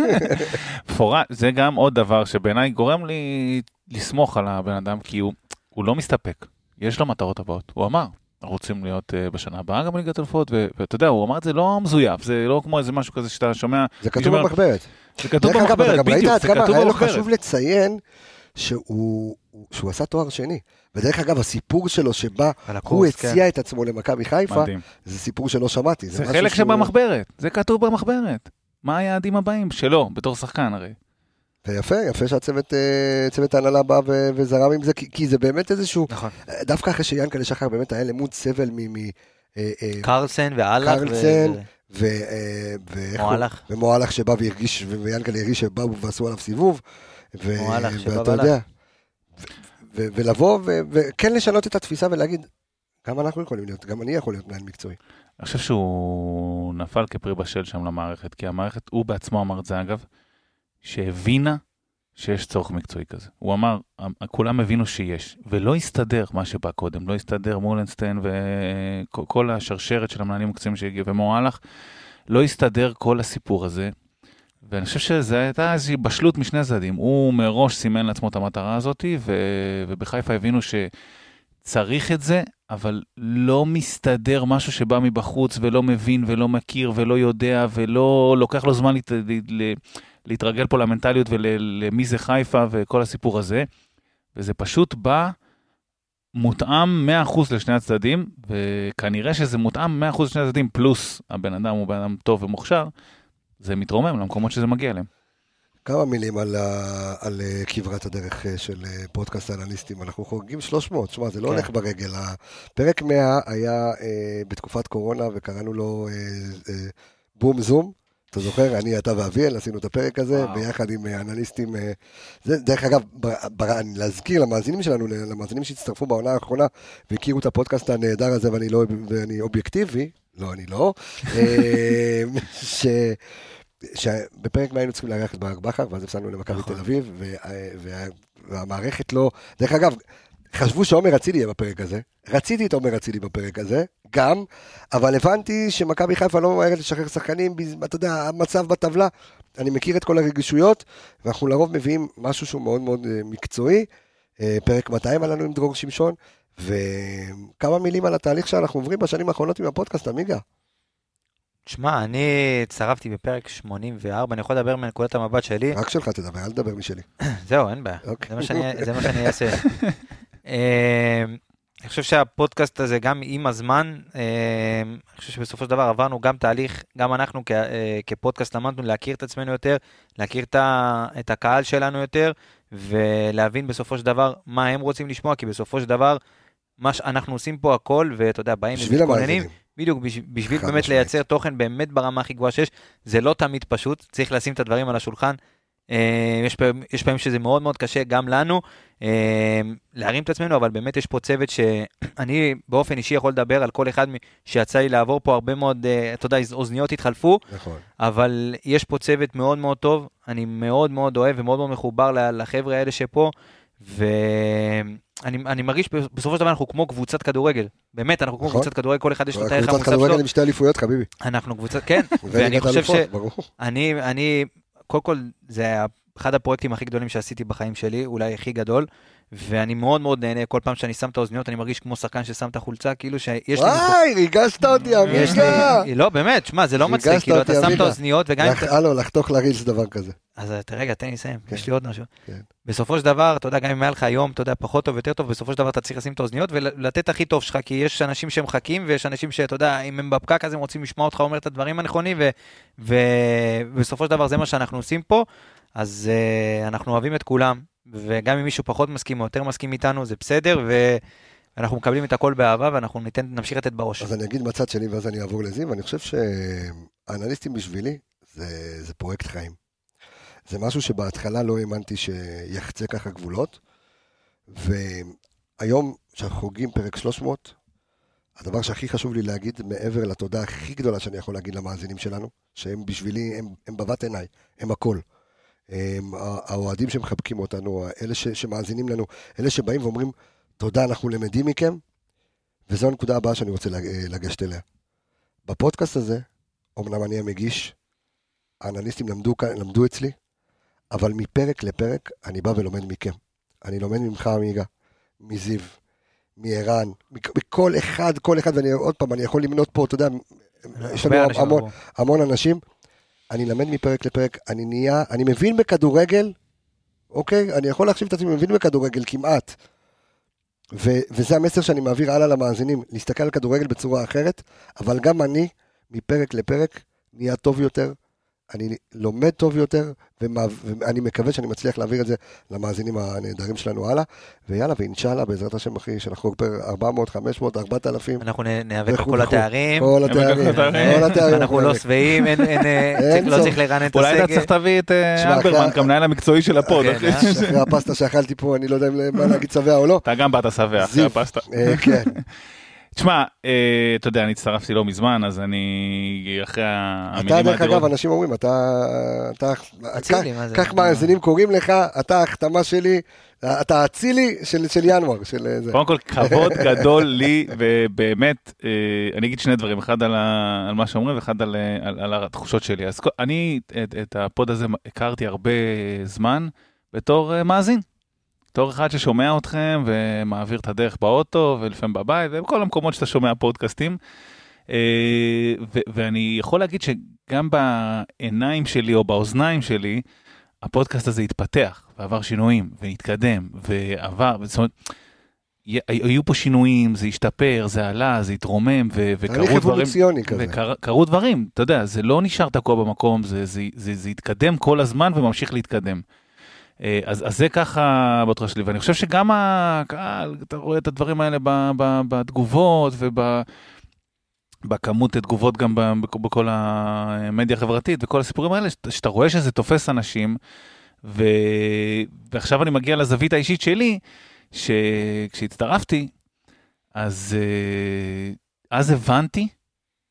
S3: מפורש, זה גם עוד דבר שבעיניי גורם לי לסמוך על הבן אדם, כי הוא, הוא לא מסתפק, יש לו מטרות הבאות, הוא אמר. רוצים להיות uh, בשנה הבאה גם בליגת אלופות, ואתה יודע, הוא אמר את זה לא מזויף, זה לא כמו איזה משהו כזה שאתה שומע,
S1: זה כתוב במחברת.
S3: זה כתוב
S1: דרך אגב, אתה
S3: במחברת,
S1: גם ראית
S3: בדיוק, זה כתוב
S1: היה לו
S3: במחברת.
S1: חשוב לציין שהוא שהוא עשה תואר שני. ודרך אגב, הסיפור שלו שבה הוא
S4: הקורס, כן.
S1: הציע את עצמו למכבי חיפה,
S3: מדהים.
S1: זה סיפור שלא שמעתי.
S3: זה חלק
S1: שהוא-
S3: שבמחברת, זה כתוב במחברת. מה היעדים הבאים שלו, בתור שחקן הרי.
S1: ויפה, יפה שהצוות אה, צוות ההנהלה בא ו- וזרם עם זה, כי- כי זה באמת איזשהו,
S4: נכון.
S1: דווקא אחרי שיאנקל'ה שחר באמת היה למוד סבל מ... מ- אה, אה,
S4: קרלסן ואללה.
S1: קרלסן. ו- אה, ואיך הוא-
S4: מועלך.
S1: ומועלך שבא והרגיש, ויאנקל'ה הרגיש שבאו ועשו עליו סיבוב. ו-
S4: מועלך שבא
S1: ואתה. יודע, ו- ו- ולבוא ו- וכן לשנות את התפיסה ולהגיד, גם אנחנו יכולים להיות, גם אני יכול להיות מנהל מקצועי.
S3: אני חושב שהוא נפל כפרי בשל שם למערכת, כי המערכת, הוא בעצמו אמר את זה אגב, שהבינה שיש צורך מקצועי כזה. הוא אמר, כולם הבינו שיש, ולא הסתדר מה שבא קודם, לא הסתדר מולנסטיין וכל השרשרת של המנהלים המקצועיים שהגיעו, ומועלך, לא הסתדר כל הסיפור הזה. ואני חושב שזו הייתה איזושהי בשלות משני הצדדים. הוא מראש סימן לעצמו את המטרה הזאת, ו... ובחיפה הבינו שצריך את זה, אבל לא מסתדר משהו שבא מבחוץ ולא מבין ולא מכיר ולא יודע ולא לוקח לו זמן להת... לה... להתרגל פה למנטליות ולמי זה חיפה וכל הסיפור הזה. וזה פשוט בא מותאם 100% לשני הצדדים, וכנראה שזה מותאם 100% לשני הצדדים, פלוס הבן אדם הוא בן אדם טוב ומוכשר, זה מתרומם למקומות שזה מגיע אליהם.
S1: כמה מילים על, ה- על אה, כברת הדרך אה, של אה, פודקאסט האנליסטים. אנחנו חוגגים 300, שמע, זה לא
S4: כן.
S1: הולך ברגל. הפרק 100 היה אה, בתקופת קורונה וקראנו לו אה, אה, בום זום. אתה זוכר, אני, אתה ואביאל עשינו את הפרק הזה. ביחד עם אה, אנליסטים. אה, זה, דרך אגב, בר, להזכיר למאזינים שלנו, למאזינים שהצטרפו בעונה האחרונה והכירו את הפודקאסט הנהדר הזה ואני, לא, ואני אובייקטיבי, לא, אני לא, אה, ש... שבפרק 100 היינו צריכים לארח את ברק בכר, ואז הפסדנו למכבי
S4: נכון.
S1: תל אביב, וה- וה- והמערכת לא... דרך אגב, חשבו שעומר אצילי יהיה בפרק הזה, רציתי את עומר אצילי בפרק הזה, גם, אבל הבנתי שמכבי חיפה לא ממהרת לשחרר שחקנים, אתה יודע, המצב בטבלה, אני מכיר את כל הרגישויות, ואנחנו לרוב מביאים משהו שהוא מאוד מאוד אה, מקצועי. אה, פרק 200 היה לנו עם דרור שמשון, וכמה מילים על התהליך שאנחנו עוברים בשנים האחרונות עם הפודקאסט, עמיגה.
S4: שמע, אני הצטרפתי בפרק 84, אני יכול לדבר מנקודת המבט שלי.
S1: רק שלך תדבר, אל תדבר משלי.
S4: זהו, אין בעיה.
S1: אוקיי.
S4: זה מה שאני אעשה. אה, אני חושב שהפודקאסט הזה, גם עם הזמן, אה, אני חושב שבסופו של דבר עברנו גם תהליך, גם אנחנו אה, כפודקאסט למדנו להכיר את עצמנו יותר, להכיר את הקהל שלנו יותר, ולהבין בסופו של דבר מה הם רוצים לשמוע, כי בסופו של דבר, מה שאנחנו עושים פה הכל, ואתה יודע, באים ומתכוננים. בדיוק, בש- בשביל באמת. לייצר תוכן באמת ברמה הכי גבוהה שיש, זה לא תמיד פשוט, צריך לשים את הדברים על השולחן. אה, יש פעמים, יש פעמים שזה מאוד מאוד קשה גם לנו אה, להרים את עצמנו, אבל באמת יש פה צוות שאני באופן אישי יכול לדבר על כל אחד שיצא לי לעבור פה הרבה מאוד, אה, אתה יודע, אוזניות התחלפו,
S1: נכון.
S4: אבל יש פה צוות מאוד מאוד טוב, אני מאוד מאוד אוהב ומאוד מאוד מחובר לחבר'ה האלה שפה, ואני אני מרגיש בסופו של דבר אנחנו כמו קבוצת כדורגל, באמת, אנחנו כמו
S1: נכון.
S4: קבוצת כדורגל, כל אחד יש לו את הערך
S1: קבוצת
S4: המוסף
S1: כדורגל
S4: שלו,
S1: עם שתי אליפויות, חביבי.
S4: אנחנו קבוצת, כן, ואני חושב ש...
S1: ברור.
S4: אני, אני, קודם כל, זה אחד הפרויקטים הכי גדולים שעשיתי בחיים שלי, אולי הכי גדול, ואני מאוד מאוד נהנה כל פעם שאני שם את האוזניות, אני מרגיש כמו שחקן ששם את החולצה, כאילו שיש לי...
S1: וואי, ריגשת אותי, עמיגה.
S4: לי, לא, באמת, שמע, זה לא מצחיק, כאילו,
S1: אותי,
S4: אתה שם את. האוזניות, וגם אם...
S1: לח-
S4: אתה-
S1: הלו, לחתוך לרילס דבר כזה.
S4: אז אתה- רגע, תן לי לסיים,
S1: כן.
S4: יש לי עוד משהו.
S1: כן.
S4: בסופו של דבר, אתה יודע, גם אם היה לך היום, אתה יודע, פחות טוב, יותר טוב, בסופו של דבר אתה צריך לשים את האוזניות ולתת הכי טוב שלך, כי יש אנשים שמחכים, ויש אנשים שאתה יודע, אם הם בפקק אז הם רוצים לשמוע אותך אומר את הדברים הנכונים, ובסופו של דבר זה מה שאנחנו עושים פה, אז uh, אנחנו אוהבים את כולם, וגם אם מישהו פחות מסכים או יותר מסכים איתנו, זה בסדר, ואנחנו מקבלים את הכל באהבה, ואנחנו ניתן, נמשיך לתת בראש.
S1: אז אני אגיד מהצד שני ואז אני אעבור לזיו, אני חושב שהאנליסטים בשבילי זה, זה פרויקט חיים. זה משהו שבהתחלה לא האמנתי שיחצה ככה גבולות, והיום, כשאנחנו חוגגים פרק 300, הדבר שהכי חשוב לי להגיד, מעבר לתודה הכי גדולה שאני יכול להגיד למאזינים שלנו, שהם בשבילי, הם, הם בבת עיניי, הם הכל. הם, האוהדים שמחבקים אותנו, אלה ש, שמאזינים לנו, אלה שבאים ואומרים, תודה, אנחנו למדים מכם, וזו הנקודה הבאה שאני רוצה לגשת אליה. בפודקאסט הזה, אמנם אני המגיש, האנליסטים למדו, למדו אצלי, אבל מפרק לפרק אני בא ולומד מכם. אני לומד ממך, עמיגה, מזיו, מערן, מכל אחד, כל אחד, ואני עוד פעם, אני יכול למנות פה, אתה יודע, יש לנו המון, המון אנשים. אני למד מפרק לפרק, אני נהיה, אני מבין בכדורגל, אוקיי? אני יכול להחשיב את עצמי מבין בכדורגל כמעט. ו- וזה המסר שאני מעביר הלאה למאזינים, להסתכל על כדורגל בצורה אחרת, אבל גם אני, מפרק לפרק, נהיה טוב יותר, אני לומד טוב יותר, ואני מקווה שאני מצליח להעביר את זה למאזינים הנהדרים שלנו הלאה. ויאללה, ואינשאללה, בעזרת השם, אחי, שנחגוג פר 400, 500, 4,000.
S4: אנחנו ניאבק בכל התארים.
S1: כל התארים, כל התארים.
S4: אנחנו לא שבעים, לא צריך לרענן את הסגל.
S3: אולי אתה צריך להביא את אה, אלברמן כמנהל המקצועי של ה pod.
S1: כן, אה? אחרי הפסטה שאכלתי פה, אני לא יודע מה להגיד שבע או לא.
S3: אתה גם באת שבע אחרי הפסטה.
S1: אה, כן.
S3: תשמע, אה, אתה יודע, אני הצטרפתי לא מזמן, אז אני אחרי
S1: המילים אתה, דרך אגב, אנשים אומרים, אתה, אתה, כך מאזינים קוראים לך, אתה ההחתמה שלי, אתה האצילי של, של ינואר, של זה.
S3: קודם כל, כבוד גדול לי, ובאמת, אה, אני אגיד שני דברים, אחד על, ה, על מה שאומרים ואחד על, על, על התחושות שלי. אז אני את, את הפוד הזה הכרתי הרבה זמן בתור אה, מאזין. בתור אחד ששומע אתכם ומעביר את הדרך באוטו ולפעמים בבית ובכל המקומות שאתה שומע פודקאסטים. אה, ואני יכול להגיד שגם בעיניים שלי או באוזניים שלי, הפודקאסט הזה התפתח ועבר שינויים והתקדם ועבר, זאת אומרת, היו פה שינויים, זה השתפר, זה עלה, זה התרומם וקרו דברים, וקרו דברים, אתה יודע, זה לא נשאר תקוע במקום, זה, זה, זה, זה התקדם כל הזמן וממשיך להתקדם. אה, אז, אז זה ככה בתחושה שלי, ואני חושב שגם הקהל, אתה רואה את הדברים האלה ב, ב, בתגובות ובכמות תגובות גם בכל המדיה החברתית וכל הסיפורים האלה, שאתה רואה שזה תופס אנשים, ו, ועכשיו אני מגיע לזווית האישית שלי, שכשהצטרפתי, אז אה, אז הבנתי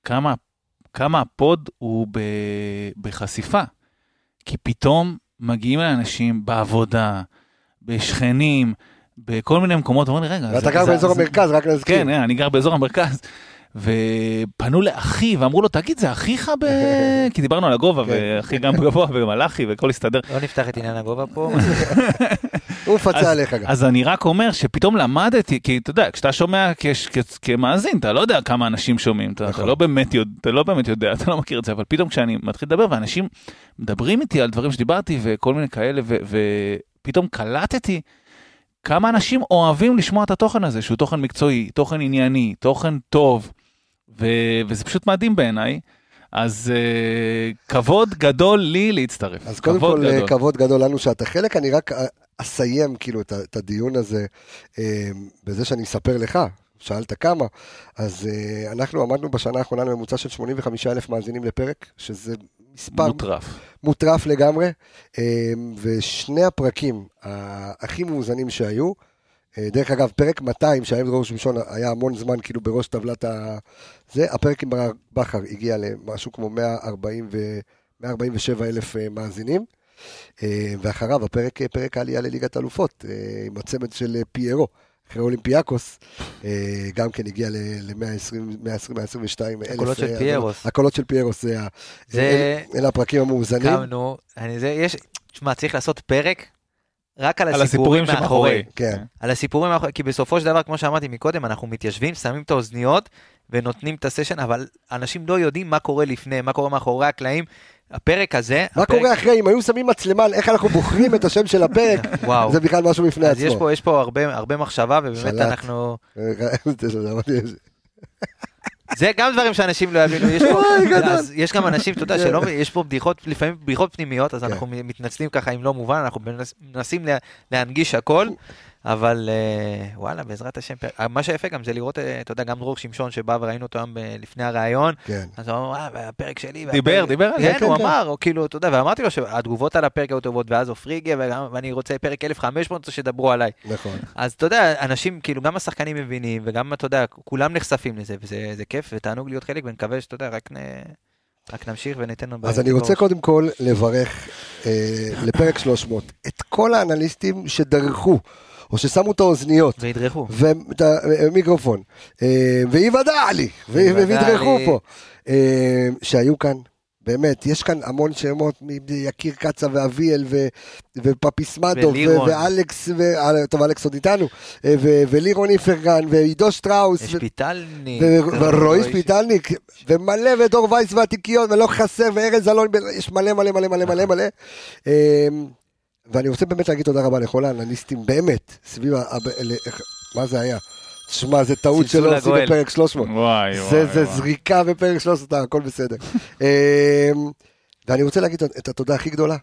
S3: כמה, כמה הפוד הוא ב, בחשיפה. כי פתאום מגיעים לאנשים בעבודה, בשכנים, בכל מיני מקומות, אומרים לי, רגע,
S1: ואתה גר באזור המרכז, רק להזכיר.
S3: כן, אני גר באזור המרכז. ופנו לאחי ואמרו לו תגיד זה אחיך ב... כי דיברנו על הגובה כן. ואחי גם גבוה ומלאכי והכל הסתדר.
S4: לא נפתח את עניין הגובה פה.
S1: הוא מפצה עליך גם.
S3: אז אני רק אומר שפתאום למדתי כי אתה יודע כשאתה שומע כמאזין אתה לא יודע כמה אנשים שומעים נכון. לא אתה לא באמת יודע אתה לא מכיר את זה אבל פתאום כשאני מתחיל לדבר ואנשים מדברים איתי על דברים שדיברתי וכל מיני כאלה ופתאום קלטתי. כמה אנשים אוהבים לשמוע את התוכן הזה שהוא תוכן מקצועי תוכן ענייני תוכן טוב. ו- וזה פשוט מדהים בעיניי. אז uh, כבוד גדול לי להצטרף.
S1: אז קודם כל גדול. כבוד גדול לנו שאתה חלק, אני רק אה, אסיים כאילו את, את הדיון הזה uh, בזה שאני אספר לך, שאלת כמה, אז uh, אנחנו עמדנו בשנה האחרונה לממוצע של 85 אלף מאזינים לפרק, שזה מספר
S3: מוטרף,
S1: מוטרף לגמרי, uh, ושני הפרקים הכי מאוזנים שהיו, אה, דרך אגב, פרק 200, שהיה דרור שמשון היה המון זמן כאילו בראש טבלת ה... זה, הפרק עם בכר הגיע למשהו כמו 140 ו... 147 אלף אה, מאזינים. אה, ואחריו, הפרק, פרק העלייה לליגת אלופות, עם הצמד של פיירו, אחרי אולימפיאקוס, גם כן הגיע ל-120-122 אלף.
S4: הקולות של פיירוס.
S1: הקולות של פיירוס, זה... אלה הפרקים המאוזנים.
S4: קמנו, יש, תשמע, צריך לעשות פרק רק על, על הסיפורים מאחורי.
S1: כן.
S4: על הסיפורים מאחורי, כי בסופו של דבר, כמו שאמרתי מקודם, אנחנו מתיישבים, שמים את האוזניות ונותנים את הסשן, אבל אנשים לא יודעים מה קורה לפני, מה קורה מאחורי הקלעים. הפרק הזה...
S1: מה
S4: הפרק...
S1: קורה אחרי, אם היו שמים מצלמה על איך אנחנו בוחרים את השם של הפרק, וואו. זה בכלל משהו בפני
S4: אז
S1: עצמו.
S4: יש פה, יש פה הרבה, הרבה מחשבה, ובאמת אנחנו... זה גם דברים שאנשים לא יבינו, יש פה, אז יש גם אנשים, אתה יודע, שלא, יש פה בדיחות, לפעמים בדיחות פנימיות, אז כן. אנחנו מתנצלים ככה אם לא מובן, אנחנו מנסים להנגיש הכל, אבל אה, וואלה, בעזרת השם, פרק- מה שיפה גם זה לראות, אה, אתה יודע, גם דרור שמשון שבא וראינו אותו היום ב- לפני הראיון,
S1: כן.
S4: אז הוא אמר, "אה, הפרק שלי.
S3: דיבר,
S4: והפרק-"
S3: דיבר על זה,
S4: כן,
S1: כן,
S4: הוא
S1: כן.
S4: אמר, או כאילו, אתה יודע, ואמרתי לו שהתגובות על הפרק היו טובות, ואז עופרי הגיע, וגם- ואני רוצה פרק 1500 שתדברו עליי.
S1: נכון.
S4: אז אתה יודע, אנשים, כאילו, גם השחקנים מבינים, וגם, אתה יודע, כולם נחשפים לזה, וזה זה כיף, ותענוג להיות חלק, ונקווה שאתה יודע, רק, נ... רק נמשיך וניתן לנו...
S1: אז אני רוצה קודם כל לברך אה, לפרק 300 את כל האנליסטים שדרכו, או ששמו את האוזניות.
S4: וידרכו.
S1: ואת המיקרופון, אה, ויוודע לי, ו-
S4: ויוודע
S1: וידרכו
S4: לי.
S1: פה, אה, שהיו כאן, באמת, יש כאן המון שמות מיקיר קצה ואביאל ו- ופפיסמדו. ו- ואלכס, ו- אה, טוב אלכס עוד איתנו, אה, ו- ולירון איפרגן ועידו שטראוס,
S4: יש
S1: ו-
S4: פיטלניק.
S1: ו- ורועי שפיטלניק, ומלא ודור וייס והתיקיון, ולא חסר, וארז אלון, יש מלא מלא מלא מלא מלא מלא. אה, ואני רוצה באמת להגיד תודה רבה לכל האנליסטים, באמת, סביב, ה- מה זה היה? תשמע, זה טעות שלא עושים. בפרק 300.
S3: וואי,
S1: זה,
S3: וואי,
S1: זה
S3: וואי.
S1: זריקה בפרק 300, הכל בסדר. אה, ואני רוצה להגיד את התודה הכי גדולה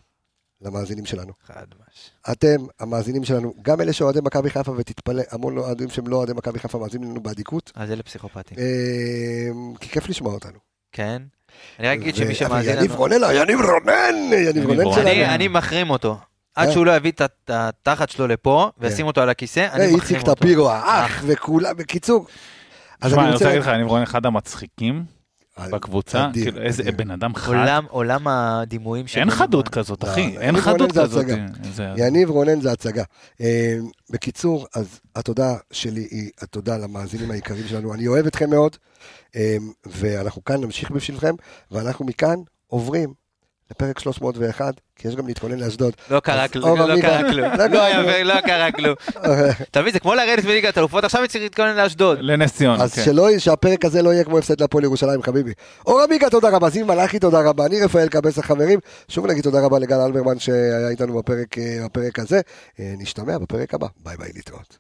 S1: למאזינים שלנו.
S4: חד מש.
S1: אתם, המאזינים שלנו, גם אלה שאוהדי מכבי חיפה, ותתפלא, המון לא- אוהדים שהם לא אוהדי מכבי חיפה מאזינים לנו באדיקות,
S4: אז אלה פסיכופטים.
S1: אה, כי כיף לשמוע אותנו.
S4: כן. אני רק אגיד שמי שמאזין
S1: יניב
S4: לנו...
S1: רונן, יניב רונן, יניב רונן. שלנו.
S4: אני- אני מחרים אותו. עד
S1: אה?
S4: שהוא לא יביא את התחת שלו לפה, וישים אותו על הכיסא, אני מחרים
S1: איציק
S4: אותו.
S1: טפירו, האח, וכולם, בקיצור. אז
S3: שמע,
S1: אני
S3: רוצה. להגיד לך, אני רואה אחד המצחיקים בקבוצה,
S1: אדיר,
S3: כאילו איזה. בן אדם חד.
S4: עולם- עולם הדימויים של...
S3: אין חדות כזאת, אחי,
S1: יניב
S3: אין חדות כזאת.
S1: יניב רונן זה הצגה. אה, בקיצור, אז התודה שלי היא התודה למאזינים היקרים שלנו. אני אוהב אתכם מאוד, אה, ואנחנו כאן נמשיך בשבילכם, ואנחנו מכאן עוברים לפרק 301, כי יש גם להתכונן לאשדוד.
S4: לא קרה
S1: אז
S4: כלום,
S1: אור
S4: לא
S1: עמיגה-
S4: קרה כלום.
S1: לא
S4: לא
S1: קרה כלום.
S4: לא קרה כלום. אתה מבין, זה כמו לרדת בליגת אלופות, עכשיו צריך להתכונן לאשדוד.
S3: לנס ציונה,
S1: אז
S3: כן.
S1: שהפרק הזה לא יהיה כמו הפסד להפועל ירושלים, חביבי. אור עמיגה, תודה רבה, זיו מלאכי, תודה רבה, אני רפאל קבס החברים. שוב נגיד תודה רבה לגל אלברמן שהיה איתנו בפרק, אה, הזה. אה, נשתמע בפרק הבא, ביי ביי להתראות.